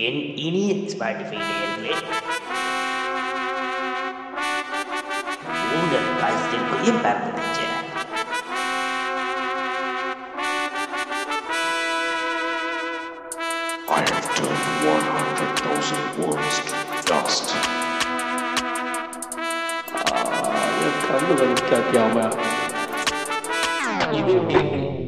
என் இனிய ஸ்பாட்டிஃபை நேயர்களே உங்கள் பாசிட்டிவ்க்கு இம்பாக்ட் வந்துச்சு I have turned 100,000 worlds to dust. என் கண்ணு வலிக்காத்தியாம இது எப்படி You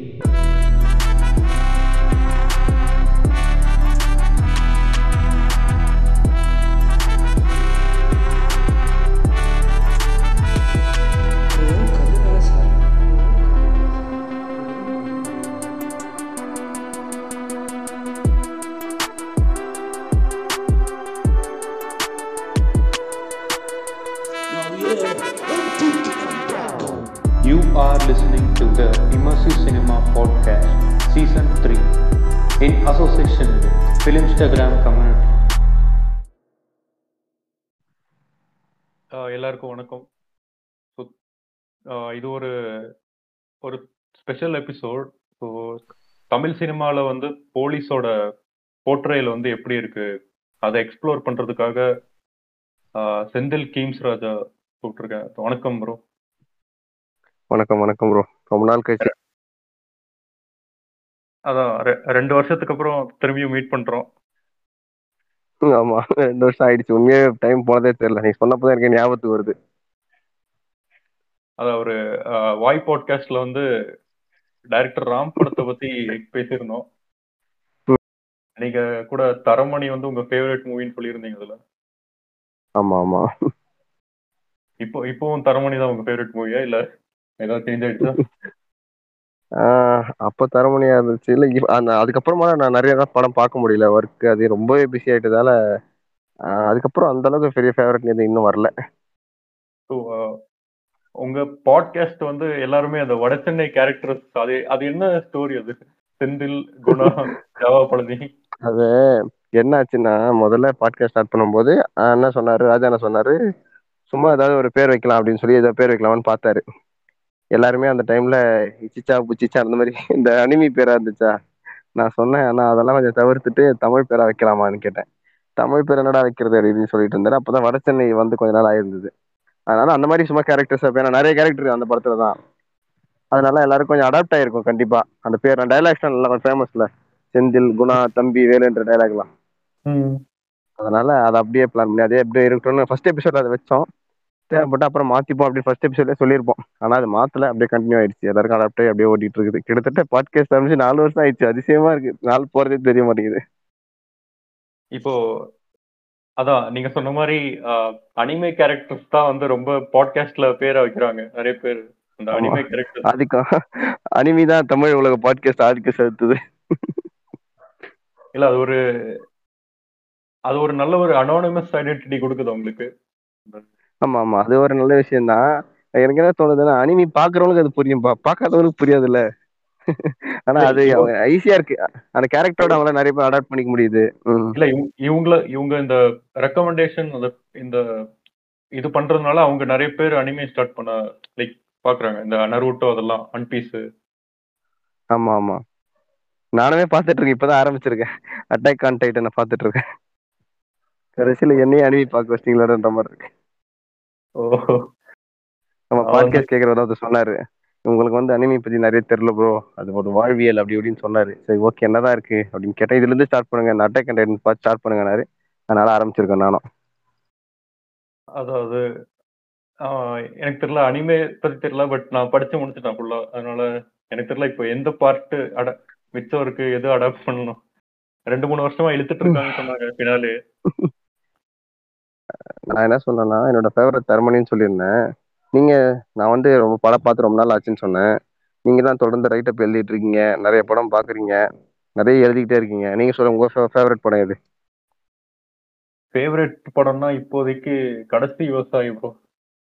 Community. ஆஹ் எல்லாருக்கும் வணக்கம். இது ஒரு ஒரு ஸ்பெஷல் எபிசோட் ஸோ தமிழ் சினிமாவில் வந்து போலீஸோட போர்ட்ரேல் வந்து எப்படி இருக்கு? அதை எக்ஸ்ப்ளோர் பண்றதுக்காக ஆஹ் செந்தில் கீம்ஸ் ராஜா கூப்பிட்டுருக்கேன் வணக்கம் ப்ரோ வணக்கம் வணக்கம் ப்ரோ ரொம்ப நாள் கழிச்சு. அதான் ரெ- ரெண்டு வருஷத்துக்கு அப்புறம் திரும்பியும் மீட் பண்றோம். ஆமா ரெண்டு வருஷம் ஆயிடுச்சு. உண்மையே டைம் போனதே தெரியல. நீ சொன்னப்பதான் எனக்கு ஞாபகத்துக்கு வருது. அதான் ஒரு வாய் பாட்காஸ்ட்ல வந்து டைரக்டர் ராம் படத்தை பத்தி பேசியிருந்தோம். நீங்க கூட தரமணி வந்து உங்க ஃபேவரட் மூவின்னு சொல்லியிருந்தீங்க அதுல. ஆமா ஆமா. இப்போ இப்போவும் தரமணி தான் உங்க ஃபேவரட் மூவியா இல்ல ஏதாவது சேஞ்ச் ஆயிடுச்சா? ஆஹ் அப்ப தரமணியா இருந்துச்சு. இல்ல அந்த அதுக்கப்புறமா நான் நிறைய தான் படம் பார்க்க முடியல ஒர்க் அது ரொம்பவே பிஸி ஆயிட்டதால அதுக்கப்புறம் அந்த அளவுக்கு பெரிய ஃபேவரட் எதுவும் இன்னும் வரல. உங்க பாட்காஸ்ட் வந்து எல்லாருமே அந்த வடசென்னை கேரக்டர்ஸ் அது அது என்ன ஸ்டோரி அது? செந்தில் குணா ஜவா பழனி. அது என்ன ஆச்சுன்னா முதல்ல பாட்காஸ்ட் ஸ்டார்ட் பண்ணும்போது என்ன சொன்னாரு ராஜா என்ன சொன்னாரு சும்மா ஏதாவது ஒரு பேர் வைக்கலாம் அப்படின்னு சொல்லி ஏதாவது பேர் வைக்கலாம்னு பார்த்தாரு. எல்லாருமே அந்த டைம்ல இச்சிச்சா புச்சிச்சா அந்த மாதிரி இந்த அனிமி பேரா இருந்துச்சா? நான் சொன்னேன். ஆனா அதெல்லாம் கொஞ்சம் தவிர்த்துட்டு தமிழ் பேரா வைக்கலாமான்னு கேட்டேன். தமிழ் பேர் என்னடா வைக்கிறது அப்படின்னு சொல்லிட்டு இருந்தாரு அப்பதான் வடசென்னை வந்து கொஞ்ச நாள் ஆயிருந்தது. அதனால அந்த மாதிரி சும்மா கேரக்டர்ஸ் ஏன்னா நிறைய கேரக்டர் அந்த படத்துல தான். அதனால எல்லாருக்கும் கொஞ்சம் அடாப்ட் ஆயிருக்கும் கண்டிப்பா. அந்த பேர் டைலாக்ஸ் நல்லா கொஞ்சம் ஃபேமஸ்ல செந்தில் குணா தம்பி வேலுன்ற டைலாக்லாம் அதனால அதை அப்படியே பிளான் பண்ணி அதே அப்படியே இருக்கட்டும்னு ஃபர்ஸ்ட் எபிசோட் அதை வச்சோம். தேவைப்பட்டு அப்புறம் மாத்திப்போம் அப்படி ஃபர்ஸ்ட் எபிசோட்லேயே சொல்லியிருப்போம். ஆனா அது மாத்தல. அப்படியே கண்டினியூ ஆயிடுச்சு. எல்லாருக்கும் அடாப்ட் ஆகி அப்படியே ஓடிட்டு இருக்குது. கிட்டத்தட்ட பாட்காஸ்ட் ஆரம்பிச்சு நாலு வருஷம் ஆயிடுச்சு. அதிசயமா இருக்கு. நாள் போறதே தெரிய மாட்டேங்குது. இப்போ அதான் நீங்க சொன்ன மாதிரி அனிமே கேரக்டர்ஸ் தான் வந்து ரொம்ப பாட்காஸ்ட்ல பேரை வைக்கிறாங்க. நிறைய பேர் அந்த. அனிமே கேரக்டர் அதுக்கும் அனிமி தான் தமிழ் உலக பாட்காஸ்ட் ஆதிக்க செலுத்துது. இல்ல அது ஒரு அது ஒரு நல்ல ஒரு அனானிமஸ் ஐடென்டிட்டி கொடுக்குது உங்களுக்கு ஆமா ஆமா அது ஒரு நல்ல விஷயம் தான் எனக்கு என்ன தோணுதுன்னா அனிமி பாக்குறவங்களுக்கு அது புரியும். பா- பார்க்காதவங்களுக்கு புரியாதுல்ல. ஆனா அது ஈஸியா இருக்கு. அந்த கேரக்டரோட அவங்கள நிறைய பேர் அடாப்ட் பண்ணிக்க முடியுது. ம். இல்ல இவங்க இவங்கள இவங்க இந்த ரெக்கமெண்டேஷன் இந்த இது பண்றதுனால அவங்க நிறைய பேர் அனிமே ஸ்டார்ட் பண்ண லைக் பாக்குறாங்க. இந்த நருட்டோ அதெல்லாம் ஒன் பீஸ் ஆமா ஆமா நானுமே பார்த்துட்டு இருக்கேன். இப்பதான் ஆரம்பிச்சிருக்கேன். அட்டாக் ஆன் டைட்டனை பார்த்துட்டு இருக்கேன். கடைசியில என்னையும் அனிமி பார்க்க வச்சிட்டீங்களான்ற மாதிரி இருக்கு. நம்ம பாட்காஸ்ட் கேட்கறவர் வந்து சொன்னாரு. உங்களுக்கு வந்து அனிமி பத்தி நிறைய தெரியல ப்ரோ அது ஒரு வாழ்வியல் அப்படி இப்படின்னு சொன்னாரு. சரி ஓகே என்னதான் இருக்கு அப்படின்னு கேட்டேன். இதுல இருந்து ஸ்டார்ட் பண்ணுங்க. இந்த அட்டாக் அண்ட் பார்த்து ஸ்டார்ட் பண்ணுங்கனாரு அதனால ஆரம்பிச்சிருக்கேன் நானும். அதாவது எனக்கு தெரியல அனிமே பத்தி தெரியல பட் நான் படிச்சு முடிச்சிட்டேன் ஃபுல்லா அதனால எனக்கு தெரியல இப்போ எந்த பார்ட் அட மிச்சம் இருக்கு எது அடாப்ட் பண்ணணும். ரெண்டு மூணு வருஷமா இழுத்துட்டு இருக்காங்கன்னு சொன்னாங்க பின்னாலே. நான் என்ன சொன்னேன்னா என்னோட ஃபேவரட் தர்மனின்னு சொல்லியிருந்தேன். நீங்க நான் வந்து ரொம்ப படம் பார்த்து ரொம்ப நாள் ஆச்சுன்னு சொன்னேன். நீங்க தான் தொடர்ந்து ரைட் அப் எழுதிட்டு இருக்கீங்க. நிறைய படம் பாக்குறீங்க நிறைய எழுதிக்கிட்டே இருக்கீங்க. நீங்க சொல்லுங்க உங்க ஃபேவரட் படம் எது? ஃபேவரட் படம்னா இப்போதைக்கு கடைசி விவசாயி ப்ரோ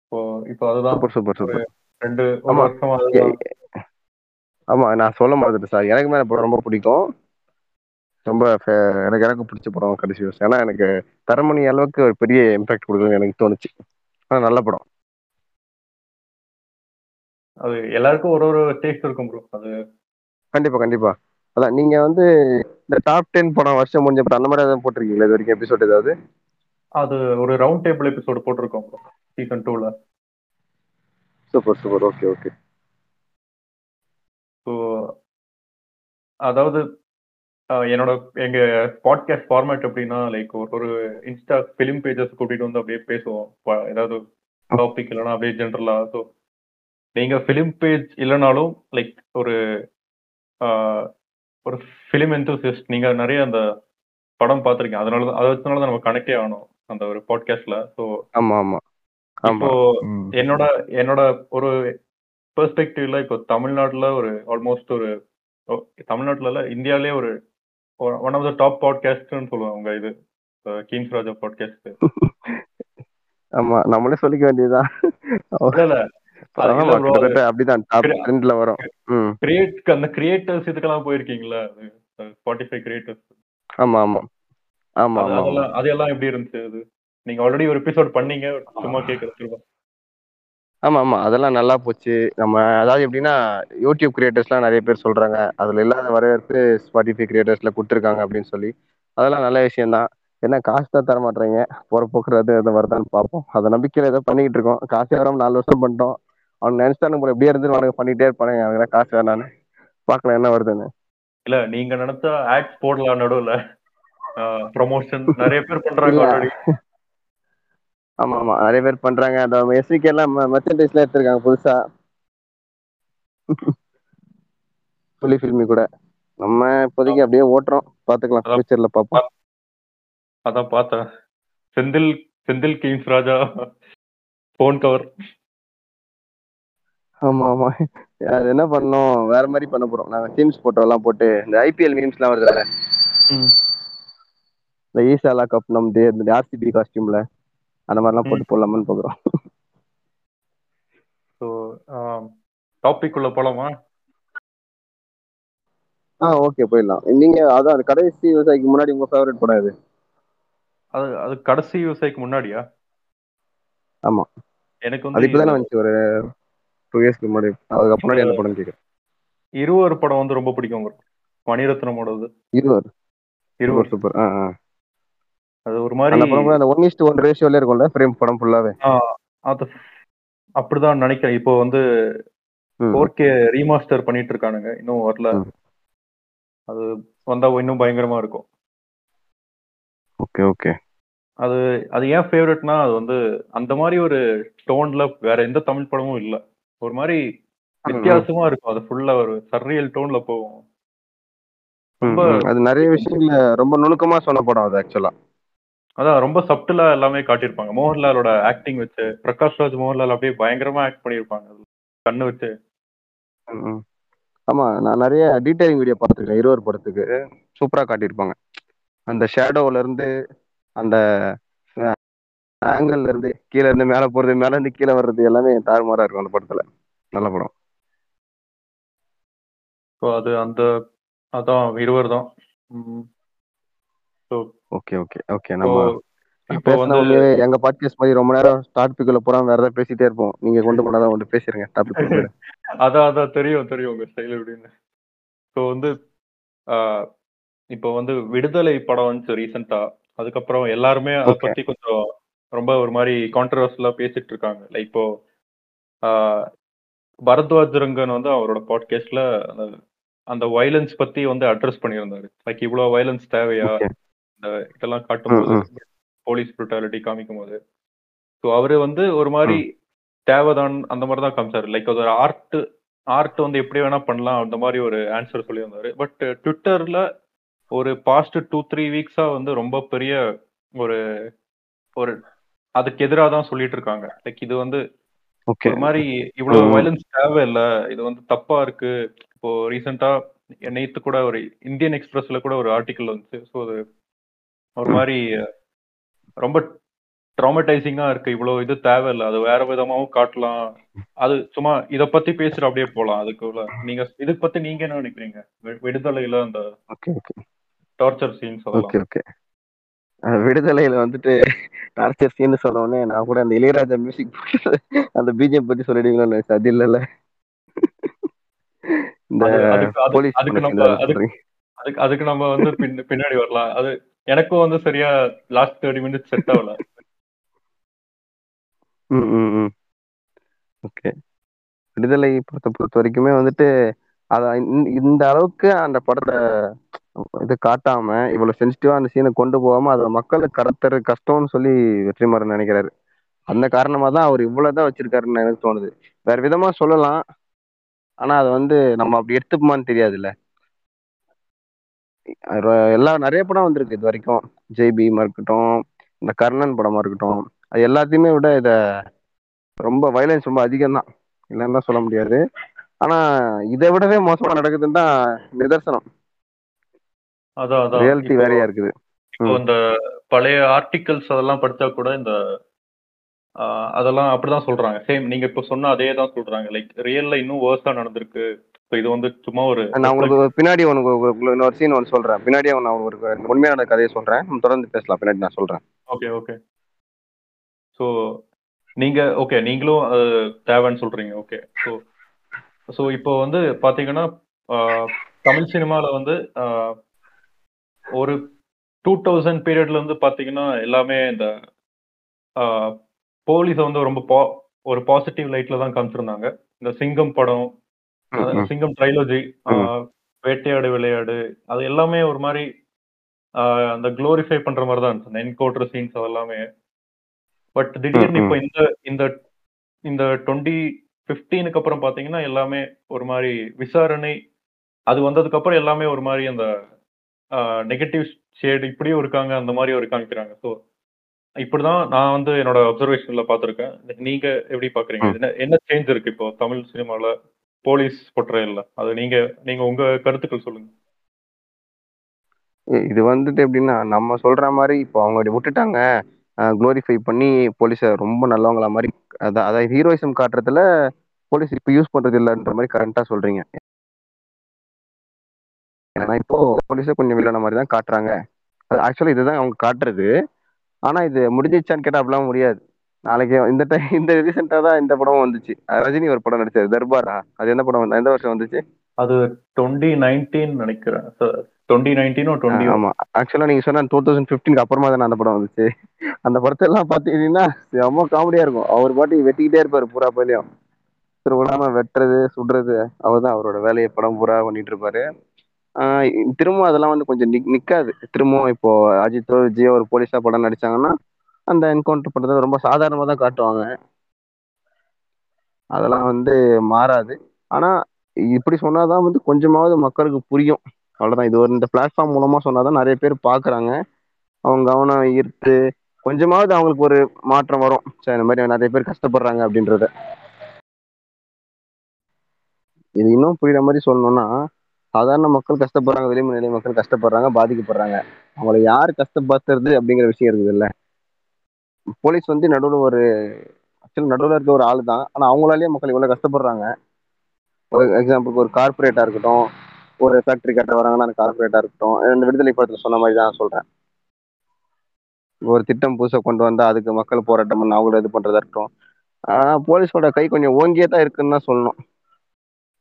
இப்போ இப்போ அதுதான். Super super super. ரெண்டு ஆமா. ஆமா நான் சொல்ல மறந்துட்டேன் சார். எனக்கு மேல படம் ரொம்ப பிடிக்கும். ரொம்ப எனக்கு எனக்கு பிடிச்ச படம் கடைசி வருஷம் ஏன்னா எனக்கு தரமணி அளவுக்கு ஒரு பெரிய இம்பாக்ட் கொடுக்குதுன்னு எனக்கு தோணுச்சு. ஆனா நல்ல படம். அது எல்லாருக்கும் ஒரு ஒரு டேஸ்ட் இருக்கும் ப்ரோ அது கண்டிப்பா கண்டிப்பா. அதான் நீங்க வந்து இந்த டாப் டென் படம் வருஷம் முடிஞ்ச படம் அந்த மாதிரி ஏதாவது போட்டிருக்கீங்களா? இது வரைக்கும் எபிசோட் ஏதாவது? அது ஒரு ரவுண்ட் டேபிள் எபிசோடு போட்டிருக்கோம் சீசன் டூல super super okay okay so அதாவது என்னோட எங்க பாட்காஸ்ட் ஃபார்மேட் எப்படின்னா லைக் ஒரு ஒரு இன்ஸ்டா ஃபிலிம் பேஜஸ் கூட்டிட்டு வந்து அப்படியே பேசுவோம். ஏதாவது டாபிக் இல்லைன்னா அப்படியே ஜென்ரலா ஸோ நீங்க ஃபிலிம் பேஜ் இல்லைனாலும் லைக் ஒரு ஒரு ஃபிலிம் எந்தூசியஸ்ட் நீங்க நிறைய அந்த படம் பார்த்துருக்கீங்க. அதனால தான் அதை வச்சனால தான் நம்ம கனெக்டே ஆகணும் அந்த ஒரு பாட்காஸ்ட்ல ஸோ ஆமா ஆமா. இப்போ. என்னோட என்னோட ஒரு பெர்ஸ்பெக்டிவ்ல இப்போ தமிழ்நாட்டுல ஒரு ஆல்மோஸ்ட் ஒரு தமிழ்நாட்டுல இல்ல இந்தியாலே ஒரு ஒன் ஆஃப் த டாப் பாட்காஸ்ட்னு சொல்லுவாங்க உங்க இது. கீம்ஸ் ராஜா பாட்காஸ்ட் ஆமா நம்மளே சொல்லிக்க வேண்டியதுதான் அப்படிதான் டாப் வரும். கிரியேட் அந்த கிரியேட்டர்ஸ் இதுக்கெல்லாம் போயிருக்கீங்களா? ஸ்பாட்டிஃபை கிரியேட்டர்ஸ் ஆமா ஆமா. ஆமா அதெல்லாம் எப்படி இருந்துச்சு அது? நீங்க ஆல்ரெடி ஒரு எபிசோட் பண்ணீங்க சும்மா கேக்குறது ஆமா ஆமா. அதெல்லாம் நல்லா போச்சு. நம்ம அதாவது எப்படின்னா யூடியூப் கிரியேட்டர்ஸ்லாம் நிறைய பேர் சொல்றாங்க. அதுல இல்லாத வரவேற்பு ஸ்பாட்டிஃபை கிரியேட்டர்ஸ்ல கொடுத்துருக்காங்க அப்படின்னு சொல்லி. அதெல்லாம் நல்ல விஷயம் தான் என்ன காசு தான் தர மாட்டேறீங்க போற போக்குறது அதை வருதான்னு பார்ப்போம். அதை நம்பிக்கையில ஏதோ பண்ணிக்கிட்டு இருக்கோம். காசு வராம நாலு வருஷம் பண்ணிட்டோம். அவன் நினைச்சிட்டானு போல. எப்படியே இருந்து அவனுக்கு பண்ணிட்டே இருப்பானுங்க. அவங்க காசு வேணான்னு. பார்க்கலாம் என்ன வருதுன்னு. இல்ல நீங்க நினைச்சா ஆட்ஸ் போடலாம் நடுவுல. ப்ரொமோஷன் நிறைய பேர் பண்றாங்க ஆமா ஆமா நிறைய பேர் பண்றாங்க. அந்த எஸ்விகே எல்லாம் மெர்ச்சன்டைஸ்ல எடுத்திருக்காங்க புதுசா. புலி ஃபில்மி கூட. நம்ம இப்போதைக்கு அப்படியே ஓட்டுறோம். பாத்துக்கலாம். ஃபியூச்சர்ல பார்ப்போம் அதான் பார்த்தேன். செந்தில் செந்தில் கீம்ஸ் ராஜா போன் கவர் ஆமா ஆமா அது என்ன பண்ணோம்? வேற மாதிரி பண்ண போறோம். நாங்க டீம்ஸ் போட்டோ எல்லாம் போட்டு இந்த ஐபிஎல் மீம்ஸ் எல்லாம் வருதுல்ல. இந்த ஈசாலா கப் நம்ம ஆர்சிபி காஸ்டியூம்ல அந்த மாதிரிலாம் போட்டு போடலாமான்னு பாக்குறோம். ஸோ டாபிக் உள்ள போலாமா? ஆ ஓகே போயிடலாம். நீங்க அதான் அது கடைசி விவசாயிக்கு முன்னாடி உங்க ஃபேவரட் படம் இது அது அது கடைசி விவசாயிக்கு முன்னாடியா? ஆமா. எனக்கு அது இப்பதானே வந்து வந்துச்சு ஒரு டூ இயர்ஸ்க்கு முன்னாடி. அதுக்கு முன்னாடி அந்த படம் கேட்குறேன் இருவர் படம் வந்து ரொம்ப பிடிக்கும் உங்களுக்கு. மணிரத்னமோடது. இருவர். இருவர். சூப்பர் ஆ. அது ஒரு மாதிரி அந்த படம் அந்த ஒன் இஸ்ட் ஒன் ரேஷியோல இருக்கும்ல ஃப்ரேம் படம் ஃபுல்லாவே அது அப்படிதான் நினைக்கிறேன். இப்போ வந்து. ஃபோர் கே ரீமாஸ்டர் பண்ணிட்டு இருக்கானுங்க இன்னும் வரல. அது வந்தா இன்னும் பயங்கரமா இருக்கும். Okay okay. அது அது ஏன் ஃபேவரட்னா அது வந்து அந்த மாதிரி ஒரு டோன்ல வேற எந்த தமிழ் படமும் இல்ல. ஒரு மாதிரி வித்தியாசமா இருக்கும். அது ஃபுல்லா ஒரு சர்ரியல் டோன்ல போகும். ரொம்ப அது நிறைய விஷயங்கள ரொம்ப நுணுக்கமா சொன்ன படம் அது ஆக்சுவலா அதான் ரொம்ப சப்டிலா எல்லாமே காட்டியிருப்பாங்க. மோகன்லாலோட ஆக்டிங் வச்சு பிரகாஷ் ராஜ் மோகன்லால் அப்படியே பயங்கரமா ஆக்ட் பண்ணியிருப்பாங்க. கண்ணு வச்சு. ஆமா நான் நிறைய டீடைலிங் வீடியோ பார்த்துருக்கேன். இருவர் படத்துக்கு. சூப்பரா காட்டியிருப்பாங்க. அந்த ஷேடோல இருந்து அந்த ஆங்கிள் இருந்து கீழ இருந்து மேல போறது மேல இருந்து கீழே வர்றது எல்லாமே தாறுமாறா இருக்கும் அந்த படத்துல. நல்ல படம். அது அந்த அதான் இருவர் தான். Okay okay. ஓகே நம்ம இப்போ வந்து எங்க பாட்காஸ்ட் மாதிரி ரொம்ப நேரம் டாபிக்குள்ள போறோம் வேற ஏதாவது பேசிட்டே இருப்போம். நீங்க கொண்டு போனாதான் ஒன்று பேசிருங்க டாபிக் அதான் அதான் தெரியும் தெரியும் உங்க ஸ்டைல் எப்படின்னு ஸோ வந்து இப்போ வந்து விடுதலை படம் வந்துச்சு ரீசெண்டா அதுக்கப்புறம் எல்லாருமே அதை. பத்தி கொஞ்சம் ரொம்ப ஒரு மாதிரி கான்ட்ரவர்ஸ்லா பேசிட்டு இருக்காங்க. லைக் இப்போ ஆஹ், பரத்வாஜ் ரங்கன் வந்து அவரோட பாட்காஸ்ட்ல அந்த வயலன்ஸ் பத்தி வந்து அட்ரஸ் பண்ணியிருந்தாரு. லைக் இவ்வளவு வயலன்ஸ் தேவையா. இந்த இதெல்லாம் காட்டும்போது போலீஸ் ப்ரூட்டாலிட்டி காமிக்கும் போது ஸோ அவரு வந்து ஒரு மாதிரி தேவைதான் அந்த மாதிரி தான் காமிச்சாரு. லைக் ஒரு ஆர்ட் ஆர்ட் வந்து எப்படி வேணா பண்ணலாம் அந்த மாதிரி ஒரு ஆன்சர் சொல்லியிருந்தாரு. பட் ட்விட்டர்ல ஒரு பாஸ்ட் டூ த்ரீ வீக்ஸா வந்து ரொம்ப பெரிய ஒரு ஒரு அதுக்கு எதிராக தான் சொல்லிட்டு இருக்காங்க. லைக் இது வந்து ஒரு மாதிரி இவ்வளவு. வயலன்ஸ் தேவையில்ல. இது வந்து தப்பா இருக்கு. இப்போ ரீசெண்டா நேத்து கூட ஒரு இந்தியன் எக்ஸ்பிரஸ்ல கூட ஒரு ஆர்டிக்கல் வந்துச்சு. ஸோ அது ஒரு. மாதிரி ரொம்ப ட்ராமடைசிங்கா இருக்கு. இவ்வளவு இது தேவையில்ல. அது வேற விதமாவும் காட்டலாம். அது சும்மா இத பத்தி பேசுற அப்படியே போலாம். அதுக்குள்ள நீங்க இதுக்கு பத்தி நீங்க என்ன நினைக்கிறீங்க? விடுதலையில அந்த டார்ச்சர் சீன்ஸ் ஓகே ஓகே. விடுதலையில வந்துட்டு டார்ச்சர் சீன் சொன்ன உடனே நான் கூட அந்த இளையராஜா மியூசிக் அந்த பிஜேபி பத்தி சொல்லிடுவீங்களோன்னு நினைச்சேன் அது இல்லைல்ல இந்த அது- அதுக்கு நம்ம வந்து பின் பின்னாடி வரலாம். அது எனக்கும் வந்து சரியா லாஸ்ட் தேர்ட்டி மினிட்ஸ் செட் ஆகல. ம் ஓகே விடுதலை படத்தை பொறுத்த வரைக்குமே வந்துட்டு அத இந்த- அளவுக்கு அந்த படத்தை இது காட்டாம இவ்வளவு சென்சிட்டிவா அந்த சீனை கொண்டு போகாம அதை மக்களுக்கு கடத்துறது கஷ்டம்னு சொல்லி வெற்றிமாறன் நினைக்கிறாரு. அந்த காரணமா தான் அவர் இவ்வளவுதான் வச்சிருக்காருன்னு எனக்கு தோணுது. வேற விதமா சொல்லலாம். ஆனா அது வந்து நம்ம அப்படி எடுத்துப்போமான்னு தெரியாதுல்ல. எல்லா நிறைய படம் வந்திருக்கு இது வரைக்கும். ஜெய் பீமா இருக்கட்டும் இந்த கர்ணன் படமா இருக்கட்டும் அது எல்லாத்தையுமே விட இத ரொம்ப வயலன்ஸ் ரொம்ப அதிகம் தான் இல்லைன்னு சொல்ல முடியாது. ஆனா இதை விடவே மோசமா நடக்குதுன்னு தான் நிதர்சனம். அதான் அதான். ரியாலிட்டி வேறையா இருக்குது. இப்போ இந்த பழைய ஆர்டிகல்ஸ் அதெல்லாம் படிச்சா கூட இந்த அதெல்லாம் அப்படிதான் சொல்றாங்க. சேம் நீங்க இப்ப சொன்ன அதே தான் சொல்றாங்க லைக் ரியல்ல இன்னும் வேர்ஸா நடந்திருக்கு. இப்போ இது வந்து சும்மா ஒரு நான் உங்களுக்கு பின்னாடி உனக்கு இன்னொரு சீன் ஒன்று சொல்றேன். பின்னாடியே நான் ஒரு உண்மையான கதையை சொல்றேன். நம்ம தொடர்ந்து பேசலாம். பின்னாடி நான் சொல்றேன். ஓகே ஓகே ஸோ நீங்க ஓகே நீங்களும் தேவைன்னு சொல்றீங்க. ஓகே ஸோ ஸோ இப்போ வந்து பாத்தீங்கன்னா தமிழ் சினிமால வந்து ஒரு டூ தௌசண்ட் பீரியட்ல இருந்து பாத்தீங்கன்னா எல்லாமே இந்த போலீஸை வந்து ரொம்ப பா ஒரு பாசிட்டிவ் லைட்ல தான் காமிச்சிருந்தாங்க. இந்த சிங்கம் படம். சிங்கம் ட்ரைலோஜி வேட்டையாடு விளையாடு அது எல்லாமே ஒரு மாதிரி அந்த க்ளோரிஃபை பண்ற மாதிரி தான் இருந்துச்சு. என்கவுண்டர் சீன்ஸ் அதெல்லாமே. பட் திடீர்னு இப்போ இந்த இந்த இந்த டுவெண்ட்டி ஃபிஃப்டீனுக்கு அப்புறம் பாத்தீங்கன்னா எல்லாமே ஒரு மாதிரி விசாரணை அது வந்ததுக்கு அப்புறம் எல்லாமே ஒரு மாதிரி அந்த நெகட்டிவ் ஷேடு இப்படியும் இருக்காங்க அந்த மாதிரி ஒரு காமிக்கிறாங்க. ஸோ இப்படிதான் நான் வந்து என்னோட அப்சர்வேஷன்ல பார்த்திருக்கேன். நீங்க எப்படி பாக்குறீங்க என்ன என்ன சேஞ்ச் இருக்கு இப்போ தமிழ் சினிமால போலீஸ் பொற்றையல்ல அது நீங்க நீங்க உங்க கருத்துக்கள் சொல்லுங்க. இது வந்துட்டு எப்படின்னா நம்ம சொல்ற மாதிரி இப்போ அவங்க விட்டுட்டாங்க குளோரிஃபை பண்ணி போலீஸை ரொம்ப நல்லவங்களா மாதிரி அதான் அதாவது ஹீரோயிசம் காட்டுறதுல போலீஸ் இப்போ யூஸ் பண்றது இல்லைன்ற மாதிரி கரண்டா சொல்றீங்க. ஏன்னா இப்போ போலீஸை கொஞ்சம் வில்லான மாதிரி தான் காட்டுறாங்க. ஆக்சுவலி இதுதான் அவங்க காட்டுறது. ஆனா இது முடிஞ்சிச்சான்னு கேட்டா அப்படிலாம் முடியாது. நாளைக்கு இந்த டைம் இந்த ரீசெண்டா தான் இந்த படமும் வந்துச்சு. ரஜினி ஒரு படம் நடிச்சாரு தர்பாரா. அது என்ன படம் எந்த வருஷம் வந்துச்சு? அது டுவெண்ட்டி நைன்டீன் நினைக்கிறேன். டுவெண்ட்டி நைன்டீனோ டுவெண்ட்டி ஆமா. ஆக்சுவலா நீங்க சொன்ன டூ தௌசண்ட் ஃபிஃப்டீனுக்கு அப்புறமா தானே அந்த படம் வந்துச்சு. அந்த படத்தை எல்லாம் பாத்தீங்கன்னா செம்ம காமெடியா இருக்கும். அவர் பாட்டி வெட்டிக்கிட்டே இருப்பாரு பூரா பையிலையும். திருவிழாம வெட்டுறது சுடுறது அவர் தான் அவரோட வேலையை படம் பூரா பண்ணிட்டு இருப்பாரு. ஆஹ் திரும்ப அதெல்லாம் வந்து கொஞ்சம் நிக் நிக்காது. திரும்பவும் இப்போ அஜித்தோ விஜயோ ஒரு போலீஸா படம் நடிச்சாங்கன்னா அந்த என்கவுண்டர் பண்றது ரொம்ப சாதாரணமாக தான் காட்டுவாங்க. அதெல்லாம் வந்து மாறாது. ஆனா இப்படி சொன்னாதான் வந்து கொஞ்சமாவது மக்களுக்கு புரியும். அவ்வளவுதான். இது ஒரு இந்த பிளாட்ஃபார்ம் மூலமா சொன்னாதான் நிறைய பேர் பாக்குறாங்க. அவங்க கவனம் ஈர்த்து கொஞ்சமாவது அவங்களுக்கு ஒரு மாற்றம் வரும். சரி இந்த மாதிரி நிறைய பேர் கஷ்டப்படுறாங்க அப்படின்றத. இது இன்னும் புரியுற மாதிரி சொல்லணும்னா சாதாரண மக்கள் கஷ்டப்படுறாங்க வெளிமுறை நிலை மக்கள் கஷ்டப்படுறாங்க பாதிக்கப்படுறாங்க. அவங்கள யார் கஷ்டப்படுத்துறது அப்படிங்கிற விஷயம் இருக்குது இல்லை போலீஸ் வந்து நடுவில் ஒரு ஆக்சுவலி நடுவில் இருக்க ஒரு ஆள் தான் ஆனால் அவங்களாலேயே மக்கள் இவ்வளோ கஷ்டப்படுறாங்க. ஒரு எக்ஸாம்பிளுக்கு ஒரு கார்பரேட்டாக இருக்கட்டும் ஒரு ஃபேக்ட்ரி கட்ட வராங்கன்னா அந்த கார்பரேட்டா இருக்கட்டும் இந்த விடுதலை படத்தில் சொன்ன மாதிரி தான் சொல்கிறேன் ஒரு திட்டம் புதுசாக கொண்டு வந்தால் அதுக்கு மக்கள் போராட்டம் பண்ண அவங்கள இது பண்ணுறதா இருக்கட்டும். ஆனால் போலீஸோட கை கொஞ்சம் ஓங்கியே தான் இருக்குன்னு தான் சொல்லணும்.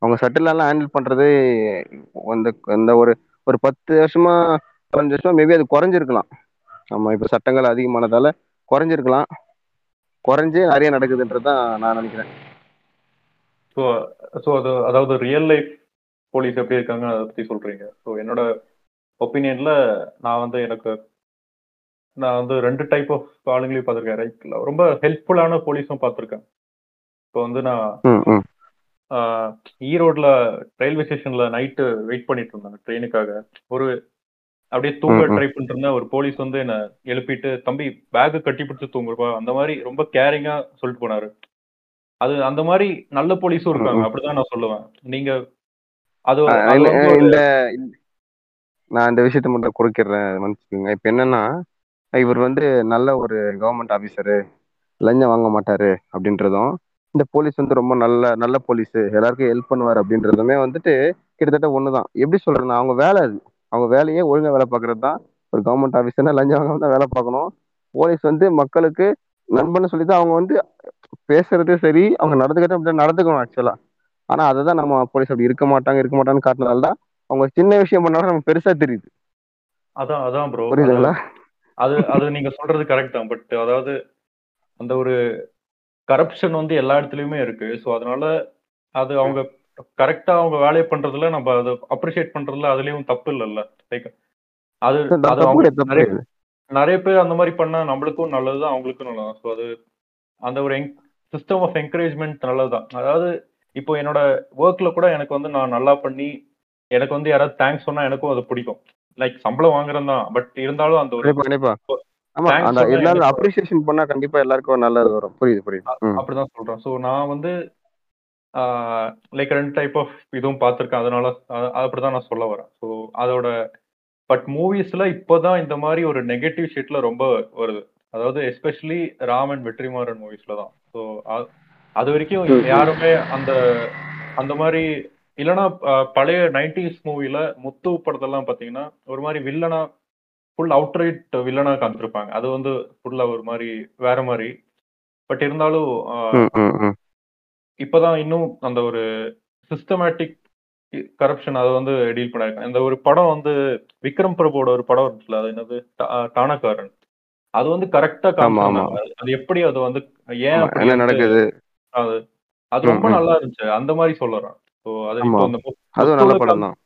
அவங்க சட்டிலெல்லாம் ஹேண்டில் பண்ணுறது அந்த இந்த ஒரு ஒரு பத்து வருஷமா பதினஞ்சு வருஷமா மேபி அது குறைஞ்சிருக்கலாம். நம்ம இப்போ சட்டங்கள் அதிகமானதால குறைஞ்சிருக்கலாம். குறைஞ்சு நிறைய நடக்குதுன்றது தான் நான் நினைக்கிறேன். ஸோ ஸோ அது அதாவது ரியல் லைஃப் போலீஸ் எப்படி இருக்காங்க அதை பத்தி சொல்றீங்க. ஸோ என்னோட ஒப்பீனியன்ல நான் வந்து எனக்கு நான் வந்து ரெண்டு டைப் ஆஃப் ஆளுங்களையும் பார்த்துருக்கேன். ரைட் ரொம்ப ஹெல்ப்ஃபுல்லான போலீஸும் பார்த்துருக்கேன். இப்போ வந்து நான் ஈரோட்ல ரயில்வே ஸ்டேஷன்ல நைட்டு வெயிட் பண்ணிட்டு இருந்தாங்க ட்ரெயினுக்காக ஒரு அப்படியே தூங்க. ட்ரை பண்ணிட்டு இருந்தேன் ஒரு போலீஸ் வந்து என்ன எழுப்பிட்டு தம்பி பேக் கட்டி பிடிச்சு தூங்குறப்பா. அந்த மாதிரி ரொம்ப கேரிங்கா சொல்லிட்டு போனாரு. அது அந்த மாதிரி நல்ல போலீஸும் இருக்காங்க. அப்படிதான் நான் சொல்லுவேன். நீங்க அது இல்ல, நான் இந்த விஷயத்த மட்டும் குறுக்கிடுறேன் மன்னிச்சுக்கோங்க. இப்ப என்னன்னா இவர் வந்து நல்ல ஒரு கவர்மெண்ட் ஆபீசரு லஞ்சம் வாங்க மாட்டாரு அப்படின்றதும் இந்த போலீஸ் வந்து ரொம்ப நல்ல நல்ல போலீஸ் எல்லாருக்கும் ஹெல்ப் பண்ணுவார் அப்படின்றதுமே வந்துட்டு கிட்டத்தட்ட ஒண்ணுதான். எப்படி சொல்றேன்னா அவங்க வேலை அது. அவங்க வேலையே ஒழுங்கா வேலை பார்க்கறது தான் ஒரு கவர்மெண்ட் ஆபீசர்னா லஞ்சம் வாங்காம தான் வேலை பார்க்கணும். போலீஸ் வந்து மக்களுக்கு நண்பன்னு சொல்லி தான் அவங்க வந்து பேசுறது சரி அவங்க நடந்துக்கிட்ட அப்படி நடந்துக்கணும் ஆக்சுவலா ஆனா அதை தான் நம்ம போலீஸ் அப்படி இருக்க மாட்டாங்க இருக்க மாட்டாங்கன்னு காட்டினால தான் அவங்க சின்ன விஷயம் பண்ணாலும் நம்ம பெருசா தெரியுது. அதான் அதான் ப்ரோ புரியுதுங்களா? அது அது நீங்க சொல்றது கரெக்ட் தான். பட் அதாவது அந்த ஒரு கரப்ஷன் வந்து எல்லா இடத்துலயுமே இருக்கு. ஸோ அதனால அது அவங்க கரெக்டா அவங்க வேலையை பண்றதுல நம்ம அதை அப்ரிஷியேட் பண்றதுல அதுலயும் தப்பு இல்லைல்ல. லைக் அது நிறைய பேர் அந்த மாதிரி பண்ணா நம்மளுக்கும் நல்லதுதான் அவங்களுக்கும் நல்லதுதான். ஸோ அது அந்த ஒரு சிஸ்டம் ஆஃப் என்கரேஜ்மெண்ட் நல்லதுதான். அதாவது இப்போ என்னோட ஒர்க்ல கூட எனக்கு வந்து நான் நல்லா பண்ணி எனக்கு வந்து யாராவது தேங்க்ஸ் சொன்னா எனக்கும் அது பிடிக்கும். லைக் சம்பளம் வாங்குறேன் தான் பட் இருந்தாலும் அந்த ஒரு கண்டிப்பா எனக்கு- அப்ரிசியேஷன் பண்ணா கண்டிப்பா எல்லாருக்கும் நல்லது வரும். புரியுது புரியுது. அப்படிதான் சொல்றேன். ஸோ நான் வந்து லைக் ரெண்டு டைப் ஆஃப் இதுவும் பார்த்துருக்கேன். அதனால அப்படிதான் நான் சொல்ல வரேன். ஸோ அதோட பட் மூவிஸ்ல இப்போதான் இந்த மாதிரி ஒரு நெகட்டிவ் ஷீட்ல ரொம்ப வருது. அதாவது எஸ்பெஷலி ராமன் வெற்றிமாறன் மூவிஸ்ல தான். ஸோ அது வரைக்கும் யாருமே அந்த அந்த மாதிரி இல்லைன்னா பழைய நைன்டிஸ் மூவில முத்து படத்தெல்லாம் பாத்தீங்கன்னா ஒரு மாதிரி வில்லனா ஃபுல் அவுட்ரைட் வில்லனா காமிச்சிருப்பாங்க. அது வந்து ஃபுல்லா ஒரு மாதிரி வேற மாதிரி. பட் இருந்தாலும். இப்பதான் இன்னும் அந்த ஒரு சிஸ்டமேட்டிக் கரப்ஷன் அதை வந்து டீல் பண்ணிருக்காங்க இந்த ஒரு படம் வந்து விக்ரம் பிரபுவோட ஒரு படம் இருந்துச்சுல அது என்னது? டானக்காரன். அது வந்து கரெக்டா. காமிச்சிருந்தாங்க அது எப்படி அது வந்து ஏன் நடக்குது? அது அது ரொம்ப. நல்லா இருந்துச்சு. அந்த மாதிரி சொல்லுறேன். ஸோ அது ஆமா. இப்போ அந்த மு- அதுவும் நல்ல முத்துவுல படம் தான்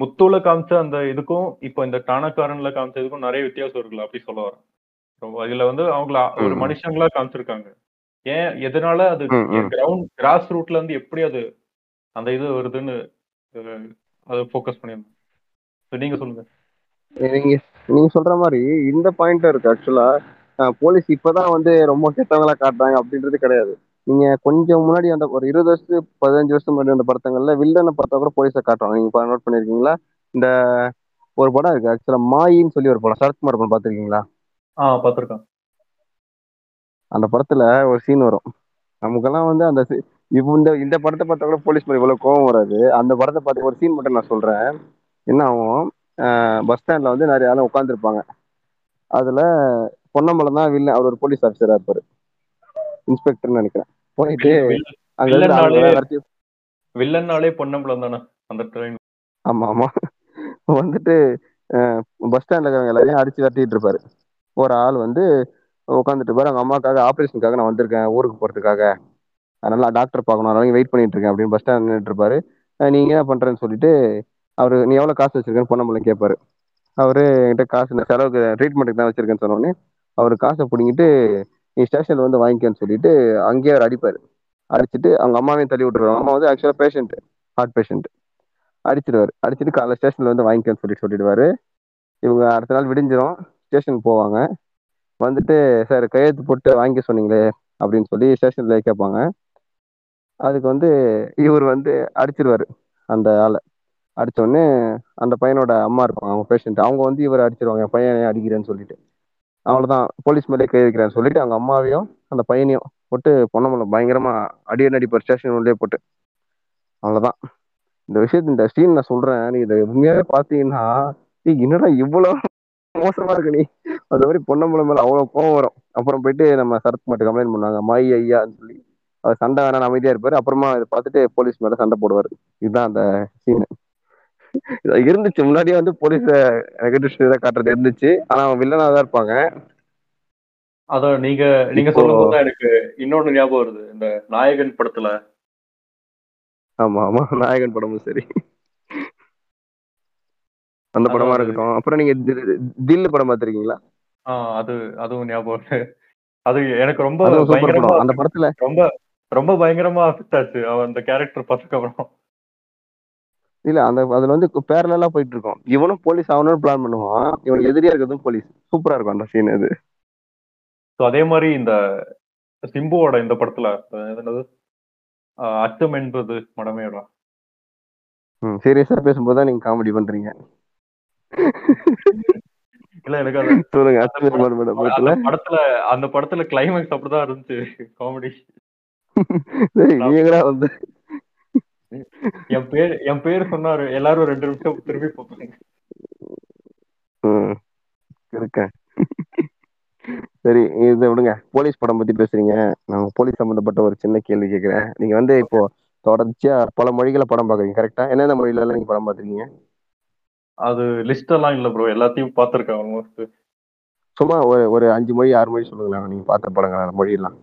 முத்துவுல காமிச்ச அந்த இதுக்கும் இப்போ இந்த டானக்காரன்ல காமிச்ச இதுக்கும் நிறைய வித்தியாசம் இருக்குல்ல அப்படி சொல்ல வரேன் ரொம்ப இதுல வந்து அவங்கள ஒரு. மனுஷங்களா காமிச்சிருக்காங்க. ஏன் எதனால அது. கிரவுண்ட் கிராஸ் ரூட்ல இருந்து எப்படி அது அந்த இது வருதுன்னு அது ஃபோக்கஸ் பண்ணியிருந்தேன் So, நீங்க சொல்லுங்க. நீங்க நீங்க சொல்ற மாதிரி இந்த பாயிண்ட் இருக்கு ஆக்சுவலா போலீஸ் இப்பதான் வந்து ரொம்ப கெட்டவங்களா காட்டுறாங்க அப்படின்றது கிடையாது. நீங்க கொஞ்சம் முன்னாடி அந்த ஒரு இருபது வருஷத்து பதினஞ்சு வருஷம் முன்னாடி அந்த படத்தங்கள்ல வில்லனை பார்த்தா கூட போலீஸை காட்டுவாங்க. நீங்க நோட் பண்ணிருக்கீங்களா? இந்த ஒரு படம் இருக்கு ஆக்சுவலா மாயின்னு சொல்லி ஒரு படம் சரத்குமார் படம் பார்த்திருக்கீங்களா? ஆ பாத்திருக்கேன் அந்த படத்துல ஒரு சீன் வரும். நமக்கெல்லாம் வந்து அந்த இப்போ இந்த இந்த படத்தை பார்த்தா கூட போலீஸ் மேல இவ்வளவு கோவம் வராது. அந்த படத்தை பார்த்து ஒரு சீன் மட்டும் நான் சொல்றேன். என்ன ஆகும்? பஸ் ஸ்டாண்ட்ல வந்து நிறைய ஆளும் உட்காந்துருப்பாங்க அதுல பொன்னம்பலம் தான் வில்லன் அவர் ஒரு போலீஸ் ஆஃபீஸரா இருப்பாரு. இன்ஸ்பெக்டர்னு நினைக்கிறேன். போயிட்டு அங்க வில்லன்னாலே பொன்னம்பலம் தானே அந்த ட்ரெயின் ஆமா ஆமா. வந்துட்டு பஸ் ஸ்டாண்ட்ல இருக்கிறவங்க எல்லாரையும் அடிச்சு விரட்டிட்டு இருப்பாரு. ஒரு ஆள் வந்து உட்காந்துட்டு பாரு அவங்க அம்மாக்காக ஆப்ரேஷனுக்காக நான் வந்திருக்கேன் ஊருக்கு போகிறதுக்காக அதனால டாக்டர் பார்க்கணும் அதனால வெயிட் பண்ணிட்டு இருக்கேன் அப்படின்னு பஸ் ஸ்டாண்ட் நின்றுட்டு இருப்பாரு. நீங்க என்ன பண்றேன்னு சொல்லிட்டு அவரு நீ எவ்வளவு காசு வச்சிருக்கேன்னு பொன்னம்பலம் கேட்பாரு அவரு என்கிட்ட காசு இந்த செலவுக்கு ட்ரீட்மெண்ட்டுக்கு தான் வச்சிருக்கேன்னு சொன்னோடனே அவர் காசை பிடிங்கிட்டு நீ ஸ்டேஷன்ல வந்து வாங்கிக்கன்னு சொல்லிட்டு அங்கேயே அவர் அடிப்பாரு. அடிச்சுட்டு அவங்க அம்மாவையும் தள்ளி விட்டுருவாங்க அம்மா வந்து ஆக்சுவலா பேஷண்ட் ஹார்ட் பேஷண்ட் அடிச்சிடுவாரு. அடிச்சுட்டு காலைல ஸ்டேஷன்ல வந்து வாங்கிக்கன்னு சொல்லி சொல்லிடுவாரு. இவங்க அடுத்த நாள் விடிஞ்சிடும் ஸ்டேஷன் போவாங்க. வந்துட்டு சார் கையெழுத்து போட்டு வாங்கி சொன்னீங்களே அப்படின்னு சொல்லி ஸ்டேஷன்ல கேட்பாங்க. அதுக்கு வந்து இவர் வந்து அடிச்சிருவாரு அந்த ஆளை. அடித்தோடனே அந்த பையனோட அம்மா இருப்பாங்க அவங்க பேஷண்ட் அவங்க வந்து இவர் அடிச்சிருவாங்க என் பையன் அடிக்கிறேன்னு சொல்லிட்டு. அவ்வளவுதான் போலீஸ் மேலே கை வைக்கிறேன்னு சொல்லிட்டு அவங்க அம்மாவையும் அந்த பையனையும் போட்டு பொன்னமலை பயங்கரமா அடியே நடிப்பார் ஸ்டேஷன் உள்ளே போட்டு. அவ்வளோதான் இந்த விஷயத்த இந்த சீன் நான் சொல்றேன் நீ இதை உண்மையாவே பார்த்தீங்கன்னா என்னடா இவ்வளோ மோசமா இருக்கு நீ. அந்த மாதிரி பொன்னம்பலம் மேல அவ்வளவு கோவம் வரும். அப்புறம் போயிட்டு நம்ம சரத் மட்டும் கம்ப்ளைண்ட் பண்ணாங்க மாய் ஐயான்னு சொல்லி. அவர் சண்டை வேணாம் அமைதியா இருப்பாரு. அப்புறமா இதை பார்த்துட்டு போலீஸ் மேல சண்டை போடுவாரு. இதுதான் அந்த சீன் இருந்துச்சு. முன்னாடியே வந்து போலீஸ நெகட்டிவ் காட்டுறது இருந்துச்சு. ஆனா அவங்க வில்லனா தான் இருப்பாங்க. அதான் நீங்க நீங்க சொல்லும் போது எனக்கு இன்னொன்னு ஞாபகம் வருது. இந்த நாயகன் படத்துல. ஆமா ஆமா. நாயகன் படமும் சரி. அந்த படமா இருக்கட்டும். அப்புறம் நீங்க தில் படம் பார்த்திருக்கீங்களா? அது அதுவும் ஞாபகம். அது எனக்கு ரொம்ப பயங்கரமா அந்த படத்துல ரொம்ப ரொம்ப பயங்கரமா அஃபெக்ட் ஆச்சு. அவன் அந்த கேரக்டர் பார்த்ததுக்கு அப்புறம். இல்ல அந்த அதுல வந்து பேரலா போயிட்டு இருக்கும். இவனும் போலீஸ் ஆகணும்னு பிளான் பண்ணுவான். இவனுக்கு எதிரியா இருக்கிறதும் போலீஸ் சூப்பரா இருக்கும் அந்த சீன் அது ஸோ அதே மாதிரி இந்த சிம்புவோட இந்த படத்துல என்னது? அச்சம் என்பது மடமையோட. ம் சீரியஸா பேசும்போது தான் நீங்க காமெடி பண்றீங்க. இல்ல எனக்கு சொல்லுங்க படத்துல? படத்துல அந்த படத்துல கிளைமேக்ஸ் அப்படிதான் இருந்துச்சு காமெடி சரி நீங்களா வந்து என் பேர் என் பேர் சொன்னாரு எல்லாரும் ரெண்டு நிமிஷம் திரும்பி பார்ப்பாங்க. இருக்கேன் சரி இதை விடுங்க. போலீஸ் படம் பத்தி பேசுறீங்க. நான் போலீஸ் சம்பந்தப்பட்ட ஒரு சின்ன கேள்வி கேட்கிறேன். நீங்க வந்து இப்போ தொடர்ச்சியா பல மொழிகளை படம் பாக்குறீங்க கரெக்டா என்னென்ன மொழியில நீங்க படம் பாத்துருக்கீங்க அது லிஸ்ட் எல்லாம் இல்ல ப்ரோ எல்லாத்தையும் பார்த்திருக்கேன் ஆல்மோஸ்ட் சும்மா ஒரு ஒரு அஞ்சு மொழி ஆறு மொழி சொல்லுங்களேன். நீங்க பார்த்த படங்கள் மொழியெல்லாம்.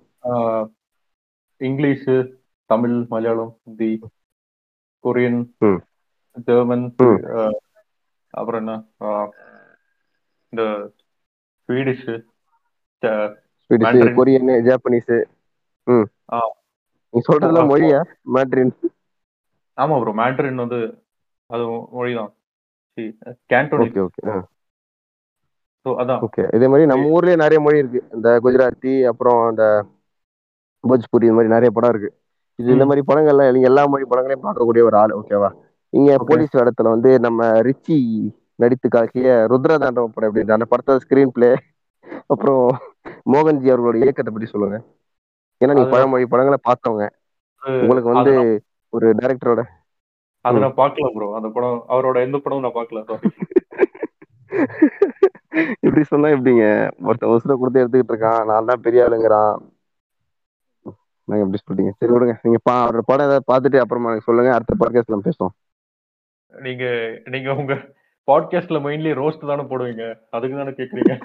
English Tamil Malayalam Hindi Korean. German அப்புறம் என்ன? இந்த ஸ்வீடிஷ் ஸ்வீடிஷ். Korean Japanese. நீ சொல்றதுல மொழியா? மேட்ரின் ஆமா ப்ரோ மேண்ட்ரின் வந்து அது மொழிதான். கேண்டோனிக் ஓகே ஓகே ஸோ அதான். ஓகே இதே மாதிரி நம்ம ஊர்லயே நிறைய மொழி இருக்கு. இந்த குஜராத்தி அப்புறம் இந்த போஜ்பூரி இந்த மாதிரி நிறைய படம் இருக்கு. இது இந்த. மாதிரி படங்கள்ல நீங்க எல்லா மொழி படங்களையும் பார்க்கக்கூடிய ஒரு ஆள் ஓகேவா இங்க. போலீஸ் இடத்துல வந்து நம்ம ரிச்சி நடித்து காக்கிய ருத்ரதாண்டவம் படம் எப்படி? அந்த படத்தோட ஸ்கிரீன் பிளே அப்புறம் மோகன்ஜி அவர்களோட இயக்கத்தை பற்றி சொல்லுங்க. ஏன்னா நீங்க பழமொழி படங்களை பார்த்தவங்க. உங்களுக்கு வந்து ஒரு டைரக்டரோட அதை நான் பார்க்கல ப்ரோ அந்த படம் அவரோட எந்த படமும் நான் பார்க்கல. இப்படி சொன்னா எப்படிங்க? ஒருத்தன் உசுரை கொடுத்து எடுத்துக்கிட்டு இருக்கான். நான் தான் பெரிய ஆளுங்கிறான். நாங்க எப்படி சொல்றீங்க? சரி விடுங்க. நீங்க பா அவரோட படம் ஏதாவது பார்த்துட்டு அப்புறமா எனக்கு சொல்லுங்க. அடுத்த பாட்காஸ்ட் நம்ம பேசுவோம். நீங்க நீங்க உங்க பாட்காஸ்ட்ல மெயின்லி ரோஸ்ட் தானே போடுவீங்க. அதுக்கு தானே கேக்குறீங்க?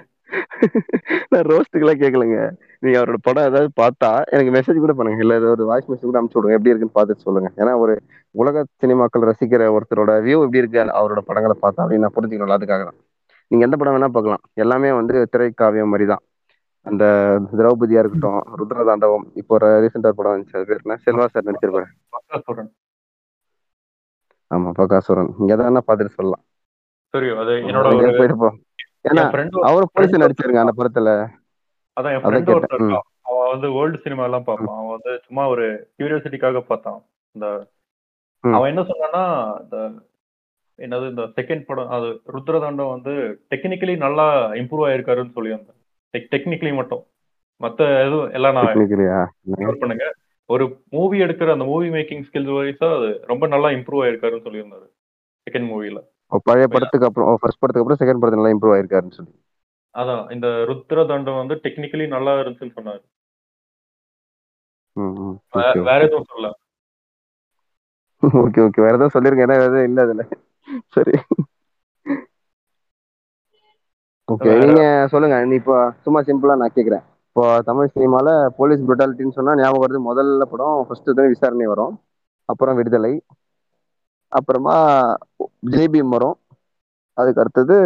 நான் ரோஸ்ட்டுக்கெல்லாம் கேட்கலங்க நீங்க அவரோட படம் ஏதாவது பார்த்தா எனக்கு மெசேஜ் கூட பண்ணுங்க. இல்ல ஏதாவது ஒரு வாய்ஸ் மெசேஜ் கூட அனுப்பிச்சு விடுங்க. எப்படி இருக்குன்னு பார்த்துட்டு சொல்லுங்க. ஏன்னா ஒரு உலக சினிமாக்கள் ரசிக்கிற ஒருத்தரோட வியூ எப்படி இருக்கு அவரோட படங்களை பார்த்தா அப்படின்னு நான் புரிஞ்சுக்கணும் அதுக்காக தான். நீங்க எந்த படம் வேணா பார்க்கலாம். எல்லாமே வந்து திரைக்காவியம் மாதிரி தான் அந்த திரௌபதியா இருக்கட்டும் ருத்ரதாண்டவம் இப்போ ஒரு ரீசெண்டா படம் வந்துச்சு. அது பேர் என்ன? செல்வா சார் நடிச்சிருப்பாரு ஆமா பகாசுரன் நீங்க எதை வேணா பார்த்துட்டு சொல்லலாம். சரி அது என்னோட ஏன்னா அவரும் போலீஸ் நடிச்சிருங்க அந்த படத்துல. அதான் என் ஃப்ரெண்ட். ஒருத்தர் அவன் வந்து வேர்ல்டு சினிமா எல்லாம் பார்ப்பான். அவன் வந்து சும்மா ஒரு கியூரியாசிட்டிக்காக பார்த்தான். இந்த. அவன் என்ன சொன்னான்னா இந்த என்னது இந்த செகண்ட் படம் அது ருத்ரதாண்டம் வந்து டெக்னிக்கலி நல்லா இம்ப்ரூவ் ஆயிருக்காருன்னு சொல்லி அந்த டெக்னிக்கலி மட்டும். மத்த எதுவும் எல்லாம் நான் பண்ணுங்க. ஒரு மூவி எடுக்கிற அந்த மூவி மேக்கிங் ஸ்கில்ஸ் வைஸா அது ரொம்ப நல்லா இம்ப்ரூவ் ஆயிருக்காருன்னு சொல்லியிருந்தாரு. செகண்ட் மூவில பழைய படத்துக்கு அப்புறம் ஃபர்ஸ்ட் படத்துக்கு அப்புறம் செகண்ட் படத்துல நல்லா இம்ப்ரூவ் ஆயிருக்காருன்னு சொல்லி. அதான் இந்த ருத்ர தண்டம் வந்து டெக்னிக்கலி நல்லா இருந்துச்சுன்னு சொன்னாரு. வேற எதுவும் சொல்லல. ஓகே ஓகே வேற ஏதாவது சொல்லிருங்க. ஏன்னா எதுவும் இல்ல அதுல. சரி. ஓகே நீங்க சொல்லுங்க. நீ இப்போ சும்மா சிம்பிளா நான் கேக்குறேன். இப்போ தமிழ் சினிமால போலீஸ் புரட்டாலிட்டின்னு சொன்னா ஞாபகம் வருது. முதல்ல படம் ஃபர்ஸ்ட் தான் விசாரணை வரும். அப்புறம் விடுதலை. அப்புறமா ஜெய்பீம் வரும் அதுக்கு அடுத்தது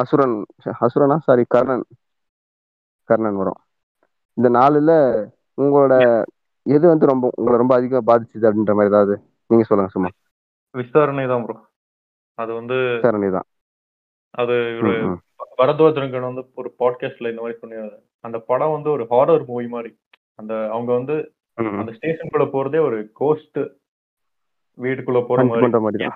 அசுரன் அசுரனா? சாரி கர்ணன். கர்ணன் வரும் இந்த நாலுல உங்களோட எது வந்து ரொம்ப உங்களை ரொம்ப அதிகமா பாதிச்சுது அப்படின்ற மாதிரி ஏதாவது நீங்க சொல்லுங்க சும்மா. விசாரணை தான் ப்ரோ அது வந்து விசாரணை தான். அது ஒரு. பரத்வாஜரங்கன் வந்து ஒரு பாட்காஸ்ட்ல இந்த மாதிரி சொன்னாரு. அந்த படம் வந்து ஒரு ஹாரர் மூவி மாதிரி. அந்த அவங்க வந்து. அந்த ஸ்டேஷனுக்குள்ள போறதே ஒரு கோஸ்ட் வீட்டுக்குள்ள போற மாதிரி.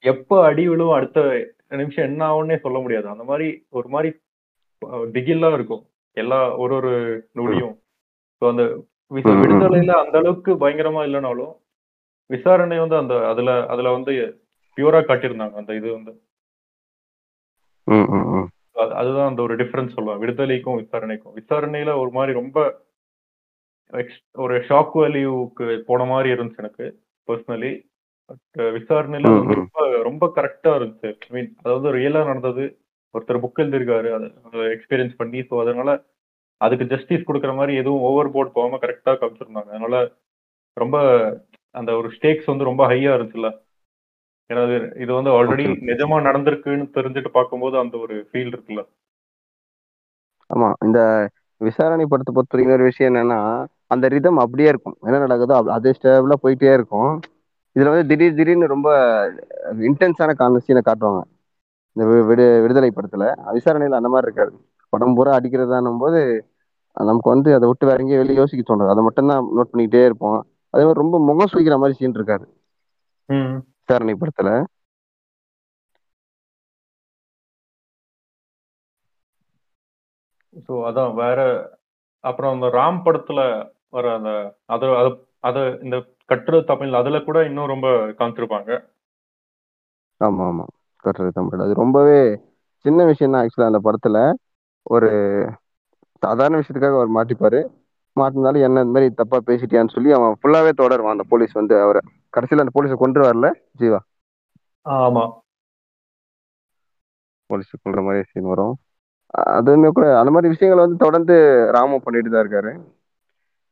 எப்ப அடி விழுவும் அடுத்த நிமிஷம் என்ன ஆகும்னே சொல்ல முடியாது. அந்த மாதிரி ஒரு மாதிரி திகில்லா இருக்கும். எல்லா ஒரு ஒரு நொடியும். So அந்த. விடுதலையில அந்த அளவுக்கு பயங்கரமா இல்லைனாலும் விசாரணை வந்து அந்த அதுல அதுல வந்து பியூரா காட்டியிருந்தாங்க. அந்த இது வந்து. அதுதான் அந்த ஒரு டிஃபரன்ஸ் சொல்லுவேன் விடுதலைக்கும் விசாரணைக்கும். விசாரணையில ஒரு மாதிரி ரொம்ப ஒரு ஷாக் வேல்யூக்கு போன மாதிரி இருந்துச்சு எனக்கு பர்சனலி பட் விசாரணையில வந்து ம். ரொம்ப ரொம்ப கரெக்டா இருந்துச்சு. ஐ மீன் அதாவது ரியலா நடந்தது. ஒருத்தர் புக் எழுதியிருக்காரு அதை எக்ஸ்பீரியன்ஸ் பண்ணி ஸோ அதனால அதுக்கு ஜஸ்டிஸ் கொடுக்குற மாதிரி எதுவும் ஓவர் போர்ட் போகாம கரெக்டா காமிச்சிருந்தாங்க. அதனால ரொம்ப அந்த ஒரு ஸ்டேக்ஸ் வந்து ரொம்ப ஹையா இருந்துச்சுல்ல. ஏன்னா இது வந்து ஆல்ரெடி. நிஜமா நடந்திருக்குன்னு தெரிஞ்சுட்டு பார்க்கும்போது அந்த ஒரு ஃபீல் இருக்குல்ல. ஆமா இந்த விசாரணை படத்தை பொறுத்த வரைக்கும் ஒரு விஷயம் என்னன்னா அந்த ரிதம் அப்படியே இருக்கும். என்ன நடக்குதோ அதே ஸ்டேபிளா போயிட்டே இருக்கும். இதுல வந்து திடீர் திடீர்னு ரொம்ப இன்டென்ஸான கான சீனை காட்டுவாங்க. இந்த விடு விடுதலை படத்துல. விசாரணையில அந்த மாதிரி இருக்காது. படம் பூரா அடிக்கிறதானும் போது நமக்கு வந்து அதை விட்டு வேற எங்கேயும் வெளியே யோசிக்க தோணுது. அதை மட்டும் தான் நோட் பண்ணிக்கிட்டே இருப்போம். அதே மாதிரி ரொம்ப முகம் சுழிக்கிற மாதிரி சீன் இருக்காது. விசாரணை படத்துல. ஸோ அதான் வேற அப்புறம் அந்த ராம் படத்துல வர அந்த அத அத இந்த கட்டுரை தமிழ் அதுல கூட இன்னும் ரொம்ப காமிச்சிருப்பாங்க ஆமா ஆமா. கட்டுரை தமிழ். அது ரொம்பவே சின்ன விஷயம் தான் ஆக்சுவலா அந்த படத்துல. ஒரு சாதாரண விஷயத்துக்காக அவர் மாட்டிப்பாரு. மாட்டினாலும் என்ன இந்த மாதிரி தப்பா பேசிட்டியான்னு சொல்லி அவன் ஃபுல்லாவே தொடருவான். அந்த போலீஸ் வந்து அவரை. கடைசியில அந்த போலீஸை கொண்டு வரல ஜீவா? ஆமா. போலீஸ் கொள்ற மாதிரி சீன் வரும். அதுவுமே கூட அந்த மாதிரி விஷயங்களை வந்து தொடர்ந்து ராமு பண்ணிட்டு தான் இருக்காரு.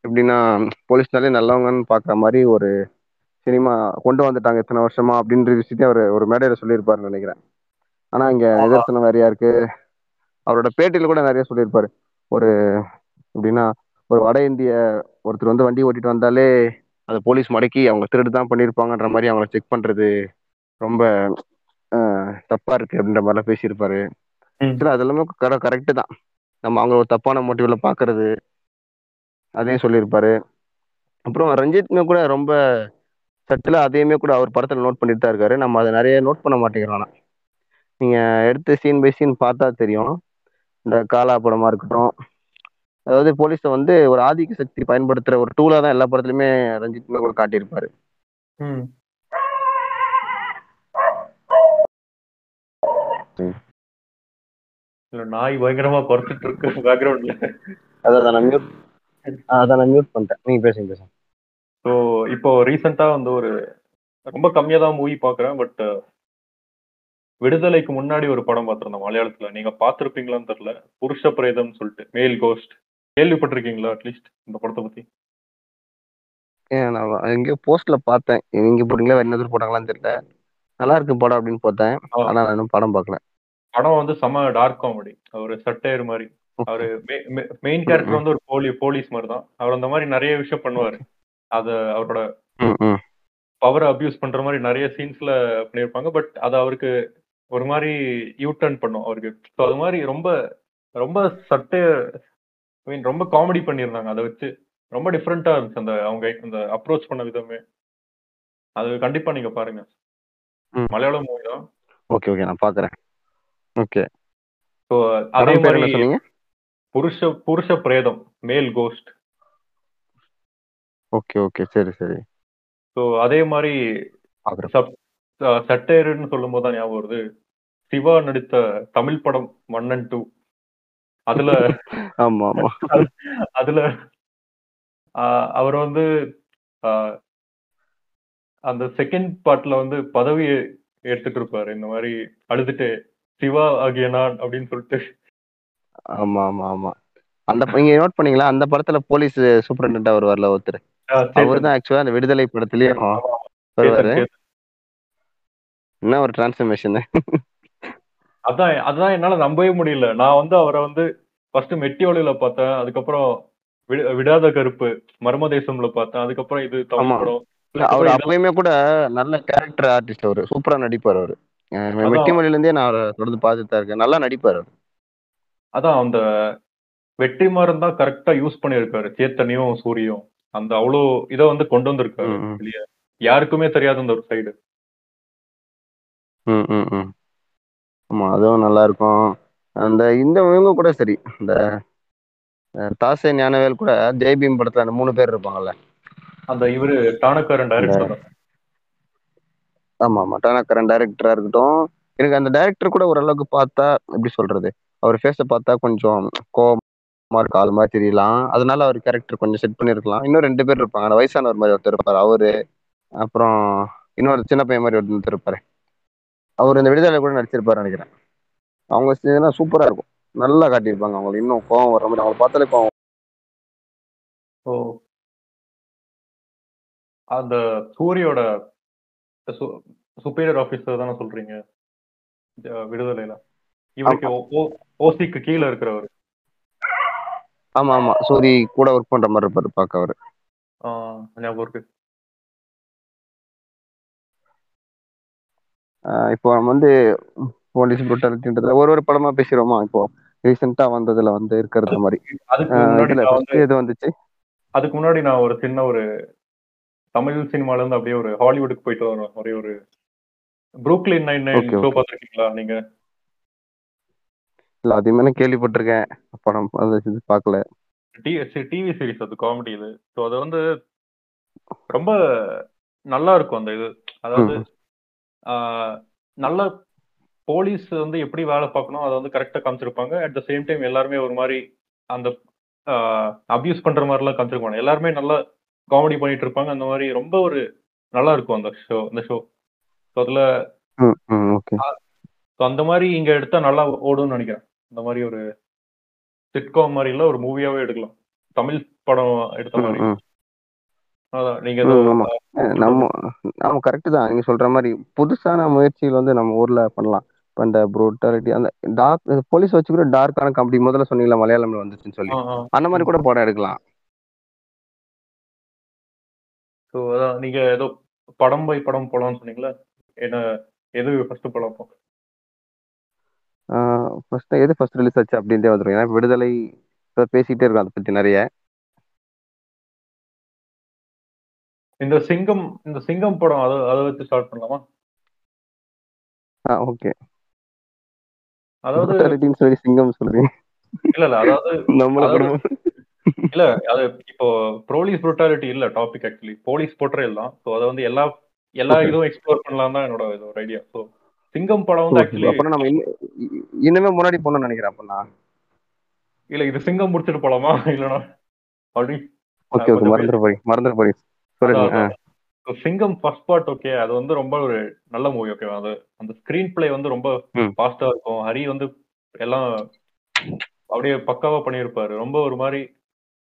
எப்படின்னா போலீஸ்னாலே நல்லவங்கன்னு பார்க்குற மாதிரி ஒரு சினிமா கொண்டு வந்துட்டாங்க இத்தனை வருஷமா அப்படின்ற விஷயத்தையும் அவர் ஒரு மேடையில சொல்லியிருப்பாருன்னு நினைக்கிறேன். ஆனா இங்க நிதர்சனம் வேறையா இருக்கு அவரோட பேட்டியில கூட நிறைய சொல்லியிருப்பாரு. ஒரு எப்படின்னா ஒரு வட இந்திய ஒருத்தர் வந்து வண்டி ஓட்டிட்டு வந்தாலே அதை போலீஸ் மடக்கி அவங்க திருடு தான் பண்ணியிருப்பாங்கன்ற மாதிரி அவங்கள செக் பண்றது ரொம்ப தப்பா இருக்கு அப்படின்ற மாதிரிலாம் பேசியிருப்பாரு. ம். சரி அது எல்லாமே கரெக்டு தான். நம்ம அவங்க ஒரு தப்பான மோட்டிவ்ல பாக்குறது அதையும் சொல்லியிருப்பாரு. அப்புறம் ரஞ்சித்மே கூட ரொம்ப சட்டில அதையுமே கூட அவர் படத்துல நோட் பண்ணிட்டு தான் இருக்காரு. நம்ம அதை நிறைய நோட் பண்ண மாட்டேங்கிறோம் ஆனா. நீங்க எடுத்து சீன் பை சீன் பார்த்தா தெரியும். இந்த காலா படமா இருக்கட்டும். அதாவது போலீஸை வந்து ஒரு ஆதிக்க சக்தி பயன்படுத்துற ஒரு டூலா தான் எல்லா படத்துலயுமே ரஞ்சித்மே கூட காட்டியிருப்பாரு. நாய் பயங்கரமா குறைச்சிட்டு இருக்கு பேக்ரவுண்ட்ல அதை நான் மியூட் அதை நான் மியூட் பண்ணிட்டேன் நீங்க பேசுங்க பேசுங்க. ஸோ இப்போ ரீசெண்டா வந்து ஒரு ரொம்ப கம்மியா தான் மூவி பாக்குறேன் பட் விடுதலைக்கு முன்னாடி ஒரு படம் பார்த்திருந்தேன் மலையாளத்துல. நீங்க பார்த்திருப்பீங்களான்னு தெரியல. புருஷ பிரேதம்னு சொல்லிட்டு மேல் கோஸ்ட் கேள்விப்பட்டிருக்கீங்களா அட்லீஸ்ட் இந்த படத்தை பத்தி? ஏன் நான் எங்கேயோ போஸ்ட்ல பார்த்தேன். இங்க போட்டீங்களா வேற என்ன போட்டாங்களான்னு தெரியல. நல்லா இருக்கு படம் அப்படின்னு பார்த்தேன். ஆனா நான் படம் பார்க்கல. படம் வந்து செம டார்க் காமெடி அவர் சட்டையர் மாதிரி. அவரு மெயின் கேரக்டர் வந்து ஒரு போலி போலீஸ் மாதிரி தான் அவர் அந்த மாதிரி நிறைய விஷயம் பண்ணுவாரு. அத அவரோட. பவரை அபியூஸ் பண்ற மாதிரி நிறைய சீன்ஸ்ல பண்ணியிருப்பாங்க. பட் அது அவருக்கு ஒரு மாதிரி யூ டர்ன் பண்ணும் அவருக்கு. ஸோ அது மாதிரி ரொம்ப ரொம்ப சட்டை மீன் ரொம்ப காமெடி பண்ணியிருந்தாங்க. அதை வச்சு ரொம்ப டிஃப்ரெண்டா இருந்துச்சு அந்த அவங்க அந்த அப்ரோச் பண்ண விதமே. அது கண்டிப்பா நீங்க பாருங்க. மலையாளம் மூவி தான். Okay okay. நான் பாக்குறேன். ஓகே. ஸோ அதே மாதிரி புருஷ புருஷ பிரேதம் மேல் கோஸ்ட் ஓகே ஓகே சரி சரி. ஸோ அதே மாதிரி சட்டேருன்னு சொல்லும் போது தான் ஞாபகம் வருது. சிவா நடித்த தமிழ் படம் ஒன் அண்ட் டூ அதுல ஆமா ஆமா. அதுல அவர் வந்து அந்த செகண்ட் பார்ட்ல வந்து பதவி எடுத்துட்டு இருப்பாரு. இந்த மாதிரி அழுதுட்டு சிவா ஆகிய நான் அப்படின்னு சொல்லிட்டு ஆமா ஆமா ஆமா. அந்த நீங்க நோட் பண்ணீங்களா? அந்த படத்துல போலீஸ் சூப்பரண்டா வருவார்ல ஒருத்தர். ஆஹ் அவர் தான் ஆக்சுவலா அந்த விடுதலை படத்துலயும் வருவாரு. என்ன ஒரு டிரான்ஸ்ஃபர்மேஷன் அதான் அதான் என்னால நம்பவே முடியல. நான் வந்து அவரை வந்து ஃபர்ஸ்ட் மெட்டியோலில பார்த்தேன். அதுக்கப்புறம் விட- விடாத கருப்பு மர்மதேசம்ல பார்த்தேன். அதுக்கப்புறம் இது. தமிழ் படம். அவர் அப்பயுமே கூட நல்ல கேரக்டர் ஆர்டிஸ்ட் அவரு. சூப்பரா நடிப்பார் அவரு. மெட்டி மொழியில இருந்தே நான் தொடர்ந்து பார்த்துட்டு தான் இருக்கேன். நல்லா நடிப்பார் அவரு. அதான் அந்த வெற்றிமாறன் தான் கரெக்டா யூஸ் பண்ணியிருக்காரு சேத்தனையும் சூரியும். அந்த அவ்வளோ இதை வந்து கொண்டு வந்திருக்காரு. வெளிய. யாருக்குமே தெரியாத அந்த ஒரு சைடு ஆமா அதுவும் நல்லா இருக்கும் அந்த இந்த இவங்க கூட சரி. இந்த தாசே ஞானவேல் கூட ஜெய்பீம் படத்துல அந்த மூணு பேர் இருப்பாங்கல்ல. அந்த இவரு டானக்காரன் டைரக்டர் ஆமா ஆமா. டானாக்கரன் டைரக்டரா இருக்கட்டும். எனக்கு அந்த டைரக்டர் கூட ஓரளவுக்கு பார்த்தா எப்படி சொல்றது? அவர் ஃபேஸை பார்த்தா கொஞ்சம் கோவமா இருக்கு ஆள் மாதிரி தெரியலாம். அதனால அவர் கேரக்டர் கொஞ்சம் செட் பண்ணிருக்கலாம். இன்னும் ரெண்டு பேர் இருப்பாங்க. அந்த வயசானவர் மாதிரி ஒருத்தர் இருப்பார் அவரு. அப்புறம் இன்னொரு சின்ன பையன் மாதிரி ஒருத்தர் இருப்பாரு. அவர் இந்த விடுதலை கூட நடிச்சிருப்பாரு நினைக்கிறேன். அவங்க செஞ்சதுன்னா சூப்பரா இருக்கும். நல்லா காட்டியிருப்பாங்க அவங்களுக்கு இன்னும் கோவம் வர மாதிரி. அவங்களை பார்த்தாலே கோவம் ஓ. அந்த சூரியோட சுப்பீரியர் ஆஃபீஸர் தானே சொல்றீங்க? விடுதலையில. இவருக்கு ஓசிக்கு கீழே இருக்கிறவர். ஆமா ஆமா. சூரி கூட ஒர்க் பண்ற மாதிரி இருப்பாரு பார்க்க அவரு ஞாபகம் இருக்கு. இப்போ நம்ம வந்து போலீஸ் புரட்டாலிட்டின்றத ஒரு ஒரு படமா பேசிடுவோமா? இப்போ ரீசெண்டா வந்ததுல வந்து இருக்கிறது மாதிரி. எது வந்துச்சு? அதுக்கு முன்னாடி நான் ஒரு சின்ன ஒரு தமிழ் சினிமால இருந்து அப்படியே ஒரு ஹாலிவுட்டுக்கு போயிட்டு வரேன் ஒரே ஒரு Brooklyn nine nine show okay. பார்த்துருக்கீங்களா நீங்க? இல்ல அதையுமே நான் கேள்விப்பட்டிருக்கேன். படம் அது பார்க்கல டிவி சீரிஸ் அது காமெடி இது. ஸோ அது வந்து ரொம்ப நல்லா இருக்கும் அந்த இது. அதாவது நல்ல போலீஸ் வந்து எப்படி வேலை பார்க்கணும் அதை வந்து கரெக்டாக காமிச்சிருப்பாங்க. அட் த சேம் டைம் எல்லாருமே ஒரு மாதிரி அந்த அபியூஸ் பண்ற மாதிரிலாம் காமிச்சிருக்க மாட்டாங்க எல்லாருமே நல்லா காமெடி பண்ணிட்டு இருப்பாங்க. அந்த மாதிரி ரொம்ப ஒரு நல்லா இருக்கும் அந்த ஷோ அந்த ஷோ ஸோ அதுல so அந்த மாதிரி இங்க எடுத்தா நல்லா ஓடும்னு நினைக்கிறேன். இந்த மாதிரி ஒரு சிட்காம் மாதிரி இல்ல ஒரு மூவியாவே எடுக்கலாம். தமிழ் படம் எடுத்த மாதிரி. நம்ம நம்ம கரெக்ட் தான். நீங்க சொல்ற மாதிரி புதுசான முயற்சிகள் வந்து நம்ம ஊர்ல பண்ணலாம். இப்போ இந்த ப்ரூட்டாலிட்டி அந்த டார்க் போலீஸ் வச்சு கூட டார்க்கான காமெடி முதல்ல சொன்னீங்களா மலையாளம்ல வந்துச்சுன்னு சொல்லி. அந்த மாதிரி கூட படம் எடுக்கலாம். ஸோ அதான் நீங்க ஏதோ படம் பை படம் போலாம்னு சொன்னீங்களா என்ன எது ஃபர்ஸ்ட் படம்? ஃபர்ஸ்ட் எது ஃபர்ஸ்ட் ரிலீஸ் ஆச்சு அப்படின்ட்டே வந்துடும் ஏன்னா விடுதலை பேசிட்டே இருக்கோம் அதை பத்தி நிறைய. இந்த சிங்கம் இந்த சிங்கம் படம் அதை அதை வச்சு ஸ்டார்ட் பண்ணலாமா? ஓகே அதாவது சொல்லி சிங்கம் சொல்றீங்க. இல்ல இல்ல அதாவது நம்மள இல்ல அது இப்போ போலீஸ் புரூட்டாலிட்டி இல்ல டாபிக் ஆக்சுவலி போலீஸ் போர்ட்ரேல் தான். ஸோ அதை வந்து எல்லா எல்லா. இதுவும் எக்ஸ்ப்ளோர் பண்ணலாம் தான் என்னோட இது ஒரு ஐடியா ஸோ சிங்கம் படம் வந்து ஆக்சுவலி அப்புறம் நம்ம இன்னும் முன்னாடி போகணும்னு நினைக்கிறேன் அப்ப இல்ல இது சிங்கம் முடிச்சிட்டு போலாமா? இல்லனா அப்படி. ஓகே ஓகே மறந்துட போறீங்க மறந்துட போறீங்க சொல்லுங்க சிங்கம் ஃபர்ஸ்ட் பார்ட் ஓகே அது வந்து ரொம்ப ஒரு நல்ல மூவி ஓகே அது அந்த ஸ்கிரீன் பிளே வந்து ரொம்ப. ஃபாஸ்டா இருக்கும். ஹரி வந்து எல்லாம் அப்படியே பக்காவா பண்ணியிருப்பாரு. ரொம்ப ஒரு மாதிரி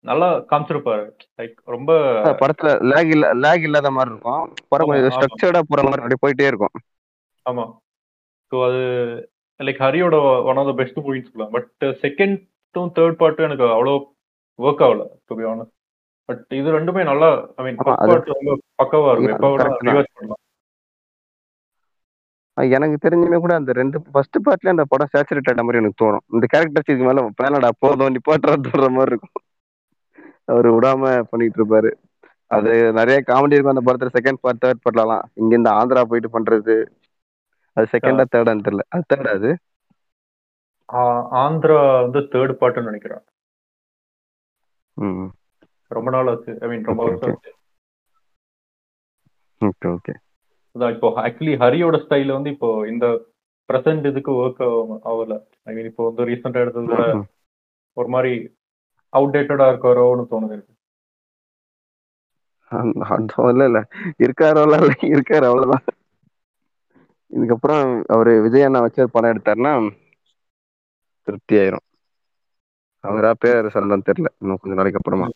நல்லா காமிச்சிருப்பாரு. லைக் ரொம்ப படத்துல லேக் இல்ல லேக் இல்லாத மாதிரி இருக்கும். படம். ஸ்ட்ரக்சர்டா போற மாதிரி அப்படியே போயிட்டே இருக்கும். ஆமா. ஸோ அது லைக் ஹரியோட ஒன் ஆஃப் த பெஸ்ட் மூவின்னு சொல்லலாம் பட் செகண்டும் தேர்ட் பார்ட்டும் எனக்கு அவ்வளோ ஒர்க் ஆகல டு பி ஆனஸ்ட் பட் இது ரெண்டுமே நல்லா ஐ மீன் பார்ட் ரொம்ப பக்காவா இருக்கும். எப்போ. ரிவர்ஸ் பண்ணலாம். எனக்கு தெரிஞ்சுமே கூட அந்த ரெண்டு ஃபர்ஸ்ட் பார்ட்ல அந்த படம் சேச்சுரேட் ஆன மாதிரி எனக்கு தோணும். இந்த கேரக்டர்ஸ் இதுக்கு மேல பேனடா போதும் நிப்பாட்டுற மாதிரி இருக்கும். அவர் விடாம பண்ணிட்டு இருப்பாரு. அது நிறைய காமெடி இருக்கும் அந்த படத்துல செகண்ட் பார்ட் தேர்ட் பார்ட்லாம் இங்க இந்த ஆந்திரா போயிட்டு பண்றது. அது செகண்டா தேர்டான்னு தெரியல. அது தேர்ட் அது? ஆ- ஆந்திரா வந்து தேர்ட் பார்ட்னு நினைக்கிறேன். ரொம்ப நாள் ஆச்சு. ஐ மீன் ரொம்ப Okay, வருஷம். ஆச்சு. ஓகே ஓகே அதான் இப்போ ஆக்சுவலி ஹரியோட ஸ்டைல வந்து இப்போ இந்த பிரசன்ட் இதுக்கு ஒர்க் ஆகல. ஐ மீன் இப்போ வந்து ரீசெண்டா எடுத்தது கூட ஒரு மாதிரி அவுடேட்டடா இருக்காரோன்னு தோணுது எனக்கு. இல்ல இல்ல. இருக்காரோ இல்ல. இருக்காரு அவ்வளவுதான். இதுக்கப்புறம் அவரு விஜய் அண்ணா வச்சு ஒரு படம் எடுத்தாருன்னா திருப்தி ஆயிரும் அவரா பேர் சொல்லலாம் தெரியல. இன்னும் கொஞ்ச நாளைக்கு அப்புறமா.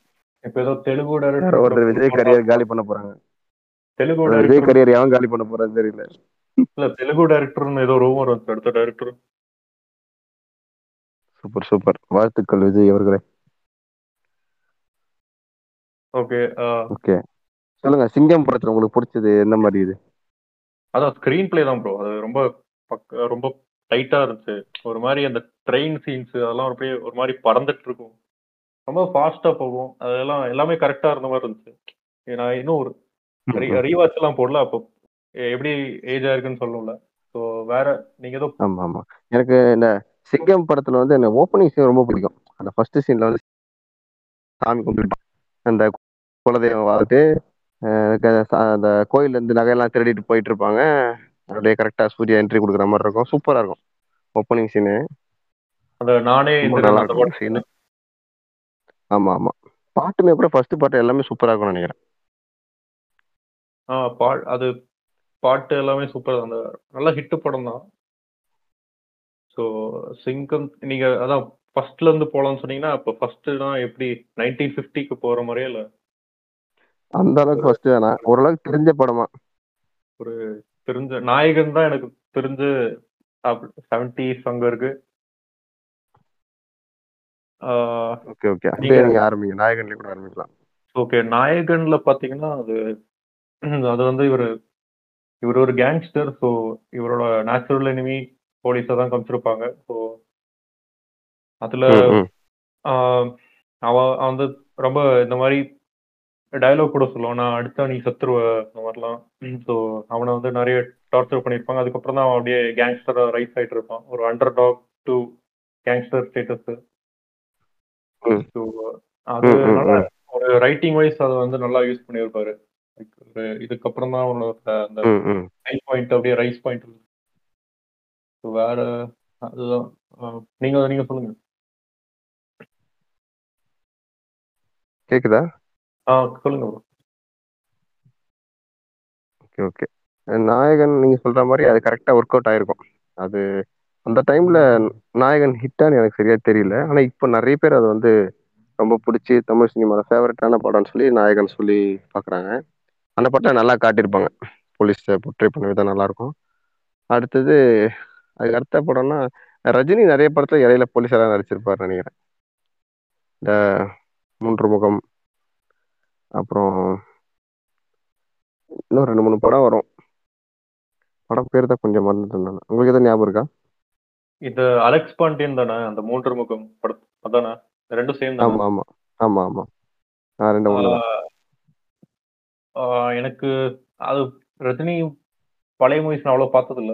இப்போ ஏதோ தெலுங்கு ஒருத்தர் விஜய் கரியர் காலி பண்ண போறாங்க. தெலுங்கு விஜய் கரியர் எவன் காலி பண்ண போறான்னு தெரியல. இல்ல தெலுங்கு டைரக்டர்னு ஏதோ ரூமர் வந்து அடுத்த டைரக்டர் சூப்பர் சூப்பர். வாழ்த்துக்கள் விஜய் அவர்களே. ஓகே ஓகே சொல்லுங்க சிங்கம் படத்துல உங்களுக்கு பிடிச்சது எந்த மாதிரி இது? அதான் ஸ்கிரீன் பிளே தான் ப்ரோ அது ரொம்ப ரொம்ப டைட்டா இருந்துச்சு. ஒரு மாதிரி அந்த ட்ரெயின் சீன்ஸ் அதெல்லாம் அப்படியே ஒரு மாதிரி பறந்துட்டு இருக்கும் ரொம்ப ஃபாஸ்டா போகும். அதெல்லாம் எல்லாமே கரெக்டா இருந்த மாதிரி இருந்துச்சு. நான் இன்னும் ஒரு ரீவாட்ச் எல்லாம் போடல. அப்போ எப்படி ஏஜ் ஆயிருக்குன்னு சொல்லல ஸோ வேற நீங்க ஏதோ ஆமா ஆமா எனக்கு இந்த சிங்கம் படத்துல வந்து இந்த ஓப்பனிங் சீன் ரொம்ப பிடிக்கும். அந்த ஃபர்ஸ்ட் சீன்ல வந்து சாமி கும்பிட்டு அந்த குலதெய்வம் வாழ்த்து அந்த கோயில்ல இருந்து நகையெல்லாம் திருடிட்டு போயிட்டு இருப்பாங்க அப்படியே கரெக்டா சூர்யா என்ட்ரி கொடுக்குற மாதிரி இருக்கும். சூப்பரா இருக்கும். ஓப்பனிங் சீனு அந்த நானே நல்லா இருக்கும். சீனு ஆமா ஆமா. பாட்டுமே கூட ஃபர்ஸ்ட் பாட்டு எல்லாமே சூப்பரா இருக்கும்னு நினைக்கிறேன். ஆ பா அது பாட்டு எல்லாமே சூப்பர் அந்த நல்ல ஹிட் படம் தான். ஸோ சிங்கம் நீங்க அதான் ஃபர்ஸ்ட்ல இருந்து போலாம்னு சொன்னீங்கன்னா அப்போ ஃபர்ஸ்ட்னா எப்படி நைன்டீன் ஃபிஃப்டிக்கு போற மாதிரியே இல்ல? அந்த அளவுக்கு ஃபர்ஸ்ட் வேணாம் ஓரளவுக்கு தெரிஞ்ச படமா? ஒரு தெரிஞ்ச நாயகன் தான் எனக்கு தெரிஞ்ச செவன்டிஸ் அங்க இருக்கு. ஓகே ஓகே அப்படியே நீங்க- ஆரம்பிங்க நாயகன்ல கூட ஆரம்பிக்கலாம் ஓகே நாயகன்ல பாத்தீங்கன்னா அது அது வந்து இவர் இவர் ஒரு கேங்ஸ்டர் ஸோ இவரோட நேச்சுரல் எனிமி போலீஸை தான் காமிச்சிருப்பாங்க. ஸோ அதுல அவன் வந்து ரொம்ப இந்த மாதிரி டயலாக் கூட சொல்லுவான் நான் அடுத்தா நீ செத்துருவ இந்த மாதிரிலாம். ஸோ அவனை வந்து நிறைய டார்ச்சர் பண்ணியிருப்பாங்க. அதுக்கப்புறம் தான் அவன் அப்படியே கேங்ஸ்டர் ரைஸ் ஆயிட்டு இருப்பான். ஒரு underdog to gangster status. So அது. ஒரு ரைட்டிங் வைஸ் அதை வந்து நல்லா யூஸ் பண்ணியிருப்பாரு. ஒரு இதுக்கப்புறம் தான் அவனோட அந்த. ஹை பாயிண்ட் அப்படியே ரைஸ் பாயிண்ட் வேற அதுதான். நீங்க நீங்க சொல்லுங்க. கேக்குதா? ஆ சொல்லுங்க ப்ரோ ஓகே ஓகே நாயகன் நீங்க சொல்ற மாதிரி அது கரெக்டா ஒர்க் அவுட் ஆயிருக்கும். அது அந்த டைம்ல நாயகன் ஹிட்டான்னு எனக்கு சரியா தெரியல. ஆனா இப்போ நிறைய பேர் அது வந்து ரொம்ப பிடிச்சி தமிழ் சினிமாவில் ஃபேவரட்டான படம்னு சொல்லி நாயகன் சொல்லி பார்க்குறாங்க அந்த படத்தை நல்லா காட்டியிருப்பாங்க. போலீஸ் ட்ரை பண்ண விதம் நல்லா இருக்கும். அடுத்தது அதுக்கு அடுத்த படம்னா ரஜினி நிறைய படத்தில் இடையில போலீஸாக நடிச்சிருப்பார் நினைக்கிறேன். இந்த மூன்று முகம் அப்புறம் இன்னும் ரெண்டு மூணு படம் வரும். படம் பேர் தான் கொஞ்சம் மறந்துட்டு இருந்தாங்க உங்களுக்கு எதாவது ஞாபகம் இருக்கா? இது அலெக்ஸ் பாண்டியன் தானே அந்த மூன்று முகம் படம் அதானே? ரெண்டும் சேம் ஆமா ஆமா. ஆமா ஆமா. ரெண்டு ஒன்று எனக்கு அது ரஜினி பழைய மூவிஸ் நான் அவ்வளோ பார்த்ததில்ல.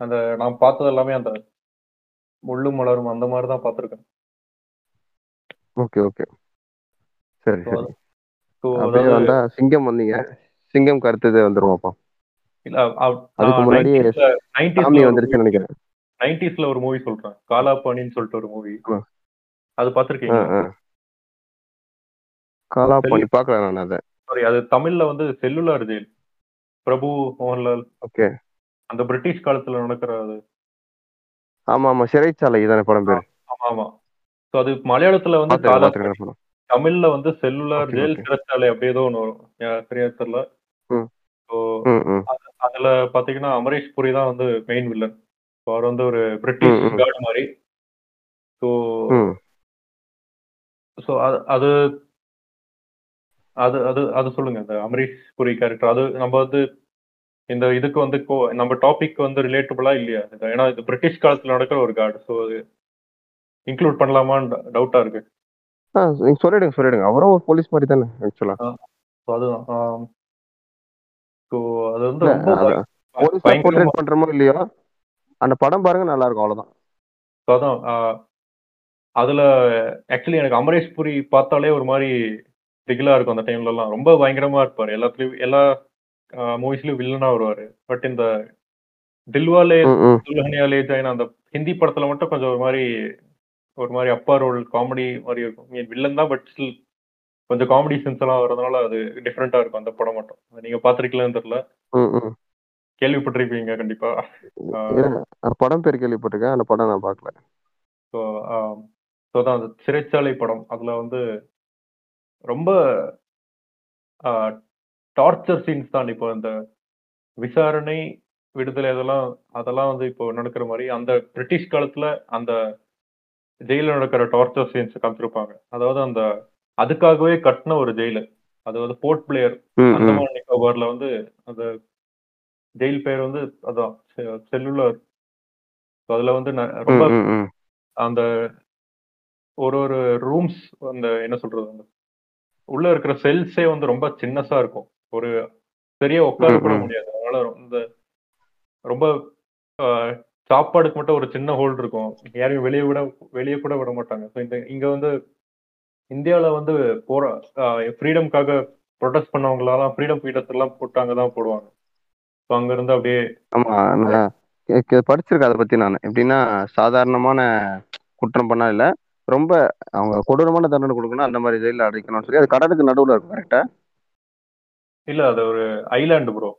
அந்த நான் பார்த்தது எல்லாமே அந்த முள்ளும் மலரும் அந்த மாதிரி தான் பார்த்துருக்கேன். Okay okay. சரி அப்படியே வந்தா சிங்கம் வந்தீங்க. சிங்கம் கருத்தது வந்துருவோம் அப்போ இல்ல அதுக்கு முன்னாடி சாமி நைன்டிஸ்ல வந்துருச்சுன்னு நினைக்கிறேன். நைன்டிஸ்ல ஒரு மூவி சொல்றேன். காலாபாணின்னு சொல்லிட்டு ஒரு மூவி. அது ஆ பார்த்துருக்கீங்க ஆ. காலா பண்ணி பார்க்கல நான் அதை. சாரி அது தமிழ்ல வந்து cellular jail Prabhu Mohanlal. Okay. அந்த பிரிட்டிஷ் காலத்துல நடக்கிற அது. ஆமா ஆமா. சிறைச்சாலை இதானே படம் பேரு. ஆமா ஆமா. ஸோ அது மலையாளத்துல வந்து தமிழ்ல வந்து செல்லுலார் ஜெயில். சிறைச்சாலை அப்படி ஏதோ ஒன்று சரியா தெரியல. அதுல பாத்தீங்கன்னா அமரேஷ் புரி தான் வந்து மெயின் வில்லன் அவர் வந்து ஒரு பிரிட்டிஷ். கார்டு மாதிரி. ஸோ ஸோ அது அது அது அது சொல்லுங்க இந்த அமரீஷ் புரி கேரக்டர் அது நம்ம வந்து இந்த இதுக்கு வந்து நம்ம டாபிக் வந்து ரிலேட்டபிளா இல்லையா? ஏன்னா இது பிரிட்டிஷ் காலத்துல நடக்கிற ஒரு கார்டு ஸோ அது இன்க்ளூட் பண்ணலாமான்னு டவுட்டா இருக்கு. நீங்க சொல்லிடுங்க சொல்லிடுங்க. அவரும் ஒரு போலீஸ் மாதிரி தானே ஆக்சுவலா ஸோ அதுதான் ஸோ அது வந்து போலீஸா போர்ட்ரேட் பண்றோமோ இல்லையோ அந்த படம் பாருங்க நல்லா இருக்கும் அவ்வளவுதான். So அதான் அதுல ஆக்சுவலி எனக்கு அமரேஷ் புரி பார்த்தாலே ஒரு மாதிரி திகிலா இருக்கும் அந்த டைம்ல எல்லாம் ரொம்ப பயங்கரமா இருப்பாரு. எல்லாத்துலயும் எல்லா மூவிஸ்லயும் வில்லனா வருவாரு. பட் இந்த தில்வாலே ம், ம். துல்ஹனியா லே ஜாயின் அந்த ஹிந்தி படத்துல மட்டும் கொஞ்சம் ஒரு மாதிரி ஒரு மாதிரி அப்பா ரோல் காமெடி மாதிரி இருக்கும். வில்லன் தான் பட் ஸ்டில் கொஞ்சம் காமெடி சென்ஸ் எல்லாம் வரதுனால அது டிஃப்ரெண்டா இருக்கும். அந்த படம் மட்டும். நீங்க பாத்திருக்கீங்களான்னு தெரியல. கேள்விப்பட்டிருப்பீங்க கண்டிப்பா. அந்த படம் பேர் கேள்விப்பட்டிருக்கேன். அந்த படம் நான் பார்க்கல. ஸோ ஸோ தான் அந்த சிறைச்சாலை படம். அதில் வந்து ரொம்ப டார்ச்சர் சீன்ஸ் தான் இப்போ இந்த விசாரணை விடுதலை அதெல்லாம் அதெல்லாம் வந்து இப்போ நடக்கிற மாதிரி அந்த பிரிட்டிஷ் காலத்துல அந்த ஜெயில நடக்கிற டார்ச்சர் சீன்ஸ் காமிச்சிருப்பாங்க அதாவது அந்த அதுக்காகவே கட்டின ஒரு ஜெயிலு அது வந்து போர்ட் பிளேயர். அந்தமான் நிக்கோபார்ல வந்து அந்த ஜெயில் பேர் வந்து அதான் செல்லுலர் அதுல வந்து ரொம்ப. அந்த ஒரு ஒரு ரூம்ஸ் அந்த என்ன சொல்றது அந்த உள்ள இருக்கிற செல்ஸே வந்து ரொம்ப சின்னசா இருக்கும் ஒரு பெரிய உட்கார கூட. முடியாது அதனால இந்த ரொம்ப சாப்பாடுக்கு மட்டும் ஒரு சின்ன ஹோல் இருக்கும். யாரையும் வெளியே விட வெளியே கூட விட மாட்டாங்க. ஸோ இந்த இங்க வந்து இந்தியால வந்து போற ஃப்ரீடம்காக ப்ரொடெஸ்ட் பண்ணவங்களெல்லாம் ஃப்ரீடம் ஃபீட்டர்ஸ் எல்லாம் போட்டு அங்கே தான் போடுவாங்க. ஸோ அங்க இருந்து அப்படியே ஆமா நான் கே- கே- படிச்சிருக்கேன் அதை பத்தி நான். எப்படின்னா சாதாரணமான குற்றம் பண்ணா இல்ல ரொம்ப அவங்க கொடூரமான தண்டனை கொடுக்கணும் அந்த மாதிரி ஜெயில அடைக்கணும்னு சொல்லி அது கடலுக்கு நடுவுல இருக்கும் கரெக்டா இல்ல அது ஒரு ஐலாண்டு ப்ரோ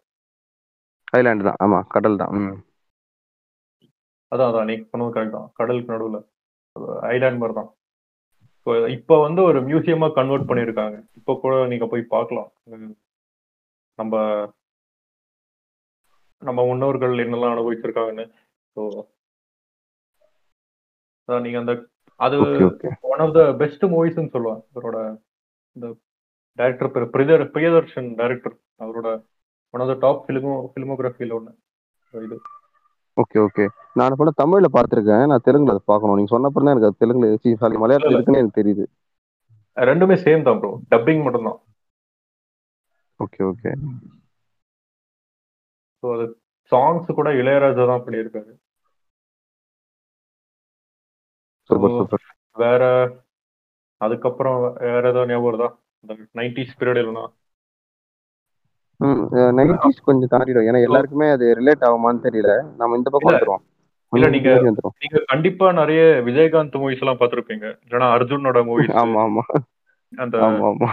ஐலாண்டு தான். ஆமா கடல் தான். ம். அதான் அதான். நீங்க சொன்னது கரெக்ட் தான். கடலுக்கு நடுவுல. ஐலாண்ட் மாதிரி தான். இப்போ வந்து ஒரு மியூசியமா கன்வெர்ட் பண்ணியிருக்காங்க. இப்போ கூட நீங்க போய் பார்க்கலாம். நம்ம நம்ம முன்னோர்கள் என்னெல்லாம் அனுபவிச்சிருக்காங்கன்னு. ஸோ அதான் நீங்க அந்த அது ஒன் ஆஃப் த பெஸ்ட் மூவிஸ்ன்னு சொல்லுவாங்க. இவரோட இந்த டைரக்டர் பேர் பிரியதர் பிரியதர்ஷன் டைரக்டர் அவரோட ஒன் ஆஃப் த டாப் ஃபிலிமோ ஃபிலிமோகிராஃபியில் ஒன்று இது. ஓகே ஓகே நான் கூட தமிழ்ல பார்த்திருக்கேன். நான் தெலுங்குல அதை பார்க்கணும். நீங்க சொன்னப்பறம் தான் எனக்கு அது தெலுங்குல சி சாரி மலையாளத்துல இல்ல. இருக்குன்னு எனக்கு தெரியுது. ரெண்டுமே சேம் தான் ப்ரோ டப்பிங் மட்டும்தான். ஓகே ஓகே ஸோ அது சாங்ஸ் கூட இளையராஜா தான் பண்ணியிருக்காரு. சூப்பர் சூப்பர் வேற அதுக்கப்புறம் வேற ஏதாவது ஞாபகம் வருதா? இந்த நைன்டிஸ் பீரியட் இல்லைனா நைன்டிஸ் கொஞ்சம் தாண்டிடும். ஏன்னா எல்லாருக்குமே அது ரிலேட் ஆகுமான்னு தெரியல. நம்ம இந்த பக்கம். வந்துருவோம். இல்ல, நீங்க- நீங்க கண்டிப்பா நிறைய விஜயகாந்த் மூவிஸ் எல்லாம் பார்த்திருப்பீங்க. இல்லைன்னா அர்ஜுனோட மூவிஸ் ஆமா ஆமா. அந்த ஆமா ஆமா.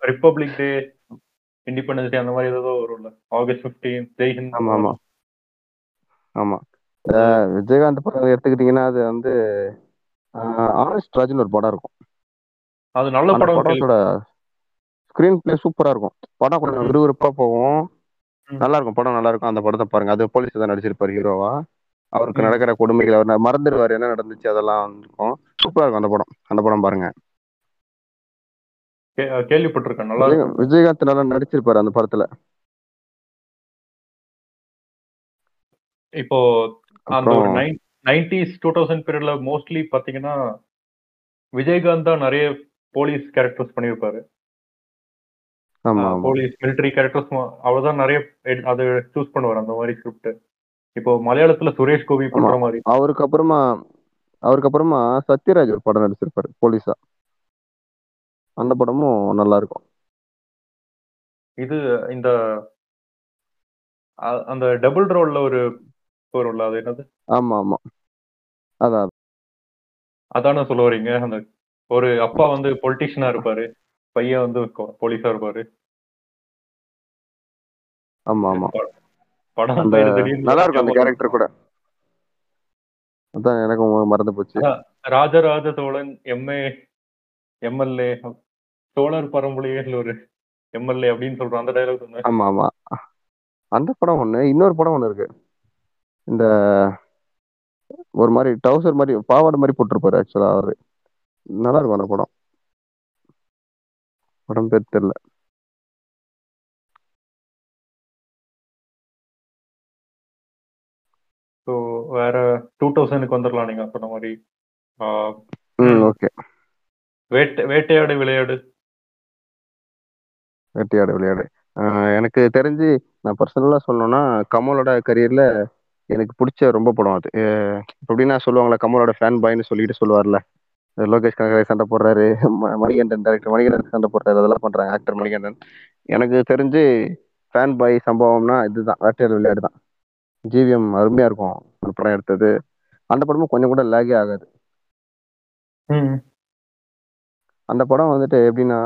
ரிப்பப்ளிக் டே இண்டிபெண்டன்ஸ் டே அந்த மாதிரி ஏதோ வரும்ல. ஆகஸ்ட் 15 ஜெய்ஹிந்த் ஆமா ஆமா. ஆமா. அஹ் விஜயகாந்த் படம் எடுத்துக்கிட்டீங்கன்னா அது வந்து ஆனஸ்ட் ராஜ்னு ஒரு படம் இருக்கும். அது நல்ல படம் ஸ்கிரீன் பிளே சூப்பரா இருக்கும். படம் கொஞ்சம். விறுவிறுப்பா போகும். நல்லா இருக்கும் படம் நல்லா இருக்கும் அந்த படத்தை பாருங்க. அது போலீஸ் தான் நடிச்சிருப்பாரு ஹீரோவா அவருக்கு. நடக்கிற கொடுமைகள் அவர் மறந்துடுவாரு. என்ன நடந்துச்சு அதெல்லாம் இருக்கும். சூப்பரா இருக்கும் அந்த படம். அந்த படம் பாருங்க. கேள்விப்பட்டிருக்கேன். நல்லா விஜயகாந்த் நல்லா நடிச்சிருப்பாரு அந்த படத்துல. இப்போ அந்த ஒரு நைன்டிஸ் டூ தௌசண்ட் பீரியட்ல மோஸ்ட்லி பாத்தீங்கன்னா விஜயகாந்த் தான் நிறைய போலீஸ் கேரக்டர்ஸ் பண்ணியிருப்பாரு. போலீஸ் மிலிட்டரி கேரக்டர்ஸ் அவர் தான் நிறைய அது சூஸ் பண்ணுவார் அந்த மாதிரி ஸ்கிரிப்ட் இப்போ மலையாளத்துல சுரேஷ் கோபி பண்ற. மாதிரி. அவருக்கு அப்புறமா அவருக்கு அப்புறமா சத்யராஜ் ஒரு படம் நடிச்சிருப்பாரு போலீஸா அந்த படமும் நல்லா இருக்கும் இது இந்த அந்த டபுள் ரோல்ல ஒரு வரும்ல அது என்னது? ஆமா ஆமா. அதான் அதானே சொல்ல வரீங்க அந்த ஒரு அப்பா வந்து பொலிட்டிஷியனா இருப்பாரு பையன் வந்து போலீஸா இருப்பாரு. ஆமா ஆமா படம் நல்லா இருக்கும் அந்த கேரக்டர் கூட. அதான் எனக்கும் மறந்து போச்சு. ராஜராஜ சோழன் எம்ஏ எம்எல்ஏ சோழர் பரம்பரையில் ஒரு எம்எல்ஏ அப்படின்னு சொல்றான் அந்த டைலாக் சொன்னேன். ஆமா ஆமா அந்த படம் ஒண்ணு இன்னொரு படம் ஒண்ணு இருக்கு. இந்த ஒரு மாதிரி டவுசர் மாதிரி பாவாடை மாதிரி போட்டிருப்பாரு ஆக்சுவலா அவரு. நல்லா இருக்கும் அந்த படம். படம் பேர் தெரியல. வேற டூ தௌசண்ட்க்கு வந்துடலாம் நீங்க சொன்ன மாதிரி ஓகே. வேட்டை வேட்டையாடு விளையாடு. வேட்டையாடு விளையாடு. எனக்கு தெரிஞ்சு நான் பர்சனலா சொல்லணும்னா கமலோட கரியர்ல எனக்கு பிடிச்ச ரொம்ப படம் அது. எப்படின்னா சொல்லுவாங்களே கமலோட ஃபேன் பாய்னு சொல்லிட்டு சொல்லுவார்ல. லோகேஷ் கனகராஜ் சண்டை போடுறாரு மணிகண்டன் டேரக்டர் மணிகண்டன் சண்டை போடுறாரு அதெல்லாம் பண்றாங்க ஆக்டர் மணிகண்டன். எனக்கு தெரிஞ்சு ஃபேன் பாய் சம்பவம்னா இதுதான் வேட்டையாடு விளையாடு தான் ஜிவிஎம் அருமையா இருக்கும் அந்த படம் எடுத்தது. அந்த படமும் கொஞ்சம் கூட லேகே ஆகாது. அந்த படம் வந்துட்டு எப்படின்னா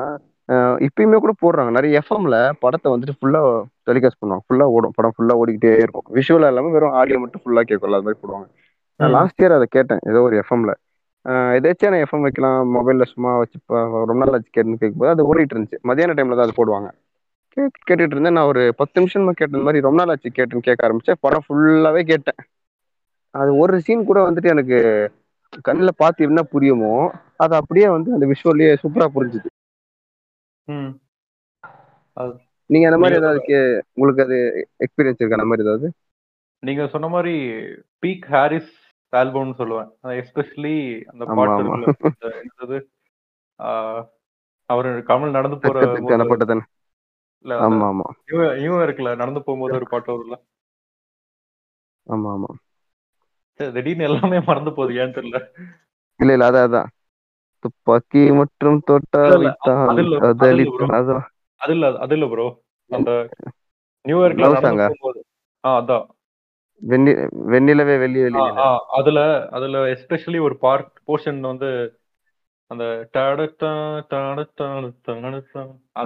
இப்பயுமே கூட போடுறாங்க. நிறைய எஃப்எம்ல படத்தை வந்துட்டு ஃபுல்லா டெலிகாஸ்ட் பண்ணுவாங்க. ஃபுல்லா ஓடும். படம் ஃபுல்லா ஓடிக்கிட்டே இருக்கும். விஷுவலா இல்லாம வெறும் ஆடியோ மட்டும் ஃபுல்லா கேட்கல அது மாதிரி போடுவாங்க. நான் லாஸ்ட் இயர் அதை கேட்டேன். ஏதோ ஒரு எஃப்எம்ல எதாச்சும் நான் எஃப்எம் வைக்கலாம் மொபைல்ல சும்மா வச்சு ரொம்ப நாள் வச்சு கேட்டுன்னு கேட்கும்போது அது ஓடிட்டு இருந்துச்சு. மதியான டைம்ல தான் அது போடுவாங்க. கேட்டுட்டு இருந்தேன் நான் ஒரு பத்து நிமிஷமா கேட்டது. மாதிரி ரொம்ப நாள் ஆச்சு கேட்டுன்னு கேட்க ஆரம்பிச்சேன். படம் ஃபுல்லாவே கேட்டேன். அது ஒரு சீன் கூட வந்துட்டு எனக்கு கண்ணில் பார்த்து என்ன புரியுமோ அது அப்படியே வந்து அந்த விஷுவல்லையே சூப்பரா புரிஞ்சுது. நீங்க அந்த மாதிரி ஏதாவது உங்களுக்கு அது எக்ஸ்பீரியன்ஸ் இருக்கா? அந்த மாதிரி ஏதாவது? நீங்க சொன்ன மாதிரி பீக் ஹாரிஸ் ஆல்பம்னு சொல்லுவேன். எஸ்பெஷலி அந்த பாட்டு அவரு கமல் நடந்து போற இல்ல, ஆமா ஆமா இவன் இவன் இருக்குல்ல நடந்து போகும்போது ஒரு பாட்டு வரும்ல? ஆமா ஆமா திடீர்னு எல்லாமே மறந்து போகுது ஏன்னு தெரியல. இல்ல இல்ல அதான் அதான். துப்பாக்கி மற்றும் தொட்டாவித்தான் அது இல்ல, அது இல்ல ப்ரோ அந்த நியூயார்க்ல Love நடந்து? போகும்போது. ஆ அதான். வெண்ணி வெண்ணிலவே வெள்ளி ஆ, வெளி ஆ, அதுல அதுல எஸ்பெஷலி ஒரு பார்ட் போர்ஷன் வந்து அந்த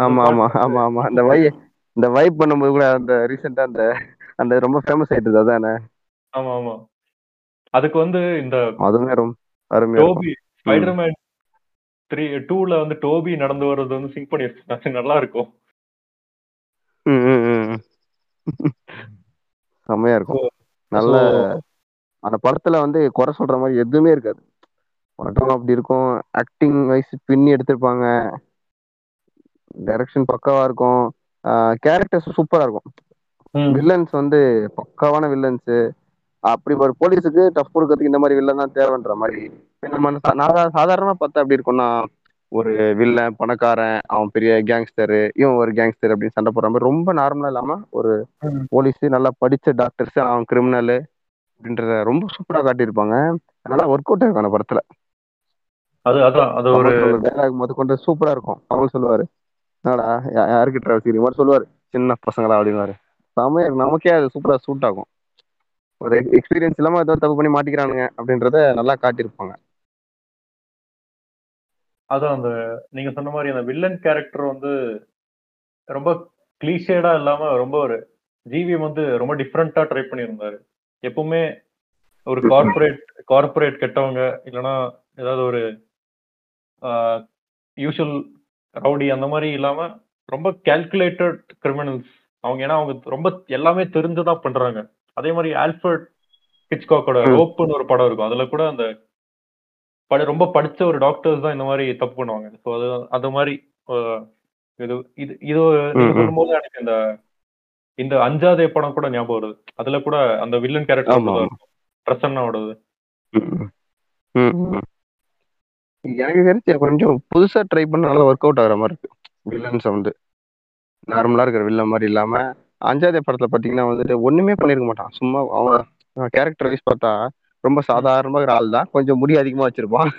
ஆமா ஆமா ஆமா ஆமா. அந்த வை இந்த வைப் பண்ணும்போது கூட அந்த ரீசெண்டா அந்த அந்த ரொம்ப ஃபேமஸ் ஆயிட்டது அதானே? ஆமா ஆமா. அதுக்கு வந்து இந்த அதுவுமே ரொம்ப அருமையா டோபி ஸ்பைடர்மேன் த்ரீ டூல வந்து டோபி நடந்து வர்றது வந்து சிங்க் பண்ணி நல்லா இருக்கும். செம்மையா இருக்கும். நல்ல அந்த படத்துல வந்து குறை சொல்ற மாதிரி எதுவுமே இருக்காது. படம் அப்படி இருக்கும். ஆக்டிங் வைஸ் பின்னி எடுத்திருப்பாங்க. டைரக்ஷன் பக்காவா இருக்கும். கேரக்டர்ஸ் சூப்பரா இருக்கும். வில்லன்ஸ் வந்து பக்காவான வில்லன்ஸ் அப்படி ஒரு போலீஸுக்கு டஃப் கொடுக்கறதுக்கு இந்த மாதிரி வில்லன் தான் தேவைன்ற மாதிரி. நம்ம சாதாரணமா பார்த்தா அப்படி இருக்கும்னா ஒரு வில்லன் பணக்காரன் அவன் பெரிய கேங்ஸ்டர் இவன் ஒரு கேங்ஸ்டர் அப்படின்னு சண்டை போடுற மாதிரி ரொம்ப நார்மலா இல்லாம ஒரு. போலீஸ் நல்லா படிச்ச டாக்டர்ஸ் அவன் கிரிமினல் அப்படின்றத ரொம்ப சூப்பரா காட்டியிருப்பாங்க. நல்லா ஒர்க் அவுட் ஆயிருக்கும் அந்த படத்துல. அது அதான் அது ஒரு டைலாக் முத கொண்டு சூப்பரா இருக்கும். அவன் சொல்லுவாரு என்னடா யாருக்கு டிராவல் மாதிரி சொல்லுவாரு. சின்ன பசங்களா அப்படின்னுவாரு. செமையா நமக்கே அது சூப்பரா சூட் ஆகும். ஒரு எக்ஸ்பீரியன்ஸ் இல்லாம ஏதோ தப்பு பண்ணி மாட்டிக்கிறானுங்க அப்படின்றத நல்லா காட்டியிருப்பாங்க. அதான் அந்த நீங்க சொன்ன மாதிரி அந்த வில்லன் கேரக்டர் வந்து ரொம்ப கிளீஷேடா இல்லாம ரொம்ப ஒரு ஜிவிஎம் வந்து ரொம்ப டிஃப்ரெண்டா ட்ரை பண்ணியிருந்தாரு. எப்பவுமே ஒரு கார்ப்பரேட் கார்ப்பரேட் கெட்டவங்க இல்லைன்னா ஏதாவது ஒரு யூஷுவல் ரவுடி அந்த மாதிரி இல்லாம ரொம்ப கால்குலேட்டட் கிரிமினல்ஸ் அவங்க ஏன்னா அவங்க ரொம்ப எல்லாமே தெரிஞ்சுதான் பண்றாங்க. அதே மாதிரி ஆல்ஃபர்ட் ஹிச்காக்கோட ம். ரோப்புன்னு ஒரு படம் இருக்கும். அதுல கூட அந்த படி ரொம்ப படிச்ச ஒரு டாக்டர்ஸ் தான் இந்த மாதிரி தப்பு பண்ணுவாங்க. ஸோ அது அந்த மாதிரி இது இது இது. சொல்லும்போது எனக்கு இந்த இந்த அஞ்சாதே படம் கூட ஞாபகம் வருது. அதுல கூட அந்த வில்லன் கேரக்டர் ஆமா, இருக்கும் பிரசன்னாவோடது ம். ம், ம். எனக்கு தெரிஞ்சு கொஞ்சம் புதுசா ட்ரை பண்ண நல்லா ஒர்க் அவுட் ஆகுற மாதிரி இருக்கு. வில்லன்ஸ் வந்து நார்மலா இருக்கிற வில்லன் மாதிரி இல்லாம அஞ்சாதே படத்துல பாத்தீங்கன்னா வந்துட்டு ஒண்ணுமே பண்ணிருக்க மாட்டான். சும்மா அவன் கேரக்டர் வைஸ் பார்த்தா ரொம்ப சாதாரணமா இருக்கிற ஆள் தான். கொஞ்சம் முடி அதிகமா வச்சிருப்பான்.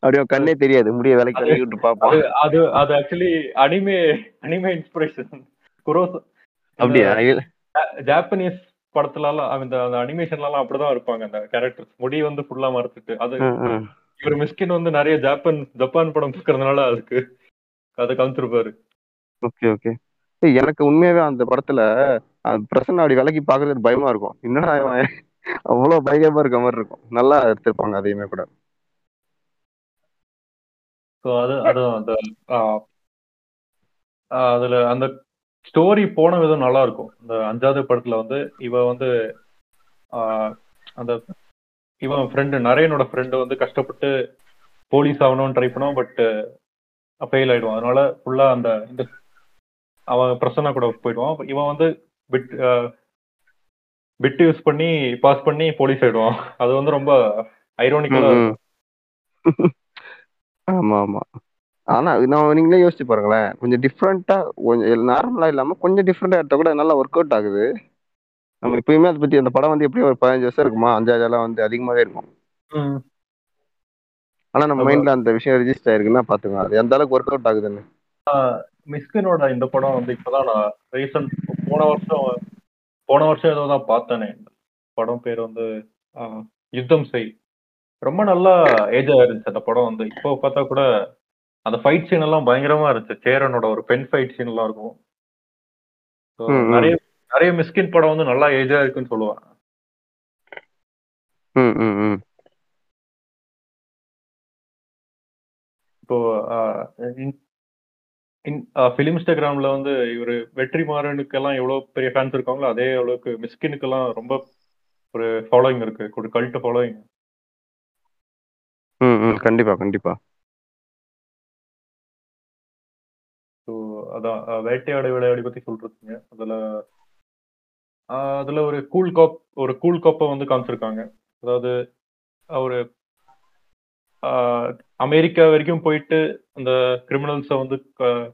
அப்படியே கண்ணே தெரியாது. முடிய வேலைக்கு தள்ளி விட்டு பார்ப்பான். அது அது ஆக்சுவலி அனிமே அனிமே இன்ஸ்பிரேஷன் குரோஸ் அப்படியா. ஜாப்பனீஸ் படத்துல எல்லாம் அந்த அந்த அனிமேஷன்ல எல்லாம் அப்படிதான் இருப்பாங்க அந்த கேரக்டர்ஸ் முடி வந்து ஃபுல்லா மறைச்சிட்டு அது. இவர் மிஸ்கின் வந்து நிறைய ஜப்பான் ஜப்பான் படம் பார்க்கறதுனால அதுக்கு அதை காமிச்சிருப்பாரு. ஓகே ஓகே எனக்கு உண்மையாவே அந்த படத்துல அந்த பிரசன்ன அப்படி விலைக்கு பாக்குறது பயமா இருக்கும். என்னடா அவ்வளவு பயங்கரமா இருக்க மாதிரி இருக்கும். நல்லா எடுத்திருப்பாங்க அதையுமே கூட. ஸோ அது அது அந்த அதுல அந்த ஸ்டோரி போன விதம் நல்லா இருக்கும். இந்த அஞ்சாவது படத்துல வந்து இவ வந்து அந்த இவன் ஃப்ரெண்டு நரேனோட ஃப்ரெண்டு வந்து கஷ்டப்பட்டு போலீஸ் ஆகணும்னு ட்ரை பண்ணுவான் பட் ஃபெயில் ஆயிடுவான். அதனால ஃபுல்லா அந்த இந்த அவன் பிரசன்னா கூட போயிடுவான். இவன் வந்து பிட் பிட் யூஸ் பண்ணி பாஸ் பண்ணி போலீஸ் ஆயிடுவான். அது வந்து ரொம்ப ஐரோனிக்கலா. ஆமா ஆமா. ஆனா நான் நீங்களே யோசிச்சு பாருங்களேன். கொஞ்சம் டிஃப்ரெண்டா கொஞ்சம் நார்மலா இல்லாம கொஞ்சம் டிஃப்ரெண்டா எடுத்தா கூட நல்லா ஒர்க் அவுட் ஆகுது. நம்ம எப்பயுமே அதை பத்தி அந்த படம் வந்து எப்படி ஒரு பதினஞ்சு வருஷம் இருக்குமா? அஞ்சாவது எல்லாம் வந்து அதிகமாவே இருக்கும். ஆனா நம்ம. மைண்ட்ல அந்த விஷயம் ரெஜிஸ்டர் ஆயிருக்குன்னா பாத்துங்க அது எந்த அளவுக்கு ஒர்க் அவுட் ஆகுதுன்னு மிஸ்கினோட இந்த படம் வந்து இப்பதான் நான் ரீசன்ட் போன வருஷம் போன வருஷம் ஏதோ தான் பார்த்தேனே. படம் பேர் வந்து யுத்தம் செய். ரொம்ப நல்லா ஏஜ் இருந்துச்சு அந்த படம் வந்து. இப்போ பார்த்தா கூட அந்த ஃபைட் சீன் எல்லாம் பயங்கரமா இருந்துச்சு. சேரனோட ஒரு பெண் ஃபைட் சீன் எல்லாம் இருக்கும். நிறைய நிறைய மிஸ்கின் படம் வந்து நல்லா ஏஜா இருக்குன்னு ம் இப்போ ஃபிலிம் இன்ஸ்டாகிராம்ல வந்து இவர் வெற்றிமாறனுக்கெல்லாம் எவ்வளவு பெரிய ஃபேன்ஸ் இருக்காங்களோ அதே அளவுக்கு மிஸ்கினுக்கெல்லாம் ரொம்ப ஒரு ஃபாலோயிங் இருக்கு. ஒரு கல்ட் ஃபாலோயிங் ம் கண்டிப்பா கண்டிப்பா. ஸோ அதான் வேட்டையாடு விளையாடி பத்தி சொல்றீங்க அதுல அதுல ஒரு கூல் காப் ஒரு கூல் காப்பை வந்து காமிச்சிருக்காங்க. அதாவது ஒரு அமெரிக்கா வரைக்கும் போயிட்டு அந்த கிரிமினல்ஸை வந்து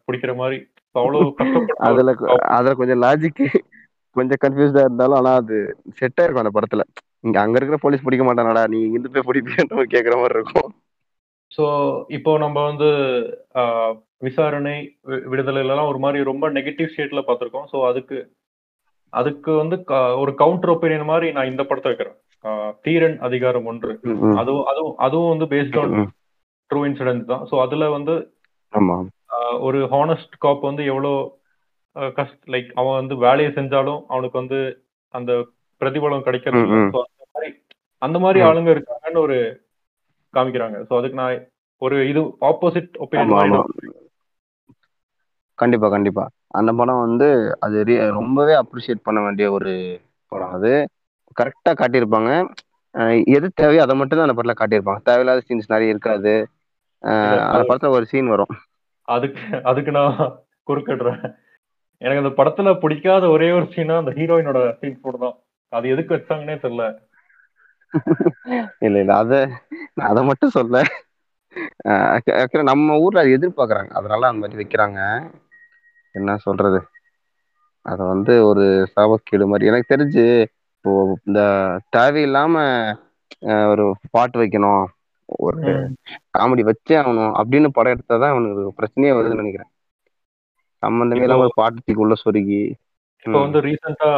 பிடிக்கிற மாதிரி அவ்வளவு அதுல அதுல கொஞ்சம் லாஜிக் கொஞ்சம் கன்ஃபியூஸ்டா இருந்தாலும் ஆனா அது செட் ஆயிருக்கும் அந்த படத்துல. இங்க அங்க இருக்கிற போலீஸ் பிடிக்க மாட்டானடா நீ இங்க போய் பிடிப்பியன்ற கேக்குற மாதிரி இருக்கும். ஸோ இப்போ நம்ம வந்து ஆஹ், விசாரணை வி- விடுதலைலாம் ஒரு மாதிரி ரொம்ப நெகட்டிவ் ஷேட்ல பார்த்துருக்கோம். ஸோ அதுக்கு அதுக்கு வந்து ஒரு கவுண்டர் ஒப்பீனியன் மாதிரி நான் இந்த படத்தை வைக்கிறேன். தீரன் அதிகாரம் ஒன்று. அதுவும் அதுவும் அதுவும் வந்து பேஸ்ட் ஆன். ட்ரூ இன்சிடென்ட் தான். ஸோ அதுல வந்து ஒரு ஹானஸ்ட் காப் வந்து எவ்வளோ கஷ்ட லைக் அவன் வந்து வேலையை செஞ்சாலும் அவனுக்கு வந்து அந்த பிரதிபலம் கிடைக்கிறது அந்த மாதிரி அந்த மாதிரி. ஆளுங்க இருக்காங்கன்னு ஒரு காமிக்கிறாங்க. ஸோ அதுக்கு நான் ஒரு இது ஆப்போசிட் ஒப்பீனியன் கண்டிப்பா கண்டிப்பா. அந்த படம் வந்து அது ரொம்பவே அப்ரிஷியேட் பண்ண வேண்டிய ஒரு படம் அது. கரெக்டா காட்டியிருப்பாங்க. எது தேவையோ அதை மட்டும் தான் அந்த படத்துல காட்டியிருப்பாங்க. தேவையில்லாத சீன்ஸ் நிறைய இருக்காது. அந்த படத்துல ஒரு சீன் வரும். அதுக்கு அதுக்கு நான் குறுக்கிடுறேன். எனக்கு அந்த படத்துல பிடிக்காத ஒரே ஒரு சீனா அந்த ஹீரோயினோட சீன் போட்டு தான். அது எதுக்கு வச்சாங்கன்னே தெரியல. இல்ல இல்ல அத நான் அதை மட்டும் சொல்ல. நம்ம ஊர்ல அது எதிர்பார்க்கறாங்க. அதனால அந்த மாதிரி வைக்கிறாங்க. என்ன சொல்றது? அத வந்து ஒரு சாபக்கேடு மாதிரி. எனக்கு தெரிஞ்சு இப்போ இந்த தேவையில்லாம அஹ், ஒரு பாட்டு வைக்கணும் ஒரு காமெடி வச்சே ஆகணும் அப்படின்னு படம் எடுத்தாதான் அவனுக்கு பிரச்சனையே வருதுன்னு நினைக்கிறேன். சம்பந்தமே இல்லாம ஒரு பாட்டு தூக்கி உள்ள சொருகி. இப்போ வந்து ரீசெண்டா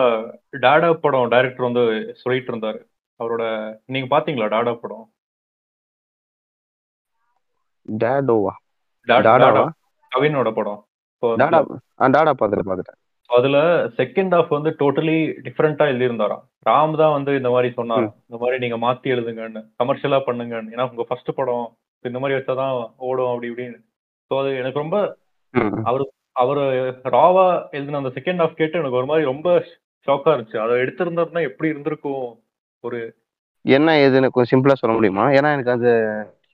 டாடா படம் டைரக்டர் வந்து சொல்லிட்டு இருந்தாரு. அவரோட நீங்க பாத்தீங்களா டாடா படம்? டேடோவா? டா- டாடா டாடாவா? கவினோட படம். இப்போ டாடா ஆ டாடா பார்த்துட்டு பார்த்துட்டேன் அதுல செகண்ட் ஹாஃப் வந்து டோட்டலி டிஃப்ரெண்டா எழுதியிருந்தாராம். ராம் தான் வந்து இந்த மாதிரி சொன்னாராம் இந்த மாதிரி நீங்க மாத்தி எழுதுங்கன்னு கமர்ஷியலா பண்ணுங்கன்னு. ஏன்னா உங்க ஃபர்ஸ்ட் படம் இந்த மாதிரி வச்சாதான் ஓடும் அப்படி இப்படின்னு. ஸோ அது எனக்கு ரொம்ப. அவர் அவர் ராவா எழுதின அந்த செகண்ட் ஹாஃப் கேட்டு எனக்கு ஒரு மாதிரி ரொம்ப ஷாக்கா இருந்துச்சு. அதை எடுத்திருந்தாருன்னா எப்படி இருந்திருக்கும் ஒரு என்ன ஏதுன்னு கொஞ்சம் சிம்பிளா சொல்ல முடியுமா? ஏன்னா எனக்கு அது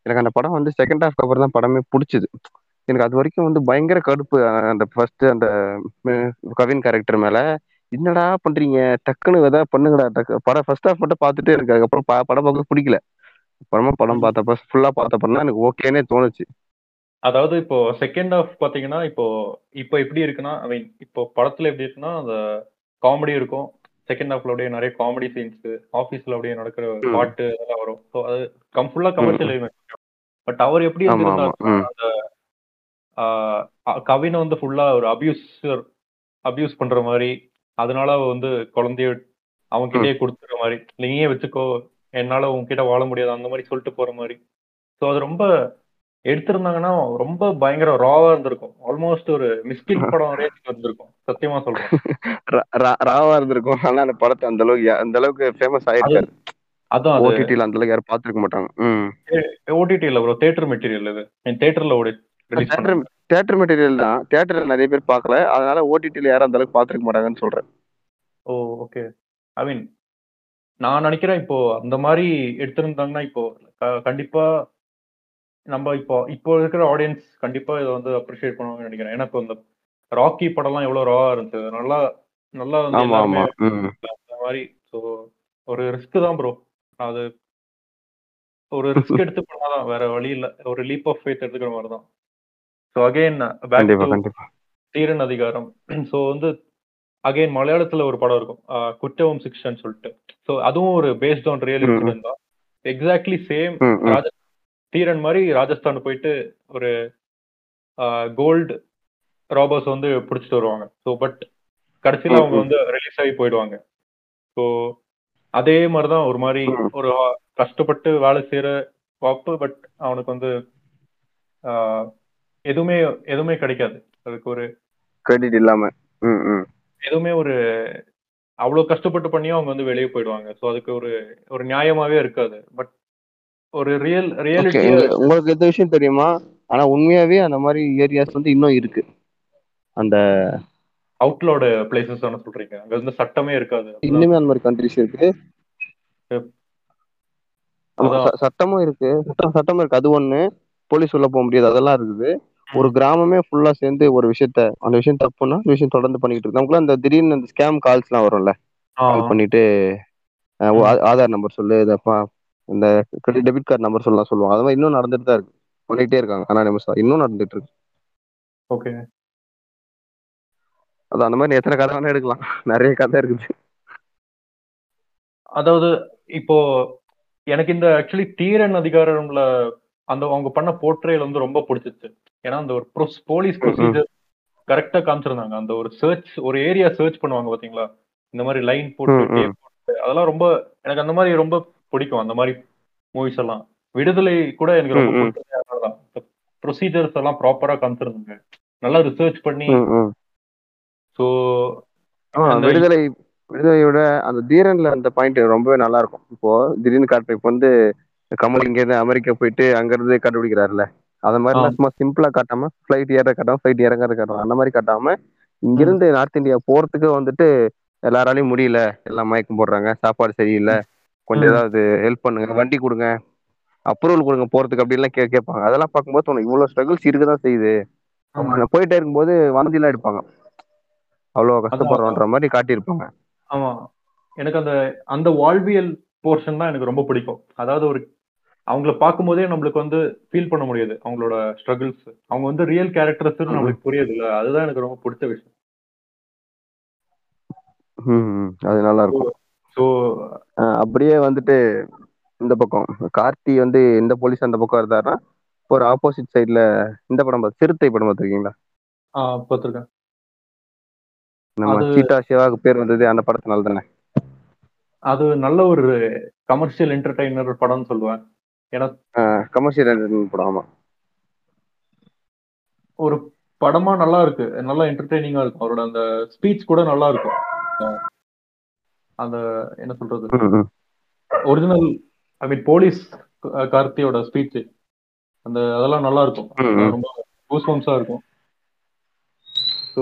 எனக்கு அந்த படம் வந்து செகண்ட் ஹாஃப்க்கு அப்புறம் தான் படமே பிடிச்சது. எனக்கு அது வரைக்கும் வந்து பயங்கர கடுப்பு அந்த ஃபர்ஸ்ட் அந்த கவின் கேரக்டர் மேல. என்னடா பண்றீங்க? டக்குன்னு எதாவது பண்ணுங்கடா டக்கு படம் ஃபர்ஸ்ட் ஹாஃப் மட்டும் பார்த்துட்டு எனக்கு அதுக்கப்புறம் படம் பார்க்க பிடிக்கல. அப்புறமா படம் பார்த்தப்ப ஃபுல்லா பார்த்தப்ப தான் எனக்கு ஓகேனே தோணுச்சு. அதாவது இப்போ செகண்ட் ஹாஃப் பாத்தீங்கன்னா இப்போ இப்போ எப்படி இருக்குன்னா ஐ மீன் இப்போ படத்துல எப்படி இருக்குன்னா அந்த காமெடி இருக்கும். செகண்ட் ஹாஃப்ல அப்படியே நிறைய காமெடி சீன்ஸ் ஆபீஸ்ல அப்படியே நடக்கிற. பாட்டு அதெல்லாம் வரும். ஸோ அது கம் ஃபுல்லா கமர்ஷியல் பட் அவர் எப்படி அந்த கவினை வந்து ஃபுல்லா ஒரு அபியூசர் அபியூஸ் பண்ற மாதிரி அதனால அவ வந்து குழந்தைய அவன்கிட்டயே கொடுத்துற மாதிரி நீயே வச்சுக்கோ என்னால உன்கிட்ட வாழ முடியாது அந்த மாதிரி சொல்லிட்டு போற மாதிரி. ஸோ அது ரொம்ப எடுத்திருந்தாங்கன்னா ரொம்ப பயங்கர ராவா இருந்திருக்கும். ஆல்மோஸ்ட் ஒரு மிஸ்கின் படம் இருந்திருக்கும் சத்தியமா சொல்றேன். ராவா இருந்திருக்கும். ஆனா அந்த படத்தை அந்த அளவுக்கு அந்த அளவுக்கு ஃபேமஸ் ஆயிருக்காரு அதான் அது. ஓடிடில அந்த அளவுக்கு யாரும் பார்த்திருக்க மாட்டாங்க. ம். ஓடிடி இல்ல ப்ரோ தேட்டர் மெட்டீரியல் இது. என் தேட்டர்ல ஓடி. தேட்டர் தேட்டர் மெட்டீரியல் தான். தேட்டர்ல நிறைய பேர் பார்க்கல. அதனால ஓடிடில யாரும் அந்த அளவுக்கு பார்த்திருக்க மாட்டாங்கன்னு சொல்றேன். ஓ ஓகே ஐ மீன் நான் நினைக்கிறேன் இப்போ அந்த மாதிரி எடுத்திருந்தாங்கன்னா இப்போ கண்டிப்பா நம்ம இப்போ இப்போ இருக்கிற ஆடியன்ஸ் கண்டிப்பா இதை வந்து அப்ரிஷியேட் பண்ணுவாங்கன்னு நினைக்கிறேன். ஏன்னா இப்போ இந்த ராக்கி படம்லாம் எவ்வளவு ராவா இருந்துச்சு நல்லா நல்லா அந்த மாதிரி ஸோ ஒரு ரிஸ்க் தான் ப்ரோ அது ஒரு ரிஸ்க் எடுத்து பண்ணாதான். வேற வழி இல்ல. ஒரு லீப் ஆஃப் ஃபேத் எடுத்துக்கிற மாதிரி தான் ஸோ அகைன் தீரன் அதிகாரம். ஸோ வந்து அகைன் மலையாளத்துல ஒரு படம் இருக்கும். குற்றவும் சிக்ஷன் சொல்லிட்டு. ஸோ அதுவும் ஒரு பேஸ்ட் ஆன் ரியல். இன்சிடென்ட் தான். எக்ஸாக்ட்லி சேம் ராஜ தீரன் மாதிரி ராஜஸ்தான் போயிட்டு ஒரு கோல்டு ராபர்ஸ் வந்து பிடிச்சிட்டு வருவாங்க. ஸோ பட் கடைசியில் அவங்க வந்து ரிலீஸ் ஆகி போயிடுவாங்க. ஸோ அதே மாதிரி தான் ஒரு மாதிரி. ஒரு கஷ்டப்பட்டு வேலை செய்யற வாப்பு பட் அவனுக்கு வந்து எதுவுமே எதுவுமே கிடைக்காது. அதுக்கு ஒரு கிரெடிட் இல்லாம. எதுவுமே ஒரு அவ்வளவு கஷ்டப்பட்டு பண்ணியும் அவங்க வந்து வெளியே போயிடுவாங்க. ஸோ அதுக்கு ஒரு ஒரு நியாயமாவே இருக்காது. பட் ஒரு ரியல் ஓகே ரியாலிட்டியா உங்களுக்கு எந்த விஷயம் தெரியுமா? ஆனா உண்மையாவே அந்த மாதிரி ஏரியாஸ் வந்து இன்னும் இருக்கு. அந்த அவுட்லோட பிளேசஸ் தானே சொல்றீங்க. அங்க வந்து சட்டமே இருக்காது. இன்னுமே அந்த மாதிரி கண்ட்ரிஸ் இருக்கு. ச- சட்டமும் இருக்கு. சட்டம் சட்டமும் இருக்கு. அது ஒண்ணு. போலீஸ் உள்ள போக முடியாது. அதெல்லாம் இருக்குது. ஒரு கிராமமே ஃபுல்லா சேர்ந்து ஒரு விஷயத்த அந்த விஷயம் தப்புன்னா அந்த விஷயம் தொடர்ந்து பண்ணிட்டு இருக்கு. நமக்குலாம் அந்த திடீர்னு அந்த ஸ்கேம் கால்ஸ் எல்லாம் வரும்ல? கால் பண்ணிட்டு ஆதார் நம்பர் சொல்லு இதப்பா இந்த கிரெடிட் டெபிட் கார்டு நம்பர் சொல்லலாம் சொல்லுவாங்க. அது மாதிரி இன்னும் நடந்துட்டு தான் இருக்கு. பண்ணிட்டே இருக்காங்க. ஆனா நிமிஷம் இன்னும் நடந்துட்டு இருக்கு. ஓகே. அது அந்த மாதிரி எத்தனை கதை வேணா எடுக்கலாம். நிறைய கதை இருக்குது. அதாவது இப்போ எனக்கு இந்த ஆக்சுவலி தீரன் அதிகாரம்ல அந்த அவங்க பண்ண போர்ட்ரேல் வந்து ரொம்ப பிடிச்சிச்சு ஏன்னா அந்த ஒரு போலீஸ் ப்ரொசீஜர் கரெக்டா காமிச்சிருந்தாங்க. அந்த ஒரு சர்ச் ஒரு ஏரியா சர்ச் பண்ணுவாங்க பாத்தீங்களா? இந்த மாதிரி லைன் போட்டு அதெல்லாம் ரொம்ப எனக்கு அந்த மாதிரி ரொம்ப பிடிக்கும். அந்த மாதிரி மூவிஸ் எல்லாம். விடுதலை கூட எனக்கு ரொம்ப ம், ம். பிடிச்சது அதனாலதான் ப்ரொசீஜர்ஸ் எல்லாம் ப்ராப்பரா காமிச்சிருந்தாங்க. நல்லா ரிசர்ச் பண்ணி. ஸோ விடுதலை விடுதலையோட அந்த தீரன்ல அந்த பாயிண்ட் ரொம்பவே நல்லா இருக்கும். இப்போ திடீர்னு காட்டுற இப்போ வந்து கமல் இங்க இருந்து அமெரிக்கா போயிட்டு அங்க இருந்து கண்டுபிடிக்கிறாருல அந்த மாதிரிலாம் சும்மா சிம்பிளா காட்டாம ஃபிளைட் ஏற காட்டாம ஃபிளைட் இறங்குறது காட்டாம அந்த மாதிரி காட்டாம இங்கிருந்து நார்த் இந்தியா போறதுக்கு வந்துட்டு எல்லாராலையும் முடியல. எல்லாம் மயக்கம் போடுறாங்க. சாப்பாடு சரியில்லை. கொஞ்சம். ஏதாவது ஹெல்ப் பண்ணுங்க. வண்டி கொடுங்க. அப்ரூவல் கொடுங்க போறதுக்கு அப்படின்லாம் கே கேட்பாங்க. அதெல்லாம் பார்க்கும்போது தோணும் இவ்வளவு ஸ்ட்ரகிள்ஸ் இருக்குதான் செய்யுது. அவங்க போயிட்டே இருக்கும்போது வாந்திலாம் எடுப்பாங்க. அவ்வளவு கஷ்டப்படுறோன்ற மாதிரி காட்டியிருப்பாங்க. ஆமா. எனக்கு அந்த அந்த வாழ்வியல் போர்ஷன் தான் எனக்கு ரொம்ப பிடிக்கும். அதாவது ஒரு அவங்கள பார்க்கும்போதே நம்மளுக்கு வந்து ஃபீல் பண்ண முடியுது. அவங்களோட ஸ்ட்ரகிள்ஸ் அவங்க வந்து ரியல் கேரக்டர்ஸ் நம்மளுக்கு புரியுது இல்ல அதுதான் எனக்கு ரொம்ப பிடிச்ச விஷயம். அது நல்லா இருக்கும். ஸோ அப்படியே வந்துட்டு இந்த பக்கம். கார்த்தி வந்து இந்த போலீஸ் அந்த பக்கம் இருந்தாருன்னா ஒரு ஆப்போசிட் சைடுல இந்த படம் பார்த்து சிறுத்தை படம் பார்த்துருக்கீங்களா பார்த்துருக்கேன் நம்ம சீதா சிவாவுக்கு பேர் வந்தது அந்த படத்தினால தானே? அது நல்ல ஒரு கமர்ஷியல் என்டர்டைனர் படம்னு சொல்லுவேன். ஏன்னா கமர்ஷியல் படம் ஆமா. ஒரு படமா நல்லா இருக்கு. நல்லா என்டர்டெய்னிங்கா இருக்கும். அவரோட அந்த ஸ்பீச் கூட நல்லா இருக்கும். அந்த என்ன சொல்றது. ஒரிஜினல் ஐ மீன் போலீஸ் கார்த்தியோட ஸ்பீச் அந்த அதெல்லாம் நல்லா இருக்கும். ரொம்ப கூஸ்பம்ஸா இருக்கும்.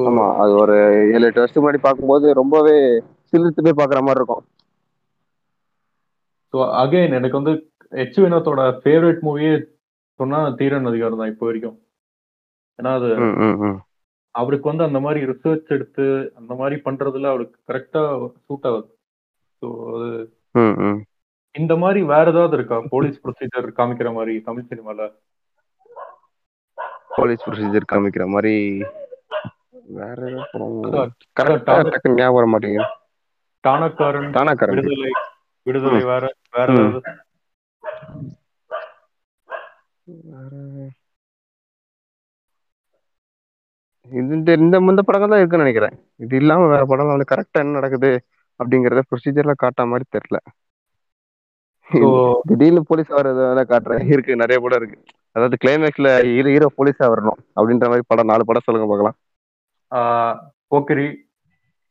ஆமா அது ஒரு ஏழு எட்டு வருஷத்துக்கு முன்னாடி பார்க்கும்போது ரொம்பவே சிலிர்த்து போய் பாக்குற மாதிரி இருக்கும். ஸோ அகைன் எனக்கு வந்து எச் வினோத்தோட ஃபேவரட் மூவியே சொன்னா தீரன் அதிகாரம் தான் இப்போ வரைக்கும். ஏன்னா அது. அவருக்கு வந்து அந்த மாதிரி ரிசர்ச் எடுத்து அந்த மாதிரி பண்றதுல அவருக்கு கரெக்டா சூட் ஆகுது. ஸோ அது. இந்த மாதிரி வேற ஏதாவது இருக்கா? போலீஸ் ப்ரொசீஜர் காமிக்கிற மாதிரி தமிழ் சினிமால. போலீஸ் ப்ரொசீஜர் காமிக்கிற மாதிரி வேற ஏதோ படம் அதான், கரெக்டா அதான் டக்குன்னு ஞாபகம் வர மாட்டேங்குது. டானக்காரன் விடுதலை விடுதலை வேற வேற. ஏதாவது? இது இந்த இந்த இந்த படங்கள் தான் இருக்குன்னு நினைக்கிறேன். இது இல்லாம வேற படம் வந்து கரெக்டா என்ன நடக்குது அப்படிங்கறத ப்ரொசீஜர்ல காட்ட மாதிரி தெரியல. திடீர்னு போலீஸ் வர்றத காட்டுறேன். இருக்கு நிறைய படம் இருக்கு. அதாவது கிளைமேக்ஸ்ல ஹீரோ ஹீரோ போலீஸா வரணும் அப்படின்ற மாதிரி படம் நாலு படம் சொல்லுங்க பார்க்கலாம். போக்கிரி.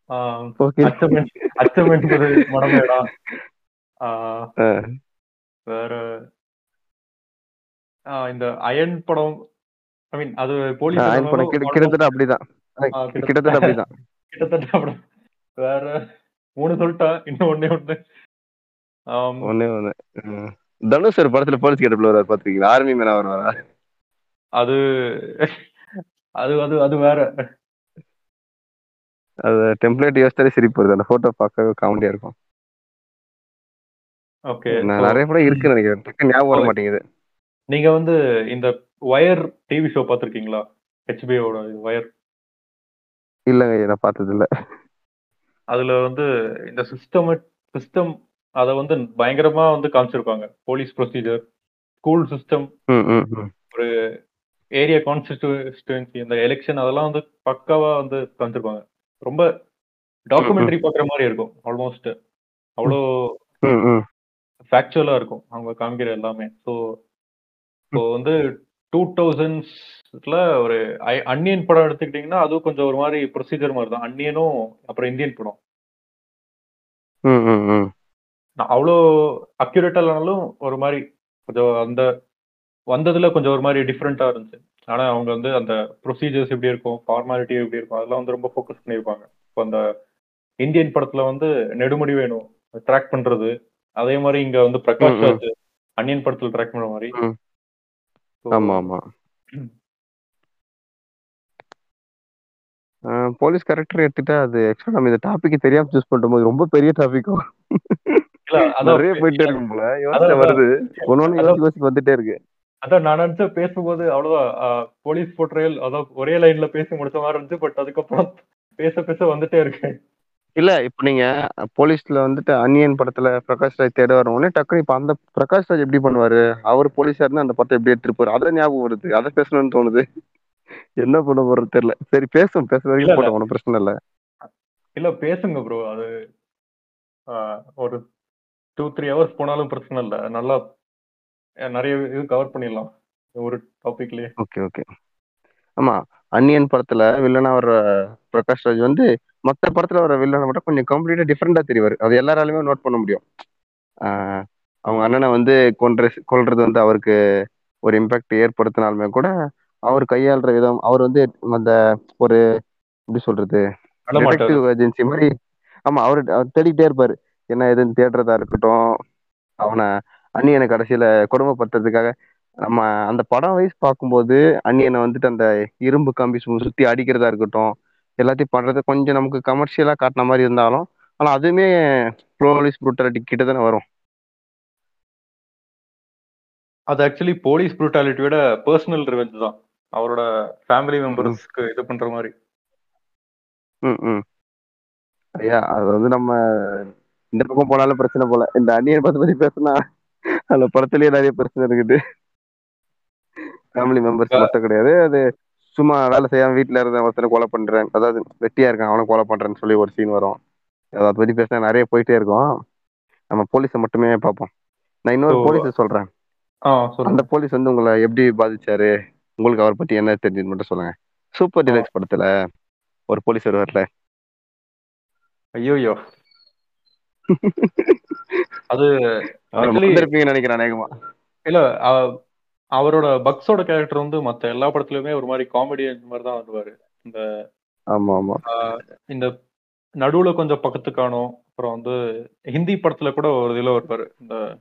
ஆஹ் ஓகே அச்சம் வேற இந்த அயன் படம் ஐ மீன் அது போலீஸ் அயன் படம் கிட்ட- கிட்டத்தட்ட அப்படிதான். கிட்டத்தட்ட. அப்படிதான். கிட்டத்தட்ட அப்படி. வேற மூணு சொல்லிட்டா இன்னும் ஒண்ணே ஒண்ணு. ஆம், ஒண்ணே ஒண்ணு. தனுஷ் ஒரு படத்துல போலீஸ் கேட்டப்ல வர்றாரு பாத்துருக்கீங்களா? ஆர்மி மேனா வருவாரா? அது அது அது அது வேற. அது டெம்ப்ளேட் யோசிச்சாலே சிரிப்பு வருது. அந்த போட்டோ பார்க்கவே காமெடியா இருக்கும். ஓகே நான் நிறைய படம் இருக்குன்னு நினைக்கிறேன். ஞாபகம் வர மாட்டேங்குது. நீங்க வந்து இந்த வயர் டிவி ஷோ பார்த்திருக்கீங்களா? ஹெச்பிஓட வயர் இல்லங்க நான் பார்த்தது இல்ல அதுல வந்து இந்த சிஸ்டம் சிஸ்டம் அத வந்து பயங்கரமா வந்து காமிச்சிருப்பாங்க. போலீஸ் ப்ரொசீஜர் ஸ்கூல் சிஸ்டம் ம். ஏரியா கான்ஸ்டிடியூன்சி இந்த எலெக்ஷன் அதெல்லாம் வந்து பக்காவா வந்து காமிச்சிருப்பாங்க. ரொம்ப டாக்குமெண்ட்ரி பார்க்குற மாதிரி இருக்கும் ஆல்மோஸ்ட் அவ்வளோ. ஃபேக்சுவலா இருக்கும். அவங்க காமிக்கிற எல்லாமே. ஸோ ஸோ வந்து டூ தௌசண்ட்ஸ்ல ஒரு அன்னியன் படம் எடுத்துக்கிட்டிங்கன்னா அதுவும் கொஞ்சம் ஒரு மாதிரி ப்ரொசீஜர் மாதிரி தான். அன்னியனும் அப்புறம் இந்தியன் படம். அவ்வளோ அக்யூரேட்டா இல்லைனாலும் ஒரு மாதிரி கொஞ்சம் அந்த வந்ததுல கொஞ்சம் ஒரு மாதிரி டிஃப்ரெண்டா இருந்துச்சு. ஆனா அவங்க வந்து அந்த ப்ரொசீஜர்ஸ் எப்படி இருக்கும் ஃபார்மாலிட்டி எப்படி இருக்கும் அதெல்லாம் வந்து ரொம்ப ஃபோக்கஸ் பண்ணியிருப்பாங்க. இப்போ அந்த இந்தியன் படத்துல வந்து நெடுமுடி வேணும். ட்ராக் பண்றது அதே மாதிரி இங்க வந்து பிரகாஷ். ராஜ் அன்னியன் படத்துல ட்ராக் பண்ற மாதிரி ஆமா ஆமா. போலீஸ் கேரக்டர் எடுத்துட்டா அது ஆக்சுவலா நம்ம இந்த டாபிக் தெரியாம சூஸ் பண்ணும்போது ரொம்ப பெரிய டாபிக்கும் நிறைய போயிட்டே இருக்கும் போல. யோசனை வருது. ஒன்னு ஒண்ணு அதான். யோசிச்சு வந்துட்டே இருக்கு. அதான் நான் நினைச்ச பேசும்போது அவ்வளவுதான். போலீஸ் போர்ட்ரேல் அதான் ஒரே லைன்ல பேசி முடிச்ச மாதிரி இருந்துச்சு பட் அதுக்கப்புறம் பேச பேச வந்துட்டே இருக்கு. இல்ல இப்ப நீங்க போலீஸ்ல வந்துட்டு அன்னியன் படத்துல பிரகாஷ் ராஜ் தேட வரவொடனே டக்குனு இப்ப அந்த பிரகாஷ் ராஜ் எப்படி பண்ணுவாரு? அவர் போலீஸா இருந்தா அந்த படத்தை எப்படி எடுத்துட்டு போறாரு அதான் ஞாபகம் வருது. அதை பேசணும்னு தோணுது. என்ன பண்ண போறது தெரியல. சரி பேசும் பேசுற வரைக்கும். போட்டோம். ஒன்றும் பிரச்சனை இல்ல. இல்ல பேசுங்க ப்ரோ அது ஒரு டூ த்ரீ ஹவர்ஸ் போனாலும் பிரச்சனை இல்ல. நல்லா நிறைய இது கவர் பண்ணிடலாம். ஒரு டாபிக்லயே ஓகே ஓகே ஆமா. அன்னியன் படத்துல வில்லனா வர பிரகாஷ் ராஜ் வந்து மத்த படத்துல வர வில்லனை மட்டும் கொஞ்சம் கம்ப்ளீட்டா டிஃப்ரெண்டா தெரிவாரு. அது எல்லாராலுமே நோட் பண்ண முடியும். அவங்க அண்ணனை வந்து கொன்ற கொல்றது வந்து அவருக்கு ஒரு இம்பாக்ட் ஏற்படுத்தினாலுமே கூட அவர் கையாளுற விதம் அவர் வந்து அந்த ஒரு எப்படி சொல்றது டிடெக்டிவ் ஏஜென்சி மாதிரி ஆமா அவரு தேடிக்கிட்டே இருப்பாரு. என்ன எதுன்னு தேடுறதா இருக்கட்டும் அவனை அன்னியனை கடைசியில கொடுமைப்படுத்துறதுக்காக. நம்ம அந்த படம் வைஸ் பார்க்கும்போது அன்னியனை வந்துட்டு அந்த இரும்பு கம்பி சுத்தி அடிக்கிறதா இருக்கட்டும் எல்லாத்தையும் பண்றது கொஞ்சம் நமக்கு கமர்ஷியலா காட்டின மாதிரி இருந்தாலும் ஆனா அதுவுமே போலீஸ் புரூட்டாலிட்டி கிட்ட தானே வரும். அது ஆக்சுவலி போலீஸ் ப்ரூட்டாலிட்டியோட பர்சனல் ரிவெஞ்ச் தான். அவரோட ஃபேமிலி மெம்பர்ஸ்க்கு இது பண்ற மாதிரி. ம் ம். ஐயா அது வந்து நம்ம இந்த பக்கம் போனாலும் பிரச்சனை போல. இந்த அந்நியன் பத்தி பத்தி பேசினா அந்த படத்துலயே நிறைய பிரச்சனை இருக்குது. ஃபேமிலி மெம்பர்ஸ் மட்டும் கிடையாது. அது சும்மா வேலை செய்யாம வீட்டுல இருந்த ஒருத்தனை கொலை பண்றேன். அதாவது வெட்டியா இருக்கான். அவனை கொலை பண்றேன்னு சொல்லி ஒரு சீன் வரும். அதை பத்தி பேசினா நிறைய போயிட்டே இருக்கும். நம்ம போலீஸை மட்டுமே பார்ப்போம். நான் இன்னொரு போலீஸை சொல்றேன். அந்த போலீஸ் வந்து உங்களை எப்படி பாதிச்சாரு? உங்களுக்கு அவரை பத்தி என்ன தெரிஞ்சுன்னு மட்டும் சொல்லுங்க. சூப்பர் டிலக்ஸ் படத்துல ஒரு போலீஸ் வருவார்ல. ஐயோயோ. அது அவரை மறந்துருப்பீங்கன்னு நினைக்கிறேன் அநேகமா. இல்ல அவரோட பக்ஸோட கேரக்டர் வந்து மத்த எல்லா படத்துலயுமே ஒரு மாதிரி காமெடி மாதிரி தான் வருவாரு. இந்த ஆமா ஆமா. இந்த நடுவுல கொஞ்சம் பக்கத்து காணும் அப்புறம் வந்து ஹிந்தி படத்துல கூட ஒரு இதுல வருவாரு. இந்த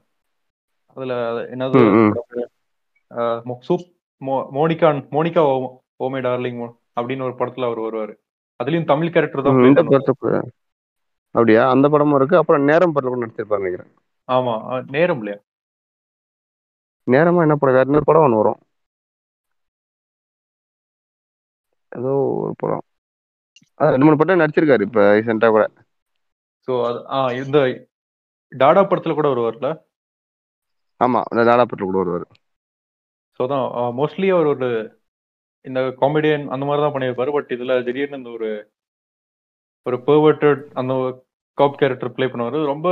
அதுல என்னது? சூப் மோ- மோனிகா ஓமே டார்லிங் அப்படின்னு ஒரு படத்துல அவர் வருவாரு. அதுலயும் தமிழ் கேரக்டர் தான் அப்படியா? அந்த படமும் இருக்கு. அப்புறம் நேரம் படத்துல கூட நடிச்சிருப்பாரு நினைக்கிறேன். ஆமா நேரம் இல்லையா? நேரமா என்ன படம் வேற இன்னொரு படம் ஒன்று வரும்? ஏதோ ஒரு படம். ரெண்டு மூணு படம் நடிச்சிருக்காரு இப்ப ரீசெண்டா கூட. சோ அது ஆஹ் இந்த டாடா படத்துல கூட வருவார்ல? ஆமா இந்த தாடாப்பட்டில் கூட வருவாரு. ஸோ தான் மோஸ்ட்லி அவர் ஒரு இந்த காமெடியன் அந்த மாதிரி தான் பண்ணியிருப்பாரு. பட் இதுல திடீர்னு இந்த ஒரு ஒரு பெர்வர்டட் அந்த காப் கேரக்டர் ப்ளே பண்ணுவாரு. ரொம்ப